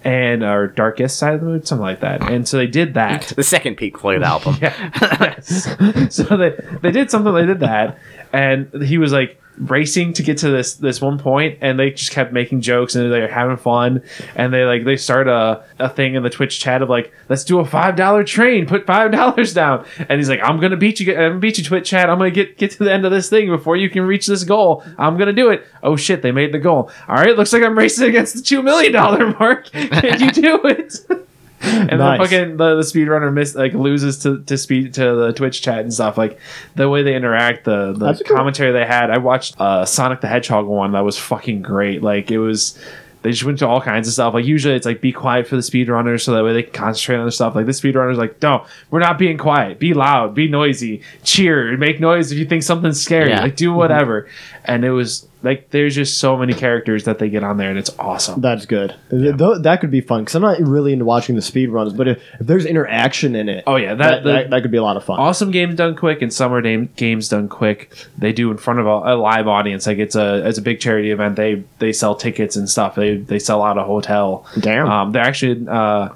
[SPEAKER 2] and or darkest side of the moon, something like that. And so they did that.
[SPEAKER 3] the second Pink Floyd album.
[SPEAKER 2] yes. so they they did something. They did that, and he was like racing to get to this this one point, and they just kept making jokes and they're having fun, and they like they start a, a thing in the Twitch chat of like let's do a five dollar train, put five dollars down, and he's like I'm gonna beat you, I'm gonna beat you Twitch chat, I'm gonna get get to the end of this thing before you can reach this goal, I'm gonna do it. Oh shit, they made the goal. All right, looks like I'm racing against the two million dollar mark. Can you do it? and
[SPEAKER 1] Nice.
[SPEAKER 2] the fucking the, the speedrunner miss like loses to, to speed to the Twitch chat and stuff. Like the way they interact, the the
[SPEAKER 1] That's cool.
[SPEAKER 2] commentary they had. I watched uh, Sonic the Hedgehog one that was fucking great. Like it was. They just went to all kinds of stuff. Like usually it's like be quiet for the speedrunners so that way they can concentrate on their stuff. Like the speedrunners like, no, we're not being quiet. Be loud, be noisy, cheer, make noise if you think something's scary.
[SPEAKER 3] Yeah.
[SPEAKER 2] Like do whatever. And it was like there's just so many characters that they get on there, and it's awesome.
[SPEAKER 1] That's good. Th- that could be fun because I'm not really into watching the speed runs, but if, if there's interaction in it,
[SPEAKER 2] Oh yeah,
[SPEAKER 1] that,
[SPEAKER 2] that, the,
[SPEAKER 1] that, that could be a lot of fun.
[SPEAKER 2] awesome games done quick and summer game, games done quick they do in front of a, a live audience like it's a it's a big charity event they they sell tickets and stuff they they sell out a hotel
[SPEAKER 1] Damn.
[SPEAKER 2] um, they're actually uh,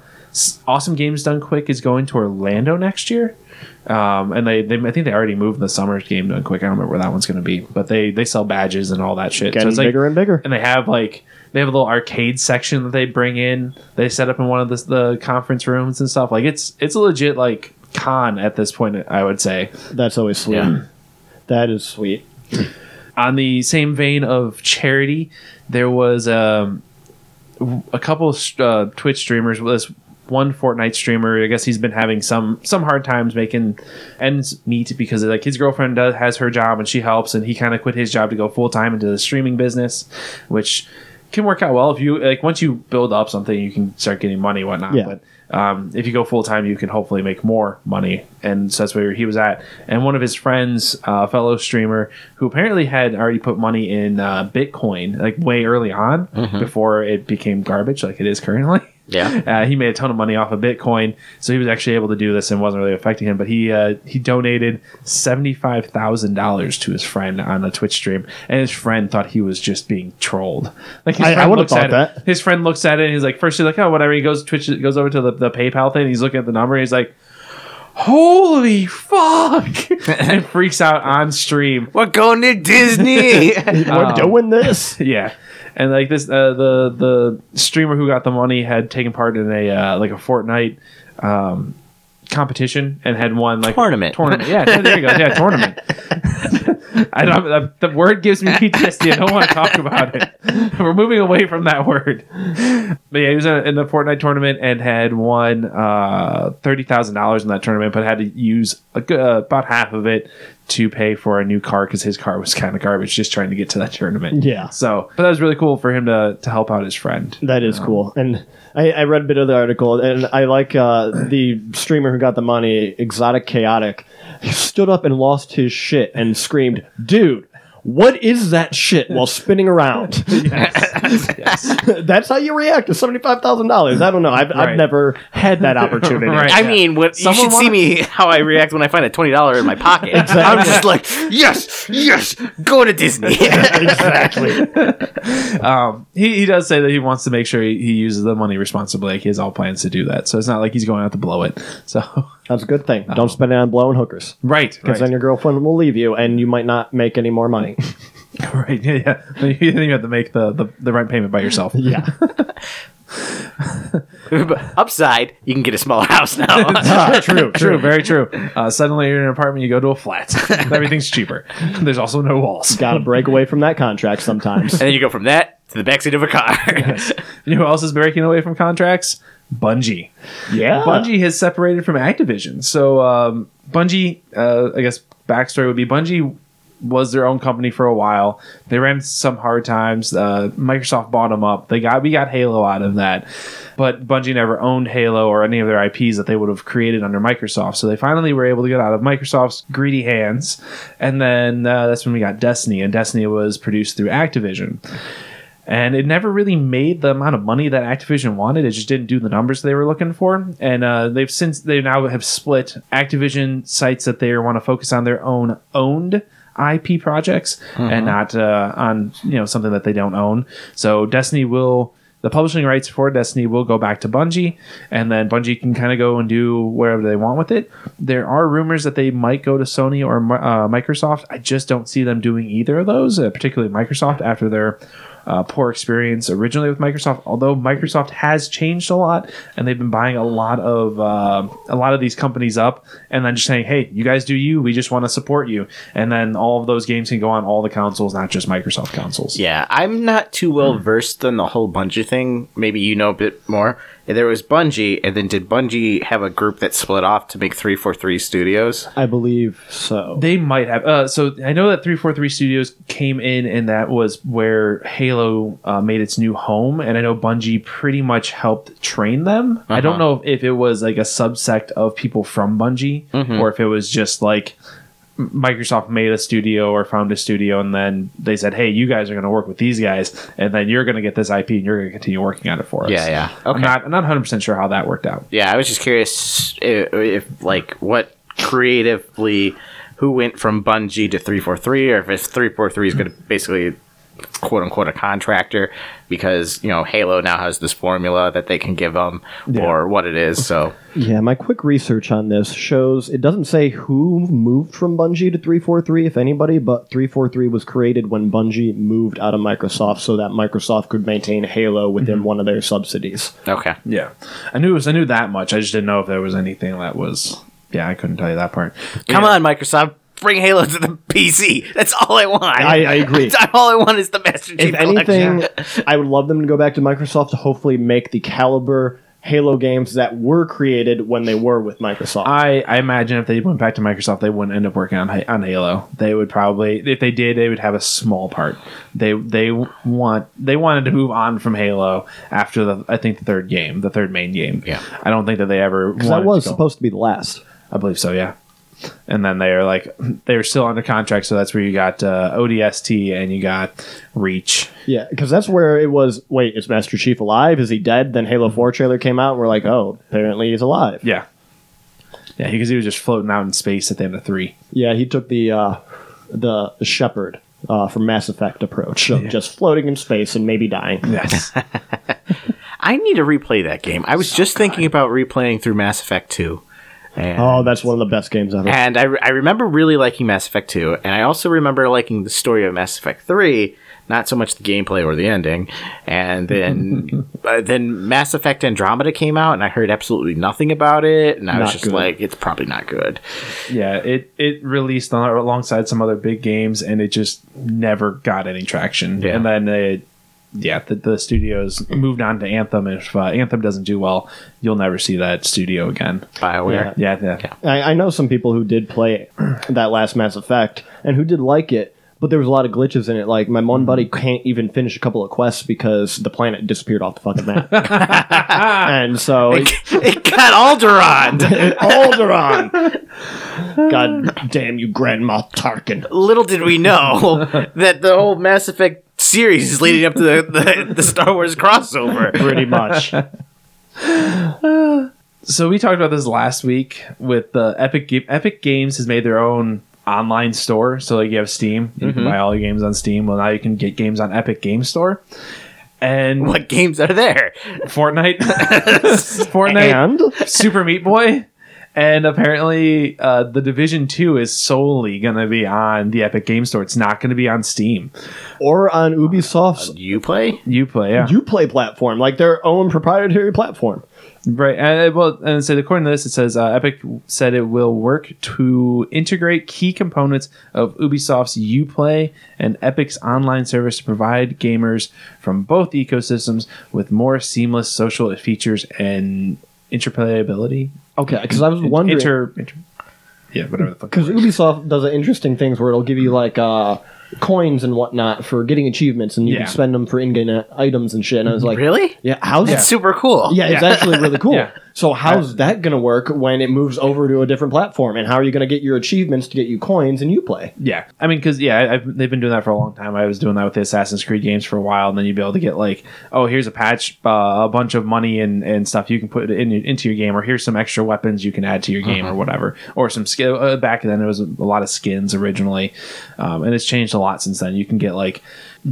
[SPEAKER 2] awesome games done quick is going to orlando next year um, and they, they I think they already moved the summer game done quick. I don't remember where that one's going to be, but they they sell badges and all that shit.
[SPEAKER 1] Getting
[SPEAKER 2] it's like,
[SPEAKER 1] bigger and bigger.
[SPEAKER 2] and they have like they have a little arcade section that they bring in. They set up in one of the, the conference rooms and stuff. Like it's it's a legit like con at this point. I would say.
[SPEAKER 1] That's always sweet.
[SPEAKER 3] Yeah.
[SPEAKER 1] That is sweet.
[SPEAKER 2] On the same vein of charity, there was um, a couple of uh, Twitch streamers. This one Fortnite streamer, I guess he's been having some some hard times making ends meet because like his girlfriend does, has her job and she helps, and he kind of quit his job to go full time into the streaming business, which can work out well if you like once you build up something, you can start getting money and whatnot.
[SPEAKER 1] Yeah.
[SPEAKER 2] But um, if you go full time, you can hopefully make more money, and so that's where he was at. And one of his friends, uh, fellow streamer, who apparently had already put money in uh, Bitcoin like way early on before it became garbage, like it is currently.
[SPEAKER 3] Yeah.
[SPEAKER 2] Uh, he made a ton of money off of Bitcoin, so he was actually able to do this and wasn't really affecting him. But he uh, he donated seventy five thousand dollars to his friend on a Twitch stream, and his friend thought he was just being trolled. Like his
[SPEAKER 1] I- I
[SPEAKER 2] friend
[SPEAKER 1] would've
[SPEAKER 2] looks
[SPEAKER 1] thought
[SPEAKER 2] at
[SPEAKER 1] that.
[SPEAKER 2] It, his friend looks at it and he's like, first he's like, oh whatever. He goes Twitch goes over to the, the PayPal thing. And he's looking at the number. and He's like. Holy fuck! and freaks out on stream.
[SPEAKER 3] We're going to Disney.
[SPEAKER 1] We're
[SPEAKER 2] Um,
[SPEAKER 1] doing this.
[SPEAKER 2] Yeah, and like this, uh, the the streamer who got the money had taken part in a uh, like a Fortnite um, competition and had won like
[SPEAKER 3] Tournament.
[SPEAKER 2] Tournament, yeah. There you go. Yeah, tournament. I don't. The, the word gives me PTSD. I don't want to talk about it. We're moving away from that word. But yeah, he was in, the Fortnite tournament and had won uh, thirty thousand dollars in that tournament, but had to use a, uh, about half of it to pay for a new car because his car was kind of garbage just trying to get to that tournament.
[SPEAKER 1] Yeah.
[SPEAKER 2] So, but that was really cool for him to to help out his friend.
[SPEAKER 1] That is cool. And I, I read a bit of the article, and I like uh, the streamer who got the money, Exotic Chaotic. He stood up and lost his shit and screamed, "Dude, what is that shit?" while spinning around.
[SPEAKER 2] yes.
[SPEAKER 1] That's how you react to seventy-five thousand dollars. I don't know. I've,
[SPEAKER 2] Right.
[SPEAKER 1] I've never had that opportunity.
[SPEAKER 2] Right.
[SPEAKER 3] I
[SPEAKER 2] Yeah.
[SPEAKER 3] mean, what, you should see
[SPEAKER 2] wanna-
[SPEAKER 3] me how I react when I find a twenty dollar in my pocket. I'm just like, yes, yes, go to Disney.
[SPEAKER 1] exactly.
[SPEAKER 2] Um, he, he does say that he wants to make sure he, he uses the money responsibly. Like he has all plans to do that. So it's not like he's going out to blow it. So
[SPEAKER 1] That's a good thing. Don't spend it on blowing hookers.
[SPEAKER 2] right,
[SPEAKER 1] Because
[SPEAKER 2] right,
[SPEAKER 1] then your girlfriend will leave you, and you might not make any more money.
[SPEAKER 2] right. Yeah, yeah. Then you then you have to make the, the, the rent payment by yourself.
[SPEAKER 1] yeah.
[SPEAKER 3] But Upside, you can get a smaller house now.
[SPEAKER 1] Ah, true.
[SPEAKER 2] True, very true. Uh, suddenly you're in an apartment, you go to a flat. Everything's cheaper. There's also no walls.
[SPEAKER 1] Got to break away from that contract sometimes.
[SPEAKER 3] and then you go from that to the backseat of a car.
[SPEAKER 2] You know who else is breaking away from contracts? Bungie.
[SPEAKER 1] Yeah.
[SPEAKER 2] Bungie has separated from Activision. So um, Bungie, uh, I guess backstory would be Bungie was their own company for a while. They ran some hard times. Uh, Microsoft bought them up. They got we got Halo out of that, but Bungie never owned Halo or any of their IPs that they would have created under Microsoft. So they finally were able to get out of Microsoft's greedy hands, and then uh, that's when we got Destiny, and Destiny was produced through Activision and it never really made the amount of money that Activision wanted. It just didn't do the numbers they were looking for. And uh, they've since they now have split Activision sites that they want to focus on their own owned IP projects and not uh, on you know something that they don't own. So Destiny will. The publishing rights for Destiny will go back to Bungie, and then Bungie can kind of go and do wherever they want with it. There are rumors that they might go to Sony or uh, Microsoft. I just don't see them doing either of those, uh, particularly Microsoft after their uh, poor experience originally with Microsoft. Although Microsoft has changed a lot, and they've been buying a lot of uh, a lot of these companies up, and then just saying, "Hey, you guys do you. We just want to support you." And then all of those games can go on all the consoles, not just Microsoft consoles.
[SPEAKER 3] Yeah, I'm not too well versed on the whole Bungie thing. Maybe you know a bit more. There was Bungie, and then did Bungie have a group that split off to make 343 Studios?
[SPEAKER 1] I believe so.
[SPEAKER 2] They might have. Uh, so I know that 343 Studios came in, and that was where Halo uh, made its new home. And I know Bungie pretty much helped train them. I don't know if it was like a subsect of people from Bungie, or if it was just like Microsoft made a studio or found a studio, and then they said, "Hey, you guys are going to work with these guys, and then you're going to get this IP, and you're going to continue working on it for us."
[SPEAKER 3] Yeah, yeah.
[SPEAKER 2] I'm
[SPEAKER 3] Okay.
[SPEAKER 2] not I'm not 100 percent sure how that worked out.
[SPEAKER 3] Yeah, I was just curious if, if like what creatively who went from Bungie to 343 or if it's 343 is going to basically quote unquote a contractor because, you know, Halo now has this formula that they can give them or what it is. So,
[SPEAKER 1] Yeah, my quick research on this shows it doesn't say who moved from Bungie to 343, if anybody, but 343 was created when Bungie moved out of Microsoft so that Microsoft could maintain Halo within mm-hmm. one of their subsidies.
[SPEAKER 3] okay.
[SPEAKER 2] Yeah, I knew it was, I knew that much. I just didn't know if there was anything that was. Yeah, I couldn't tell you that part.
[SPEAKER 3] Come
[SPEAKER 2] Yeah.
[SPEAKER 3] on, Microsoft. Bring Halo to the PC. That's all I want.
[SPEAKER 1] I, I agree.
[SPEAKER 3] That's all I want is the Master Chief
[SPEAKER 1] if anything, I would love them to go back to Microsoft to hopefully make the caliber Halo games that were created when they were with Microsoft.
[SPEAKER 2] I, I imagine if they went back to Microsoft, they wouldn't end up working on on Halo. They would probably, if they did, they would have a small part. They they want they wanted to move on from Halo after the I think the third game, the third main game.
[SPEAKER 3] Yeah.
[SPEAKER 2] I don't think that they ever
[SPEAKER 1] Because that was
[SPEAKER 2] to go-
[SPEAKER 1] supposed to be the last.
[SPEAKER 2] I believe so. Yeah. And then they are like they were still under contract, so that's where you got uh, ODST and you got Reach.
[SPEAKER 1] Yeah, because that's where it was. Wait, is Master Chief alive? Is he dead? Then Halo Four trailer came out. and We're like, oh, apparently he's alive.
[SPEAKER 2] Yeah. Yeah, because he was just floating out in space at the end of three.
[SPEAKER 1] Yeah, he took the uh, the Shepherd uh, from Mass Effect approach of just floating in space and maybe dying.
[SPEAKER 2] Yes.
[SPEAKER 3] I need to replay that game. I was just thinking about replaying through Mass Effect 2. And
[SPEAKER 1] Oh, that's one of the best games ever.
[SPEAKER 3] And I, re- I remember really liking Mass Effect 2, and I also remember liking the story of Mass Effect 3, not so much the gameplay or the ending. And then uh, then Mass Effect Andromeda came out, and I heard absolutely nothing about it, and I was just
[SPEAKER 1] good.
[SPEAKER 3] like, it's probably not good.
[SPEAKER 2] Yeah, it it released on, alongside some other big games, and it just never got any traction.
[SPEAKER 3] Yeah.
[SPEAKER 2] And then they, yeah, the, the studios moved on to Anthem. If uh, Anthem doesn't do well, you'll never see that studio again.
[SPEAKER 3] BioWare.
[SPEAKER 2] Yeah, yeah.
[SPEAKER 3] Yeah.
[SPEAKER 1] I, I know some people who did play that last Mass Effect and who did like it, but there was a lot of glitches in it. Like my one buddy can't even finish a couple of quests because the planet disappeared off the fucking map, and so it,
[SPEAKER 3] it got Alderaan.
[SPEAKER 1] Alderaan. God damn you, Grandma Tarkin.
[SPEAKER 3] Little did we know that the whole Mass Effect series leading up to the, the, the Star Wars crossover.
[SPEAKER 1] Pretty much.
[SPEAKER 2] So we talked about this last week with the Epic Ga- Epic Games has made their own online store. So like you have Steam, you can mm-hmm. buy all your games on Steam. Well, now you can get games on Epic Game Store. And
[SPEAKER 3] What games are there?
[SPEAKER 2] Fortnite, Fortnite,
[SPEAKER 1] And
[SPEAKER 2] Super Meat Boy, and apparently uh, the Division Two is solely going to be on the Epic Game Store. It's not going to be on Steam.
[SPEAKER 1] or on Ubisoft's
[SPEAKER 3] Uplay?
[SPEAKER 2] You play, yeah,
[SPEAKER 1] Uplay platform, like their own proprietary platform.
[SPEAKER 2] right. And uh, well, and so according to this, it says uh, Epic said it will work to integrate key components of Ubisoft's UPlay and Epic's online service to provide gamers from both ecosystems with more seamless social features and interplayability.
[SPEAKER 1] Okay, because I was wondering.
[SPEAKER 2] Inter, inter, yeah, whatever the fuck.
[SPEAKER 1] Because Ubisoft does interesting things where it'll give you like uh, coins and whatnot for getting achievements, and you
[SPEAKER 2] Yeah.
[SPEAKER 1] can spend them for in-game items and shit. And I was like,
[SPEAKER 3] Really?
[SPEAKER 1] Yeah, how's
[SPEAKER 3] That's super cool.
[SPEAKER 1] Yeah, it's
[SPEAKER 2] Yeah.
[SPEAKER 1] actually really cool.
[SPEAKER 2] Yeah.
[SPEAKER 1] So how's that going to work when it moves over to a different platform? And how are you going to get your achievements to get you coins and you play?
[SPEAKER 2] Yeah, I mean, because yeah, I've, they've been doing that for a long time. I was doing that with the Assassin's Creed games for a while, and then you'd be able to get like, oh, here's a patch, uh, a bunch of money and, and stuff you can put in into your game, or here's some extra weapons you can add to your game, or whatever, or some skill. Uh, back then, it was a lot of skins originally, um, and it's changed a lot since then. You can get like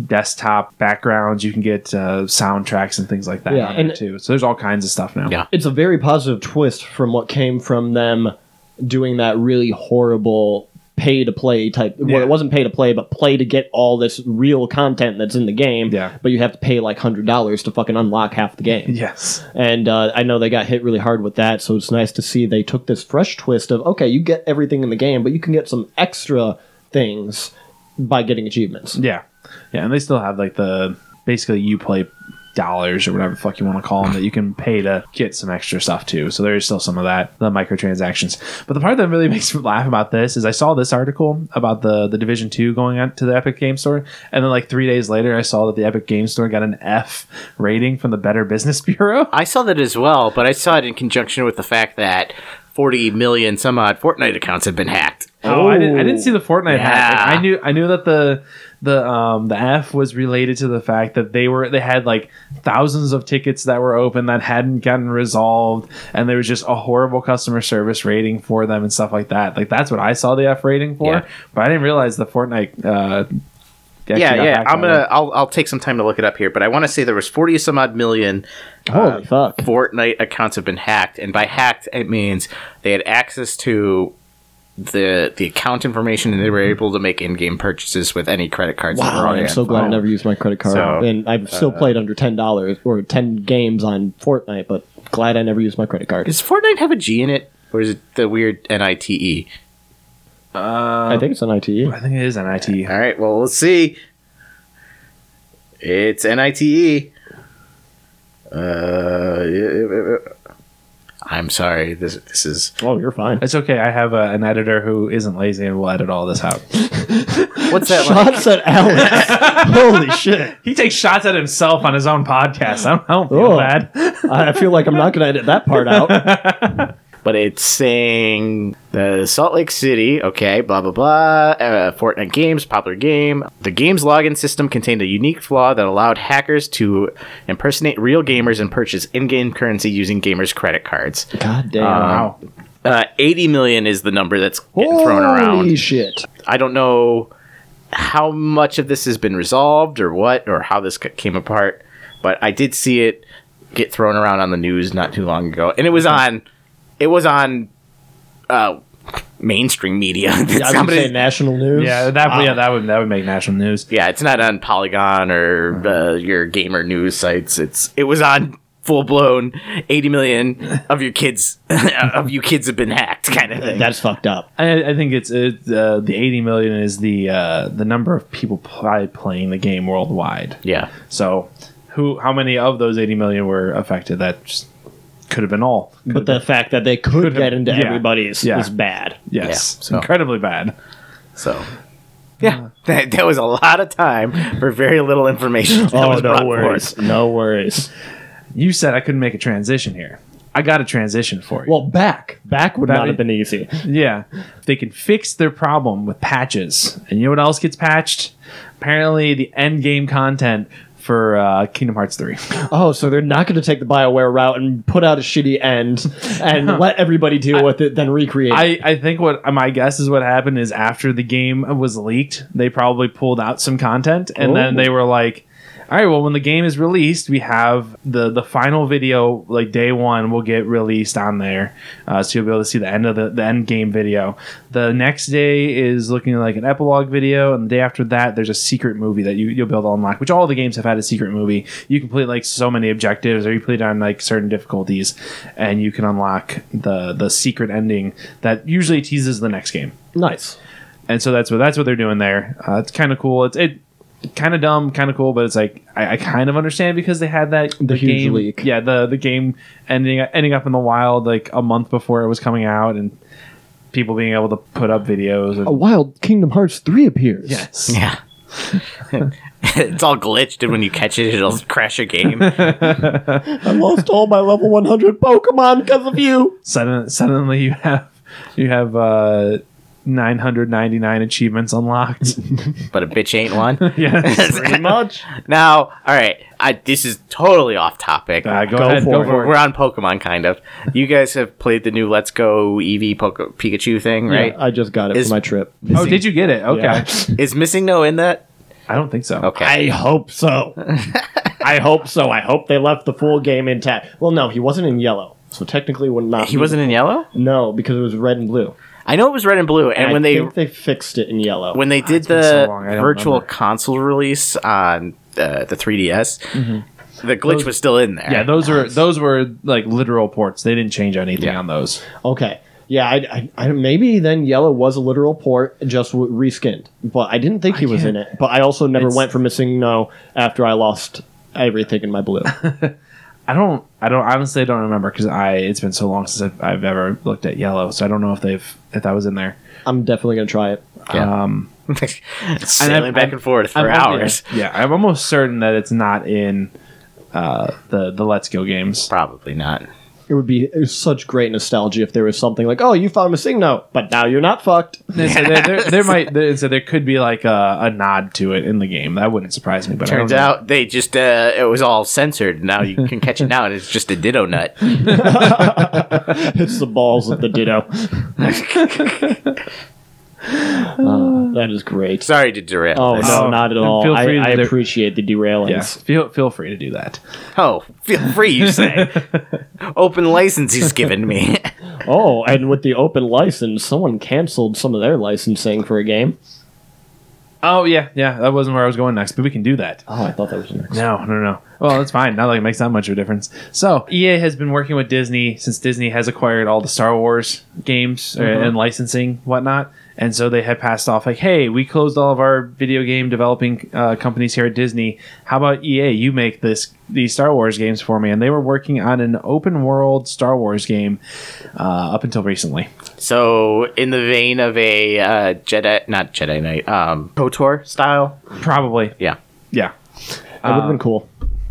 [SPEAKER 2] desktop backgrounds, you can get uh, soundtracks and things like that
[SPEAKER 1] Yeah, and-
[SPEAKER 2] too. So there's all kinds of stuff now.
[SPEAKER 3] Yeah.
[SPEAKER 1] It's a very positive twist from what came from them doing that really horrible pay to play type. Well,
[SPEAKER 2] Yeah.
[SPEAKER 1] it wasn't pay to play, but play to get all this real content that's in the game.
[SPEAKER 2] Yeah.
[SPEAKER 1] But you have to pay like hundred dollars to fucking unlock half the game.
[SPEAKER 2] Yes.
[SPEAKER 1] And uh, I know they got hit really hard with that, so it's nice to see they took this fresh twist of okay, you get everything in the game, but you can get some extra things by getting achievements.
[SPEAKER 2] Yeah, yeah, and they still have like the basically Uplay dollars or whatever the fuck you want to call them that you can pay to get some extra stuff too. So there is still some of that, the microtransactions. But the part that really makes me laugh about this is I saw this article about the the Division Two going out to the Epic Game Store, and then like three days later, I saw that the Epic Game Store got an F rating from the Better Business Bureau.
[SPEAKER 3] I saw that as well, but I saw it in conjunction with the fact that forty million some odd Fortnite accounts have been hacked.
[SPEAKER 2] Oh, I didn't. I didn't see the Fortnite hack.
[SPEAKER 3] Yeah.
[SPEAKER 2] I knew. I knew that the the um the F was related to the fact that they were they had like thousands of tickets that were open that hadn't gotten resolved, and there was just a horrible customer service rating for them and stuff like that. Like that's what I saw the F rating for,
[SPEAKER 3] Yeah.
[SPEAKER 2] but I didn't realize the Fortnite. Uh,
[SPEAKER 3] yeah, yeah. I'm gonna.
[SPEAKER 2] them.
[SPEAKER 3] I'll. I'll take some time to look it up here, but I want to say there was forty some odd million
[SPEAKER 1] Holy fuck.
[SPEAKER 3] Fortnite accounts have been hacked, and by hacked it means they had access to the the account information, and they were able to make in-game purchases with any credit cards. that were
[SPEAKER 1] Wow,
[SPEAKER 3] on
[SPEAKER 1] I'm
[SPEAKER 3] their
[SPEAKER 1] so glad I never used my credit card.
[SPEAKER 3] So,
[SPEAKER 1] and I've still played under ten dollars or ten games on Fortnite, but glad I never used my credit card.
[SPEAKER 3] Does Fortnite have a G in it, or is it the weird N I T E?
[SPEAKER 1] I think it's an ITE.
[SPEAKER 2] I think it is NIT.
[SPEAKER 3] All right, well, let's see. It's N I T E. Uh, I'm sorry. This this is
[SPEAKER 1] Oh, you're fine.
[SPEAKER 2] It's okay. I have a, an editor who isn't lazy and will edit all this out.
[SPEAKER 3] what's that like?
[SPEAKER 1] Shots at Alex. Holy shit.
[SPEAKER 2] he takes shots at himself on his own podcast. I don't, I don't feel
[SPEAKER 1] Oh.
[SPEAKER 2] bad.
[SPEAKER 1] I feel like I'm not going to edit that part out.
[SPEAKER 3] But it's saying the Salt Lake City, okay, blah blah blah. Uh, Fortnite games, popular game. The game's login system contained a unique flaw that allowed hackers to impersonate real gamers and purchase in-game currency using gamers' credit cards.
[SPEAKER 1] God damn.
[SPEAKER 2] Wow.
[SPEAKER 3] Uh, 80 million is the number that's getting thrown around.
[SPEAKER 1] Holy shit.
[SPEAKER 3] I don't know how much of this has been resolved or what or how this came apart, but I did see it get thrown around on the news not too long ago, and it was on, it was on, uh, mainstream media.
[SPEAKER 1] I was
[SPEAKER 3] Somebody-
[SPEAKER 1] say national news.
[SPEAKER 2] Yeah, that
[SPEAKER 1] Wow.
[SPEAKER 2] yeah that would that would make national news.
[SPEAKER 3] yeah, it's not on Polygon or uh, your gamer news sites. It's it was on full blown 80 million of your kids of you kids have been hacked kind of thing.
[SPEAKER 1] That's fucked up.
[SPEAKER 2] I, I think it's it, uh, the 80 million is the uh, the number of people pl- playing the game worldwide.
[SPEAKER 3] yeah.
[SPEAKER 2] So, who how many of those 80 million were affected? That just could have been all.
[SPEAKER 1] But the fact that they could
[SPEAKER 2] have-
[SPEAKER 1] get into
[SPEAKER 2] yeah.
[SPEAKER 1] everybody's
[SPEAKER 2] Yeah.
[SPEAKER 1] is bad.
[SPEAKER 2] Yes,
[SPEAKER 3] Yeah, so-
[SPEAKER 2] incredibly bad.
[SPEAKER 3] So, yeah, that, that was a lot of time for very little information. That
[SPEAKER 1] Oh,
[SPEAKER 3] was
[SPEAKER 1] no
[SPEAKER 3] brought
[SPEAKER 1] worries.
[SPEAKER 3] forth.
[SPEAKER 1] No worries.
[SPEAKER 2] You said I couldn't make a transition here. I got a transition for you.
[SPEAKER 1] Well, back. Back would
[SPEAKER 2] That
[SPEAKER 1] not
[SPEAKER 2] mean-
[SPEAKER 1] have been easy.
[SPEAKER 2] Yeah, they can fix their problem with patches. And you know what else gets patched? Apparently, the end game content for uh, Kingdom Hearts 3.
[SPEAKER 1] Oh, so they're not going to take the BioWare route and put out a shitty end and let everybody deal with it, then recreate it.
[SPEAKER 2] I, I think what my guess is what happened is after the game was leaked, they probably pulled out some content and then
[SPEAKER 1] Oh.
[SPEAKER 2] they were like, all right, well, when the game is released, we have the the final video, like day one, will get released on there, uh, so you'll be able to see the end of the, the end game video. The next day is looking like an epilogue video, and the day after that, there's a secret movie that you you'll be able to unlock. Which all the games have had a secret movie. You complete like so many objectives, or you complete on like certain difficulties, and you can unlock the the secret ending that usually teases the next game
[SPEAKER 1] nice.
[SPEAKER 2] and so that's what that's what they're doing there. Uh, it's kind of cool. It's it kind of dumb, kind of cool, but it's like I, I kind of understand because they had that
[SPEAKER 1] The huge
[SPEAKER 2] game,
[SPEAKER 1] leak.
[SPEAKER 2] Yeah, the the game ending ending up in the wild like a month before it was coming out, and people being able to put up videos. And,
[SPEAKER 1] A wild Kingdom Hearts 3 appears.
[SPEAKER 2] yes,
[SPEAKER 3] Yeah. it's all glitched, and when you catch it, it'll crash your game.
[SPEAKER 1] I lost all my level 100 Pokemon because of you.
[SPEAKER 2] Sudden, suddenly you have you have uh, 999 achievements unlocked.
[SPEAKER 3] but a bitch ain't one.
[SPEAKER 2] yes,
[SPEAKER 1] Pretty much.
[SPEAKER 3] Now, all right, I, this is totally off topic.
[SPEAKER 2] Uh, go,
[SPEAKER 1] Go
[SPEAKER 2] ahead,
[SPEAKER 1] for
[SPEAKER 2] go
[SPEAKER 1] it.
[SPEAKER 3] We're on Pokemon, kind of. You guys have played the new Let's Go Eevee Poke- Pikachu thing, right?
[SPEAKER 1] Yeah, I just got it
[SPEAKER 3] Is-
[SPEAKER 1] for my trip.
[SPEAKER 2] Oh, did you get it? Okay,
[SPEAKER 1] Yeah.
[SPEAKER 3] Is MissingNo in that?
[SPEAKER 2] I don't think so.
[SPEAKER 3] Okay.
[SPEAKER 1] I hope so. I hope so. I hope they left the full game intact. Well, no, he wasn't in yellow, so technically would not.
[SPEAKER 3] he
[SPEAKER 1] be-
[SPEAKER 3] wasn't in yellow.
[SPEAKER 1] No, because it was red and blue.
[SPEAKER 3] I know it was red and blue, and
[SPEAKER 1] I
[SPEAKER 3] when they
[SPEAKER 1] think they fixed it in yellow.
[SPEAKER 3] when they did
[SPEAKER 2] it's been
[SPEAKER 3] the
[SPEAKER 2] so long, I don't
[SPEAKER 3] virtual
[SPEAKER 2] remember.
[SPEAKER 3] console release on uh, the 3DS, the glitch was still in there.
[SPEAKER 2] Yeah, those were those were like literal ports. They didn't change anything
[SPEAKER 3] Yeah.
[SPEAKER 2] on those.
[SPEAKER 1] okay, yeah, I, I, I maybe then yellow was a literal port, just w- reskinned. But I didn't think he was in it. But I also never
[SPEAKER 2] It's-
[SPEAKER 1] went for MissingNo after I lost everything in my blue.
[SPEAKER 2] I don't. I don't honestly. I don't remember because I. It's been so long since I've, I've ever looked at yellow, so I don't know if they've if that was in there.
[SPEAKER 1] I'm definitely gonna try it.
[SPEAKER 3] Yeah.
[SPEAKER 2] Um,
[SPEAKER 3] sailing
[SPEAKER 2] I'm-
[SPEAKER 3] back
[SPEAKER 2] I'm-
[SPEAKER 3] and forth for
[SPEAKER 2] I'm-
[SPEAKER 3] hours.
[SPEAKER 2] Yeah, yeah, I'm almost certain that it's not in uh, the the Let's Go games.
[SPEAKER 3] Probably not.
[SPEAKER 1] It would be such great nostalgia if there was something like, "Oh, you found a missing note, but now you're not fucked."
[SPEAKER 2] They said there, there, there might there, so there could be like a, a nod to it in the game. That wouldn't surprise me. But
[SPEAKER 3] Turns
[SPEAKER 2] don't know.
[SPEAKER 3] out they just uh, it was all censored. Now you can catch it now, and it's just a ditto nut.
[SPEAKER 1] it's the balls of the ditto. Uh, that is great.
[SPEAKER 3] Sorry to derail.
[SPEAKER 1] Oh
[SPEAKER 3] this.
[SPEAKER 1] no,
[SPEAKER 2] Oh,
[SPEAKER 1] not at all.
[SPEAKER 2] feel
[SPEAKER 1] I,
[SPEAKER 2] free to
[SPEAKER 1] I
[SPEAKER 2] do-
[SPEAKER 1] appreciate the derailings.
[SPEAKER 2] yeah, feel feel free to do that.
[SPEAKER 3] Oh, feel free, you say. Open license he's given me.
[SPEAKER 1] Oh, and with the open license, someone canceled some of their licensing for a game.
[SPEAKER 2] Oh yeah, yeah. That wasn't where I was going next, but we can do that.
[SPEAKER 1] Oh, I thought that was next.
[SPEAKER 2] No, no, no. Well, that's fine. Not like it makes that much of a difference. So EA has been working with Disney since Disney has acquired all the Star Wars games uh, and licensing whatnot, and so they had passed off like, "Hey, we closed all of our video game developing uh, companies here at Disney. How about EA? You make this these Star Wars games for me." And they were working on an open world Star Wars game uh, up until recently.
[SPEAKER 3] so, in the vein of a uh, Jedi, not Jedi Knight, um, KOTOR style.
[SPEAKER 2] Probably,
[SPEAKER 3] Yeah.
[SPEAKER 2] yeah.
[SPEAKER 1] That would have been cool.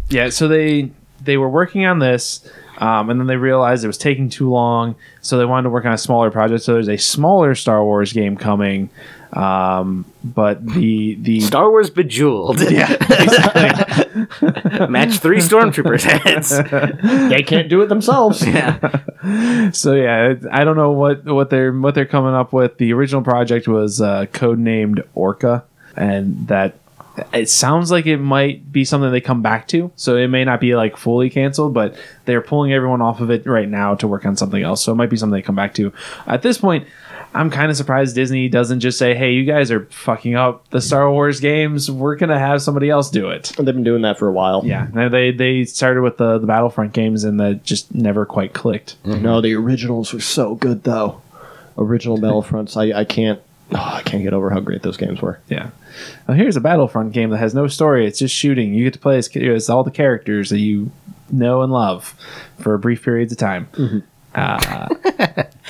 [SPEAKER 2] yeah so they they were working on this um, and then they realized it was taking too long so they wanted to work on a smaller project so there's a smaller star wars game coming um, but the the
[SPEAKER 3] Star Wars Bejeweled.
[SPEAKER 2] yeah
[SPEAKER 3] Match three stormtroopers heads.
[SPEAKER 1] They can't do it themselves. Yeah.
[SPEAKER 2] so yeah i don't know what what they're what they're coming up with the original project was uh, codenamed orca and that it sounds like it might be something they come back to. So it may not be like fully canceled but they're pulling everyone off of it right now to work on something else. So it might be something they come back to. At this point i'm kind of surprised disney doesn't just say hey you guys are fucking up the star wars games. We're gonna have somebody else do it.
[SPEAKER 1] They've been doing that for a while.
[SPEAKER 2] yeah. No, they they started with the, the battlefront games and that just never quite clicked. Mm-hmm.
[SPEAKER 1] No, the originals were so good though. Original Battlefronts, I, I can't. Oh, I can't get over how great those games were.
[SPEAKER 2] Yeah. Well, here's a Battlefront game that has no story. It's just shooting. You get to play as, as all the characters that you know and love for brief periods of time. Uh,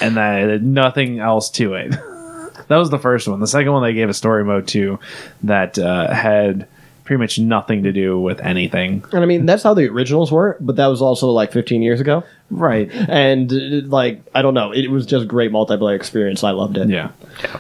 [SPEAKER 2] and then nothing else to it. that was the first one. The second one, they gave a story mode to that uh, had pretty much nothing to do with anything.
[SPEAKER 1] And I mean, that's how the originals were, but that was also like 15 years ago.
[SPEAKER 2] Right.
[SPEAKER 1] And like, I don't know, it was just great multiplayer experience. I loved it.
[SPEAKER 2] Yeah. Uh,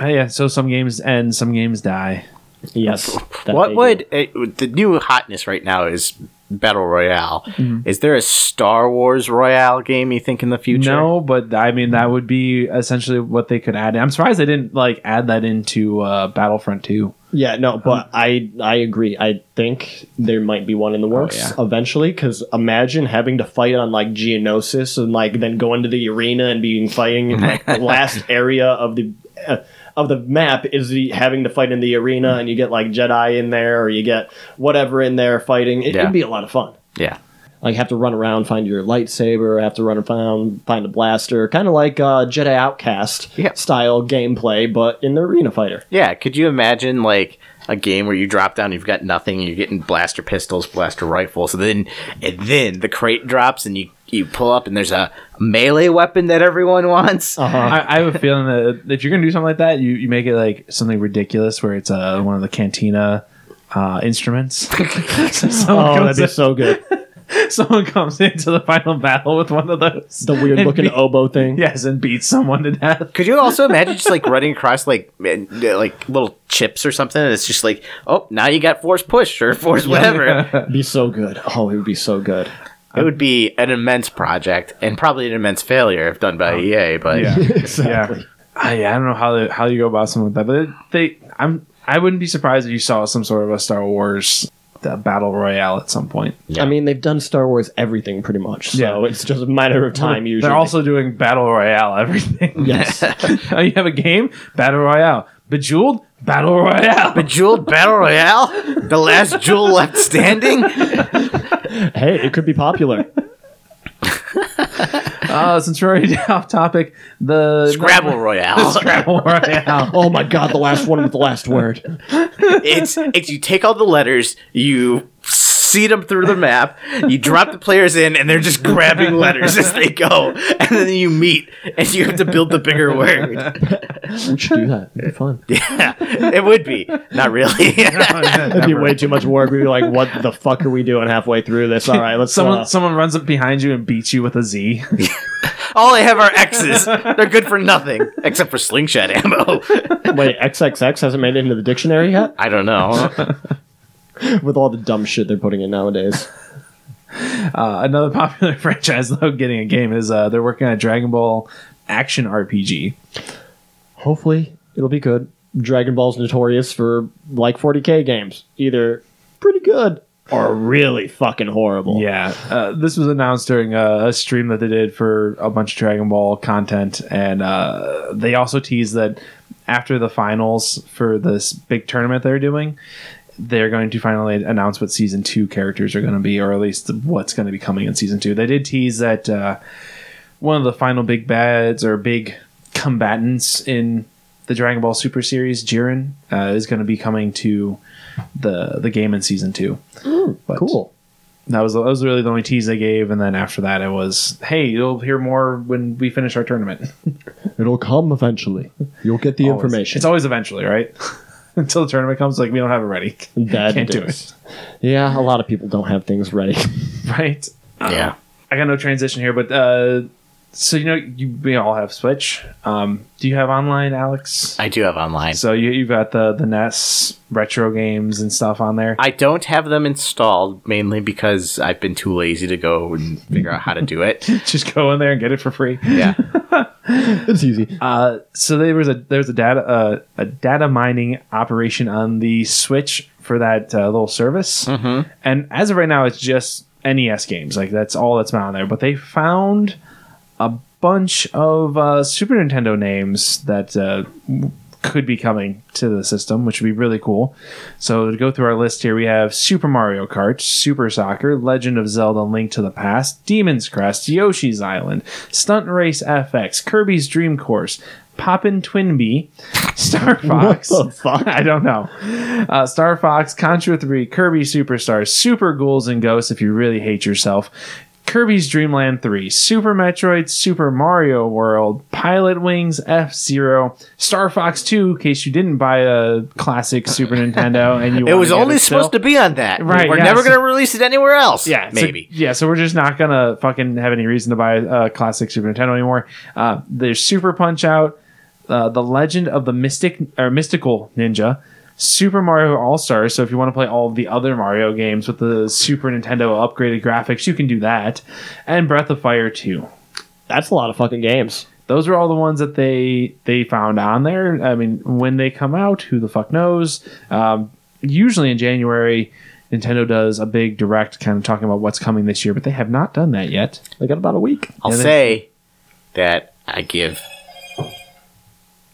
[SPEAKER 2] yeah. So some games end, some games die.
[SPEAKER 1] Yes.
[SPEAKER 3] what would
[SPEAKER 1] do.
[SPEAKER 3] uh, the new hotness right now is battle royale?
[SPEAKER 2] Mm-hmm.
[SPEAKER 3] Is there a Star Wars royale game you think in the future?
[SPEAKER 2] No, but I mean that would be essentially what they could add. I'm surprised they didn't like add that into uh, Battlefront 2.
[SPEAKER 1] Yeah, no, but I I agree. I think there might be one in the works
[SPEAKER 2] yeah.
[SPEAKER 1] eventually. Because imagine having to fight on like Geonosis and like then go into the arena and being fighting in like the last area of the uh, of the map is the having to fight in the arena and you get like Jedi in there or you get whatever in there fighting. It,
[SPEAKER 3] Yeah.
[SPEAKER 1] It'd be a lot of fun.
[SPEAKER 3] Yeah.
[SPEAKER 1] Like have to run around, find your lightsaber, have to run around, find a blaster, kind of like uh, Jedi Outcast
[SPEAKER 3] Yeah.
[SPEAKER 1] style gameplay, but in the arena fighter.
[SPEAKER 3] Yeah, could you imagine like a game where you drop down, you've got nothing, and you're getting blaster pistols, blaster rifles, and then and then the crate drops, and you you pull up, and there's a melee weapon that everyone wants.
[SPEAKER 1] Uh-huh.
[SPEAKER 2] I, I have a feeling that if you're gonna do something like that, you, you make it like something ridiculous where it's uh, one of the cantina uh, instruments. so
[SPEAKER 1] Oh, that'd be so good.
[SPEAKER 2] in- someone comes into the final battle with one of those.
[SPEAKER 1] The weird
[SPEAKER 2] and
[SPEAKER 1] looking
[SPEAKER 2] be-
[SPEAKER 1] oboe thing.
[SPEAKER 2] Yes, and beats someone to death.
[SPEAKER 3] Could you also imagine just like running across like man, uh, like little chips or something? And it's just like, oh, now you got force push or force whatever.
[SPEAKER 1] It'd be so good. Oh, it would be so good.
[SPEAKER 3] it would be an immense project and probably an immense failure if done by EA. But
[SPEAKER 2] Yeah,
[SPEAKER 1] Exactly.
[SPEAKER 2] yeah. I, I don't know how they, how you go about something like that, but they I'm I wouldn't be surprised if you saw some sort of a Star Wars uh, battle royale at some point.
[SPEAKER 1] I mean, they've done Star Wars everything pretty much, so
[SPEAKER 2] Yeah.
[SPEAKER 1] it's just a matter of time. Usually,
[SPEAKER 2] They're also doing battle royale everything.
[SPEAKER 1] yes.
[SPEAKER 2] oh, you have a game battle royale. Bejeweled battle royale.
[SPEAKER 3] Bejeweled Battle Royale, the last jewel left standing.
[SPEAKER 1] hey, it could be popular.
[SPEAKER 2] Uh, since we're already off topic, the
[SPEAKER 3] Scrabble Royale.
[SPEAKER 2] Scrabble royale.
[SPEAKER 1] Oh my god, the last one with the last word.
[SPEAKER 3] it's it's you take all the letters, you s- seed them through the map. You drop the players in, and they're just grabbing letters as they go. And then you meet, and you have to build the bigger word.
[SPEAKER 1] We should do that. It'd be fun.
[SPEAKER 3] Yeah, it would be. Not really.
[SPEAKER 1] It'd be way too much work. We'd be like, "What the fuck are we doing halfway through this?" All right, let's.
[SPEAKER 2] Someone
[SPEAKER 1] uh,
[SPEAKER 2] someone runs up behind you and beats you with a Z.
[SPEAKER 3] All I have are X's. They're good for nothing except for slingshot ammo.
[SPEAKER 1] wait, XXX hasn't made it into the dictionary yet.
[SPEAKER 3] I don't know.
[SPEAKER 1] With all the dumb shit they're putting in nowadays.
[SPEAKER 2] Uh, another popular franchise though getting a game is uh, they're working on a Dragon Ball action RPG.
[SPEAKER 1] Hopefully, it'll be good. Dragon Ball's notorious for like 40k games, either pretty good or really fucking horrible.
[SPEAKER 2] Yeah, uh, this was announced during a, a stream that they did for a bunch of Dragon Ball content, and uh, they also teased that after the finals for this big tournament they're doing, they're going to finally announce what season two characters are going to be, or at least what's going to be coming in season two. They did tease that uh, one of the final big bads or big combatants in the Dragon Ball Super Series, Jiren, uh, is going to be coming to the the game in season two. But-
[SPEAKER 1] Cool.
[SPEAKER 2] that was that was really the only tease they gave, and then after that, it was, "Hey, you'll hear more when we finish our tournament."
[SPEAKER 1] It'll come eventually. You'll get the
[SPEAKER 2] Always.
[SPEAKER 1] information.
[SPEAKER 2] It's always eventually, right? Until the tournament comes, like we don't have it ready,
[SPEAKER 1] That
[SPEAKER 2] can't do
[SPEAKER 1] is. Yeah, a lot of people don't have things ready.
[SPEAKER 2] right?
[SPEAKER 3] yeah.
[SPEAKER 2] I got no transition here, but uh, so you know, you we all have Switch. Um, do you have online, Alex?
[SPEAKER 3] I do have online.
[SPEAKER 2] So you you've got the the NES retro games and stuff on there.
[SPEAKER 3] I don't have them installed mainly because I've been too lazy to go and figure out how to do it.
[SPEAKER 2] Just go in there and get it for free.
[SPEAKER 3] Yeah.
[SPEAKER 1] it's easy.
[SPEAKER 2] Uh, so there was a there was a data uh, a data mining operation on the Switch for that uh, little service,
[SPEAKER 3] Mhm.
[SPEAKER 2] and as of right now, it's just NES games. Like that's all that's on there. But they found a bunch of uh, Super Nintendo names that uh, w- could be coming to the system, which would be really cool. So to go through our list here, we have Super Mario Kart, Super Soccer, Legend of Zelda: Link to the Past, Demon's Crest, Yoshi's Island, Stunt Race FX, Kirby's Dream Course. Pop'n TwinBee, Star Fox. I don't know. Uh, Star Fox, Contra 3, Kirby Superstars, Super Ghouls and Ghosts if you really hate yourself, Kirby's Dreamland 3, Super Metroid, Super Mario World, Pilot Wings, F Zero, Star Fox 2, in case you didn't buy a classic Super Nintendo and you
[SPEAKER 3] It was only
[SPEAKER 2] still.
[SPEAKER 3] supposed to be on that.
[SPEAKER 2] Right,
[SPEAKER 3] We're
[SPEAKER 2] yeah,
[SPEAKER 3] never
[SPEAKER 2] so-
[SPEAKER 3] going to release it anywhere else.
[SPEAKER 2] Yeah, so-
[SPEAKER 3] Maybe.
[SPEAKER 2] yeah, so we're just not gonna fucking have any reason to buy a classic Super Nintendo anymore. Uh, there's Super Punch Out, uh, The Legend of the Mystic or Mystical Ninja, Super Mario All Stars. So if you want to play all the other Mario games with the Super Nintendo upgraded graphics, you can do that. And Breath of Fire 2.
[SPEAKER 1] That's a lot of fucking games.
[SPEAKER 2] Those are all the ones that they they found on there. I mean, when they come out, who the fuck knows? Um, usually in January, Nintendo does a big direct, kind of talking about what's coming this year, but they have not done that yet.
[SPEAKER 1] They got about a week.
[SPEAKER 3] I'll
[SPEAKER 2] Yeah, they-
[SPEAKER 3] say that I give.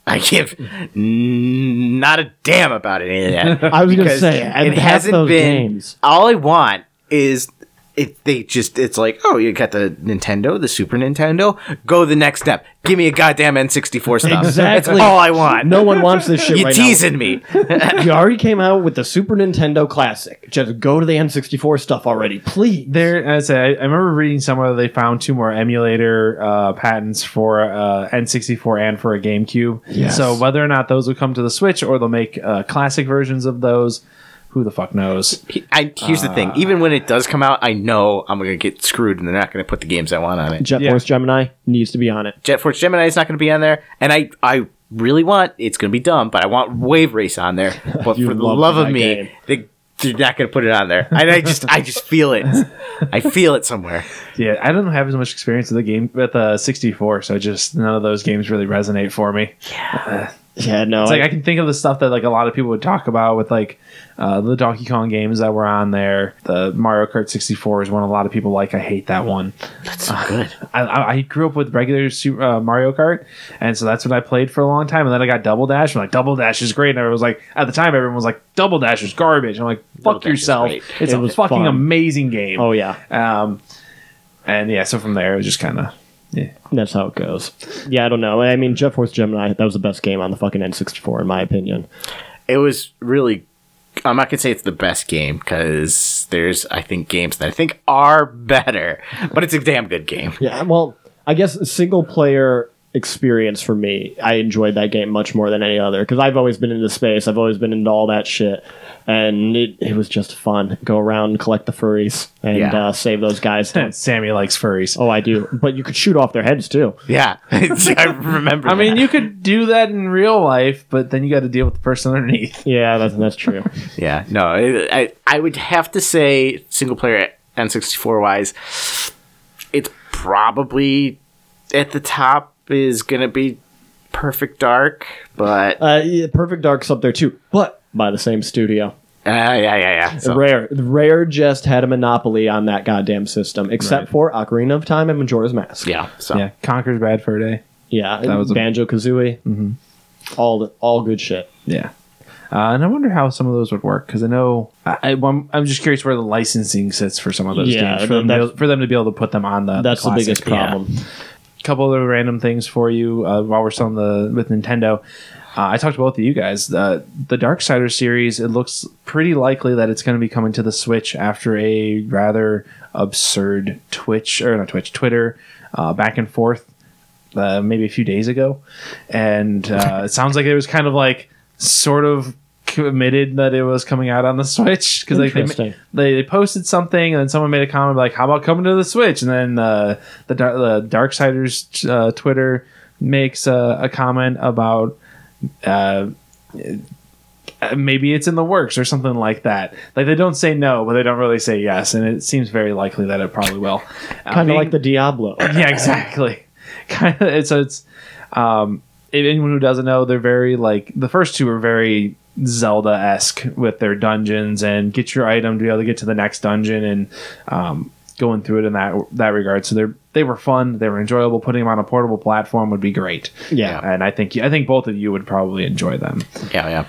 [SPEAKER 3] I give n- not a damn about any of that.
[SPEAKER 1] I was gonna
[SPEAKER 3] Because
[SPEAKER 1] say,
[SPEAKER 3] it hasn't been.
[SPEAKER 1] games.
[SPEAKER 3] All I want is it. They just it's like oh you got the Nintendo, the Super Nintendo. Go the next step. Give me a goddamn N64 stuff.
[SPEAKER 1] Exactly.
[SPEAKER 3] That's all I want.
[SPEAKER 1] No one wants this shit
[SPEAKER 3] you
[SPEAKER 1] right
[SPEAKER 3] teasing me.
[SPEAKER 1] You already came out with the Super Nintendo Classic. Just go to the N64 stuff already, please.
[SPEAKER 2] There, as I, I remember reading somewhere they found two more emulator uh, patents for uh, N64 and for a GameCube.
[SPEAKER 1] Yes.
[SPEAKER 2] So whether or not those will come to the Switch or they'll make uh, classic versions of those, who the fuck knows?
[SPEAKER 3] I, here's the thing. Uh, Even when it does come out, I know I'm gonna get screwed, and they're not gonna put the games I want on it.
[SPEAKER 1] Jet
[SPEAKER 2] Yeah.
[SPEAKER 1] Force Gemini needs to be on it.
[SPEAKER 3] Jet Force Gemini is not going to be on there, and I I really want it's going to be dumb, but I want Wave Race on there. But for the
[SPEAKER 1] love
[SPEAKER 3] love of me,
[SPEAKER 1] game.
[SPEAKER 3] they they're not going to put it on there, and I just I just feel it. I feel it somewhere.
[SPEAKER 2] Yeah, I don't have as much experience with the game with the 64, so just none of those games really resonate for me.
[SPEAKER 1] Yeah, uh, no.
[SPEAKER 2] It's like
[SPEAKER 1] I-
[SPEAKER 2] I can think of the stuff that like a lot of people would talk about with like uh, the Donkey Kong games that were on there. The Mario Kart 64 is one a lot of people like. I hate that one.
[SPEAKER 3] That's so good.
[SPEAKER 2] I, I, I grew up with regular Super, uh, Mario Kart, and so that's what I played for a long time. And then I got Double Dash. I'm like, Double Dash is great. And everyone was like, at the time, everyone was like, Double Dash is garbage. I'm like, fuck
[SPEAKER 3] is
[SPEAKER 2] yourself. It's
[SPEAKER 1] It
[SPEAKER 2] a
[SPEAKER 1] was
[SPEAKER 2] fucking
[SPEAKER 1] fun.
[SPEAKER 2] amazing game.
[SPEAKER 1] oh yeah,
[SPEAKER 2] Um, and yeah, so from there, it was just kind of yeah.
[SPEAKER 1] that's how it goes. Yeah, I don't know. I mean, Jet Force Gemini that was the best game on the fucking N64 in my opinion.
[SPEAKER 3] It was really. I'm not going to say it's the best game because there's I think games that I think are better, but it's a damn good game.
[SPEAKER 1] Yeah, well, I guess single player experience for me, I enjoyed that game much more than any other because I've always been into space. I've always been into all that shit, and it, it was just fun. Go around, collect the furries, and
[SPEAKER 3] Yeah.
[SPEAKER 1] uh, save those guys.
[SPEAKER 2] Sammy likes furries.
[SPEAKER 1] oh, I do. But you could shoot off their heads too.
[SPEAKER 3] Yeah, I remember.
[SPEAKER 2] I mean,
[SPEAKER 3] that.
[SPEAKER 2] you could do that in real life, but then you got to deal with the person underneath.
[SPEAKER 1] Yeah, that's that's true.
[SPEAKER 3] Yeah, no, I, I I would have to say single player N64 wise, it's probably at the top is gonna be Perfect Dark, but uh,
[SPEAKER 1] Uh, yeah, Perfect Dark's up there too, but by the same studio.
[SPEAKER 3] yeah, yeah, yeah. So,
[SPEAKER 1] Rare, Rare just had a monopoly on that goddamn system, except for Ocarina of Time and Majora's Mask.
[SPEAKER 3] yeah, so
[SPEAKER 2] Yeah, Conker's Bad Fur Day.
[SPEAKER 1] yeah,
[SPEAKER 2] That was a-
[SPEAKER 1] Banjo Kazooie. Mm-hmm. All the, all good shit.
[SPEAKER 2] Yeah. Uh, and I wonder how some of those would work because I know I, I, I'm, I'm just curious where the licensing sits for some of those
[SPEAKER 1] Yeah,
[SPEAKER 2] games for them, to, be able- for them to be able to put them on the.
[SPEAKER 1] That's the
[SPEAKER 2] classic.
[SPEAKER 1] biggest problem.
[SPEAKER 2] Couple other random things for you uh, while we're still on the with Nintendo. Uh, I talked to both of you guys. Uh, the Darksiders series. It looks pretty likely that it's going to be coming to the Switch after a rather absurd Twitch or not Twitch, Twitter uh, back and forth, uh, maybe a few days ago, and uh, it sounds like it was kind of like sort of committed that it was coming out on the Switch because like they, they they posted something and then someone made a comment like, "How about coming to the Switch?" And then uh, the the Darksiders uh, Twitter makes a, a comment about uh, uh, maybe it's in the works or something like that. Like they don't say no, but they don't really say yes, and it seems very likely that it probably will.
[SPEAKER 1] Kind of like the Diablo.
[SPEAKER 2] yeah, exactly. Kind of. So it's um, if anyone who doesn't know, they're very like the first two are very Zelda esque with their dungeons and get your item to be able to get to the next dungeon and um, going through it in that that regard. So they're they were fun. They were enjoyable. Putting them on a portable platform would be great.
[SPEAKER 1] Yeah.
[SPEAKER 2] and I think I think both of you would probably enjoy them.
[SPEAKER 3] yeah, yeah.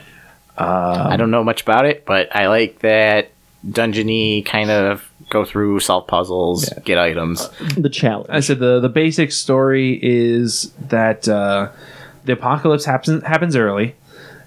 [SPEAKER 3] I don't know much about it, but I like that dungeony kind of go through, solve puzzles, get items.
[SPEAKER 1] The challenge.
[SPEAKER 2] I said the the basic story is that uh, the apocalypse happens happens early,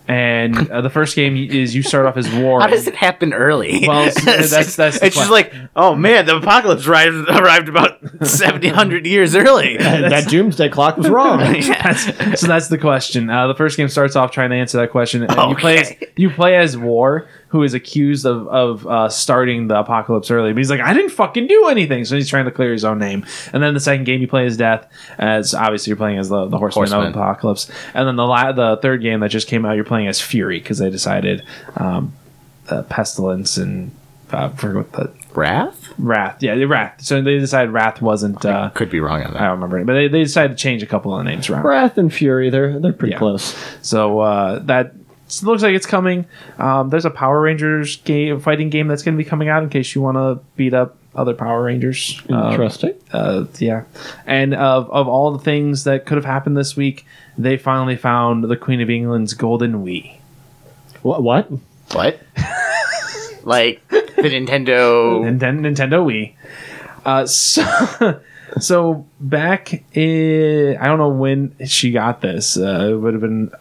[SPEAKER 2] and uh, the first game is you start off as war.
[SPEAKER 3] How does it happen early?
[SPEAKER 2] Well, that's- that's- that's
[SPEAKER 3] it's just like, oh man, the apocalypse arrived, arrived about 70, 100 years early.
[SPEAKER 1] that, that doomsday clock was wrong.
[SPEAKER 2] That's- so that's the question. Uh, the first game starts off trying to answer that question. And You play as,
[SPEAKER 3] Okay.
[SPEAKER 2] you play as War, who is accused of of uh, starting the apocalypse early. But he's like, I didn't fucking do anything. So he's trying to clear his own name. And then the second game, you play as Death, as obviously you're playing as the, the Horseman,
[SPEAKER 3] Horseman.
[SPEAKER 2] of Apocalypse. And then the la- the third game that just came out, you're playing as Fury because they decided um, uh, Pestilence and uh, I forget what the
[SPEAKER 3] Wrath?
[SPEAKER 2] Wrath. Yeah, the Wrath. So they decided Wrath wasn't. Uh,
[SPEAKER 3] Could be wrong on that.
[SPEAKER 2] I don't remember, but they, they decided to change a couple of the names around.
[SPEAKER 1] Wrath and Fury, they're they're pretty
[SPEAKER 2] Yeah.
[SPEAKER 1] close.
[SPEAKER 2] So uh, that looks like it's coming. Um, there's a Power Rangers game, fighting game that's going to be coming out in case you want to beat up other Power Rangers. Uh,
[SPEAKER 1] Interesting.
[SPEAKER 2] uh, yeah, and of of all the things that could have happened this week, they finally found the Queen of England's golden Wii.
[SPEAKER 1] what? What?
[SPEAKER 3] What? like the Nintendo.
[SPEAKER 2] Nintendo, Nintendo Wii. Uh, so, so back in I don't know when she got this. Uh, it would have been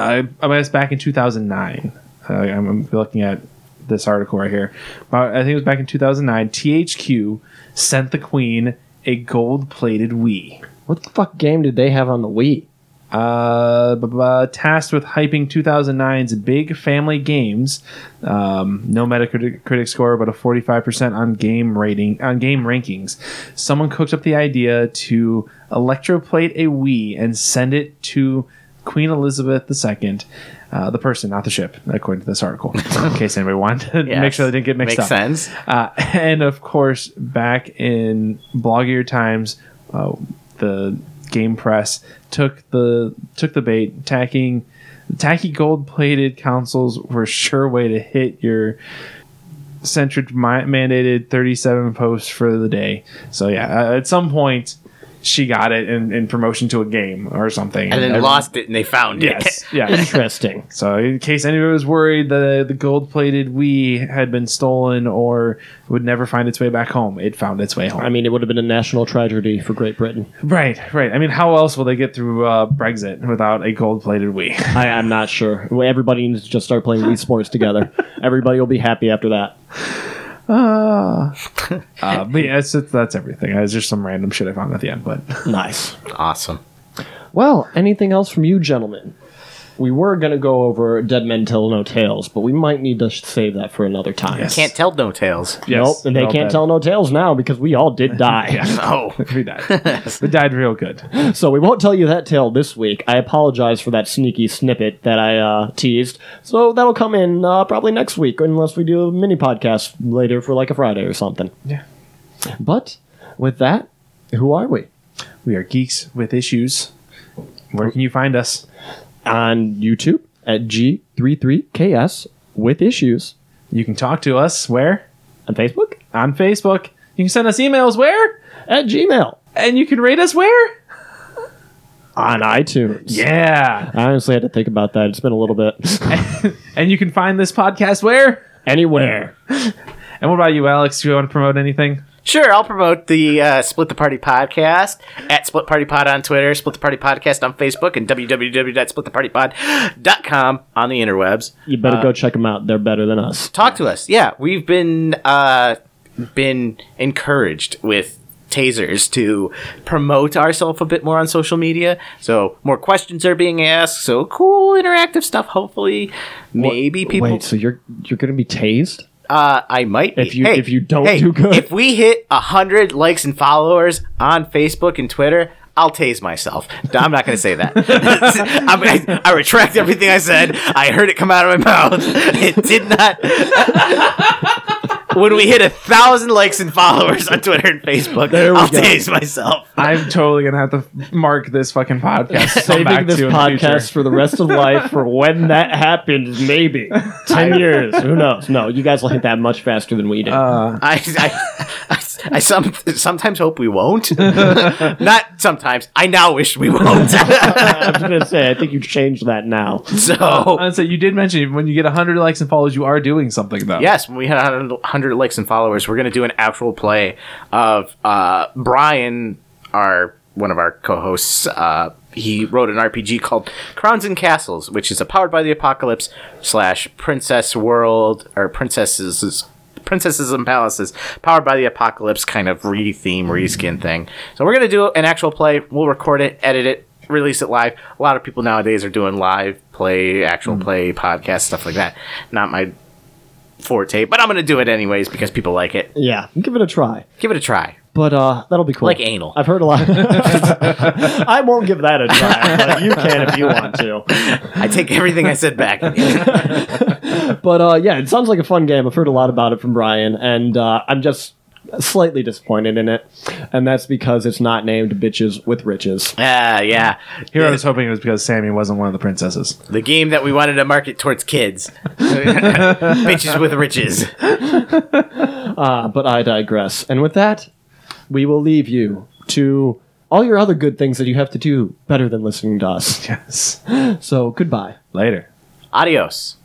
[SPEAKER 2] I I guess back in 2009. Uh, I'm, looking at this article right here. About, I think it was back in 2009. THQ sent the Queen a gold-plated Wii.
[SPEAKER 1] What the fuck game did they have on the Wii?
[SPEAKER 2] Uh, b- b- tasked with hyping 2009's big family games. Um, no Metacritic critic score, but a 45% on game rating on game rankings. Someone cooked up the idea to electroplate a Wii and send it to Queen Elizabeth II. Uh, the person, not the ship, according to this article. in case anybody wanted to make sure they didn't get mixed
[SPEAKER 3] Makes
[SPEAKER 2] up.
[SPEAKER 3] sense.
[SPEAKER 2] Uh, and of course, back in bloggier times, uh, the game press took the took the bait, tacking tacky gold plated consoles were a sure way to hit your centric mandated 37 posts for the day. So yeah, uh, at some point she got it in, in promotion to a game or something,
[SPEAKER 3] And then
[SPEAKER 2] everyone-
[SPEAKER 3] lost it and they found it.
[SPEAKER 2] Yes,
[SPEAKER 3] it.
[SPEAKER 2] yeah.
[SPEAKER 1] Interesting.
[SPEAKER 2] So, in case anybody was worried that the gold plated Wii had been stolen or would never find its way back home, it found its way home.
[SPEAKER 1] I mean, it would have been a national tragedy for Great Britain.
[SPEAKER 2] right, right. I mean, how else will they get through uh, Brexit without a gold plated Wii?
[SPEAKER 1] I, I'm not sure. Everybody needs to just start playing Wii Sports together. Everybody will be happy after that.
[SPEAKER 2] Uh, uh, but yeah, it's, it's, that's everything. It's just some random shit I found at the end, but
[SPEAKER 1] Nice.
[SPEAKER 3] Awesome.
[SPEAKER 1] Well, anything else from you, gentlemen? We were going to go over Dead Men Tell No Tales, but we might need to save that for another time.
[SPEAKER 2] Yes.
[SPEAKER 3] Can't tell no tales.
[SPEAKER 1] Nope, and they
[SPEAKER 2] all
[SPEAKER 1] can't
[SPEAKER 2] dead.
[SPEAKER 1] tell no tales now because we all did die.
[SPEAKER 3] Oh.
[SPEAKER 2] we died. we died real good.
[SPEAKER 1] So we won't tell you that tale this week. I apologize for that sneaky snippet that I uh, teased. So that'll come in uh, probably next week, unless we do a mini podcast later for like a Friday or something.
[SPEAKER 2] Yeah.
[SPEAKER 1] But with that, who are we?
[SPEAKER 2] We are geeks with issues. Where can you find us?
[SPEAKER 1] On YouTube at G33KS with issues.
[SPEAKER 2] You can talk to us where?
[SPEAKER 1] On Facebook
[SPEAKER 2] On Facebook. You can send us emails where?
[SPEAKER 1] at Gmail.
[SPEAKER 2] And you can rate us where?
[SPEAKER 1] On iTunes.
[SPEAKER 2] Yeah.
[SPEAKER 1] I honestly had to think about that. It's been a little bit.
[SPEAKER 2] and you can find this podcast where?
[SPEAKER 1] Anywhere.
[SPEAKER 2] And what about you, Alex? Do you want to promote anything?
[SPEAKER 3] Sure, I'll promote the uh, Split the Party podcast at Split Party Pod on Twitter, Split the Party Podcast on Facebook, and www.splitthepartypod.com on the interwebs.
[SPEAKER 1] You better go check them out. They're better than us.
[SPEAKER 3] Talk to us. Yeah, we've been uh, been encouraged with tasers to promote ourselves a bit more on social media. So more questions are being asked. So cool interactive stuff. Hopefully, maybe people.
[SPEAKER 1] Wait, so you're you're gonna be tased?
[SPEAKER 3] Uh, I might be.
[SPEAKER 1] If you-
[SPEAKER 3] Hey,
[SPEAKER 1] if you don't
[SPEAKER 3] hey,
[SPEAKER 1] do good.
[SPEAKER 3] If we hit a hundred likes and followers on Facebook and Twitter, I'll tase myself. I'm not going to say that. I'm, I, I retract everything I said. I heard it come out of my mouth. It did not. when we hit a thousand likes and followers on Twitter and Facebook, I'll
[SPEAKER 1] go.
[SPEAKER 3] tase myself.
[SPEAKER 2] I'm totally gonna have to mark this fucking podcast. to
[SPEAKER 1] Saving this
[SPEAKER 2] to in the
[SPEAKER 1] podcast for the rest of life for when that happens, maybe ten years. Who knows? No, you guys will hit that much faster than we did.
[SPEAKER 2] Uh,
[SPEAKER 3] I, I, I, I some, sometimes hope we won't. not sometimes. I now wish we won't.
[SPEAKER 1] I was gonna say, I think you changed that now.
[SPEAKER 3] so.
[SPEAKER 2] and so you did mention when you get 100 likes and follows, you are doing something though.
[SPEAKER 3] Yes, when we had 100 100 likes and followers, we're going to do an actual play of uh, Brian, our one of our co-hosts. Uh, he wrote an RPG called Crowns and Castles, which is a powered by the apocalypse slash princess world or princesses. Princesses and Palaces, powered by the apocalypse kind of re-theme, reskin mm. thing. So we're gonna do an actual play. We'll record it, edit it, release it live. A lot of people nowadays are doing live play, actual mm. play, podcast stuff like that. Not my forte, but I'm gonna do it anyways because people like it.
[SPEAKER 1] Yeah, give it a try.
[SPEAKER 3] Give it a try.
[SPEAKER 1] But uh, that'll be cool.
[SPEAKER 3] Like anal.
[SPEAKER 1] I've heard a lot. I won't give that a try, but you can if you want to.
[SPEAKER 3] I take everything I said back.
[SPEAKER 1] But uh, yeah, it sounds like a fun game. I've heard a lot about it from Brian, and uh, I'm just slightly disappointed in it, and that's because it's not named "Bitches with Riches."
[SPEAKER 3] Ah, yeah.
[SPEAKER 2] Here I was hoping it was because Sammy wasn't one of the princesses.
[SPEAKER 3] The game that we wanted to market towards kids. Bitches with riches.
[SPEAKER 1] Uh, but I digress. And with that, we will leave you to all your other good things that you have to do better than listening to us.
[SPEAKER 2] Yes.
[SPEAKER 1] So goodbye.
[SPEAKER 2] Later.
[SPEAKER 3] Adios.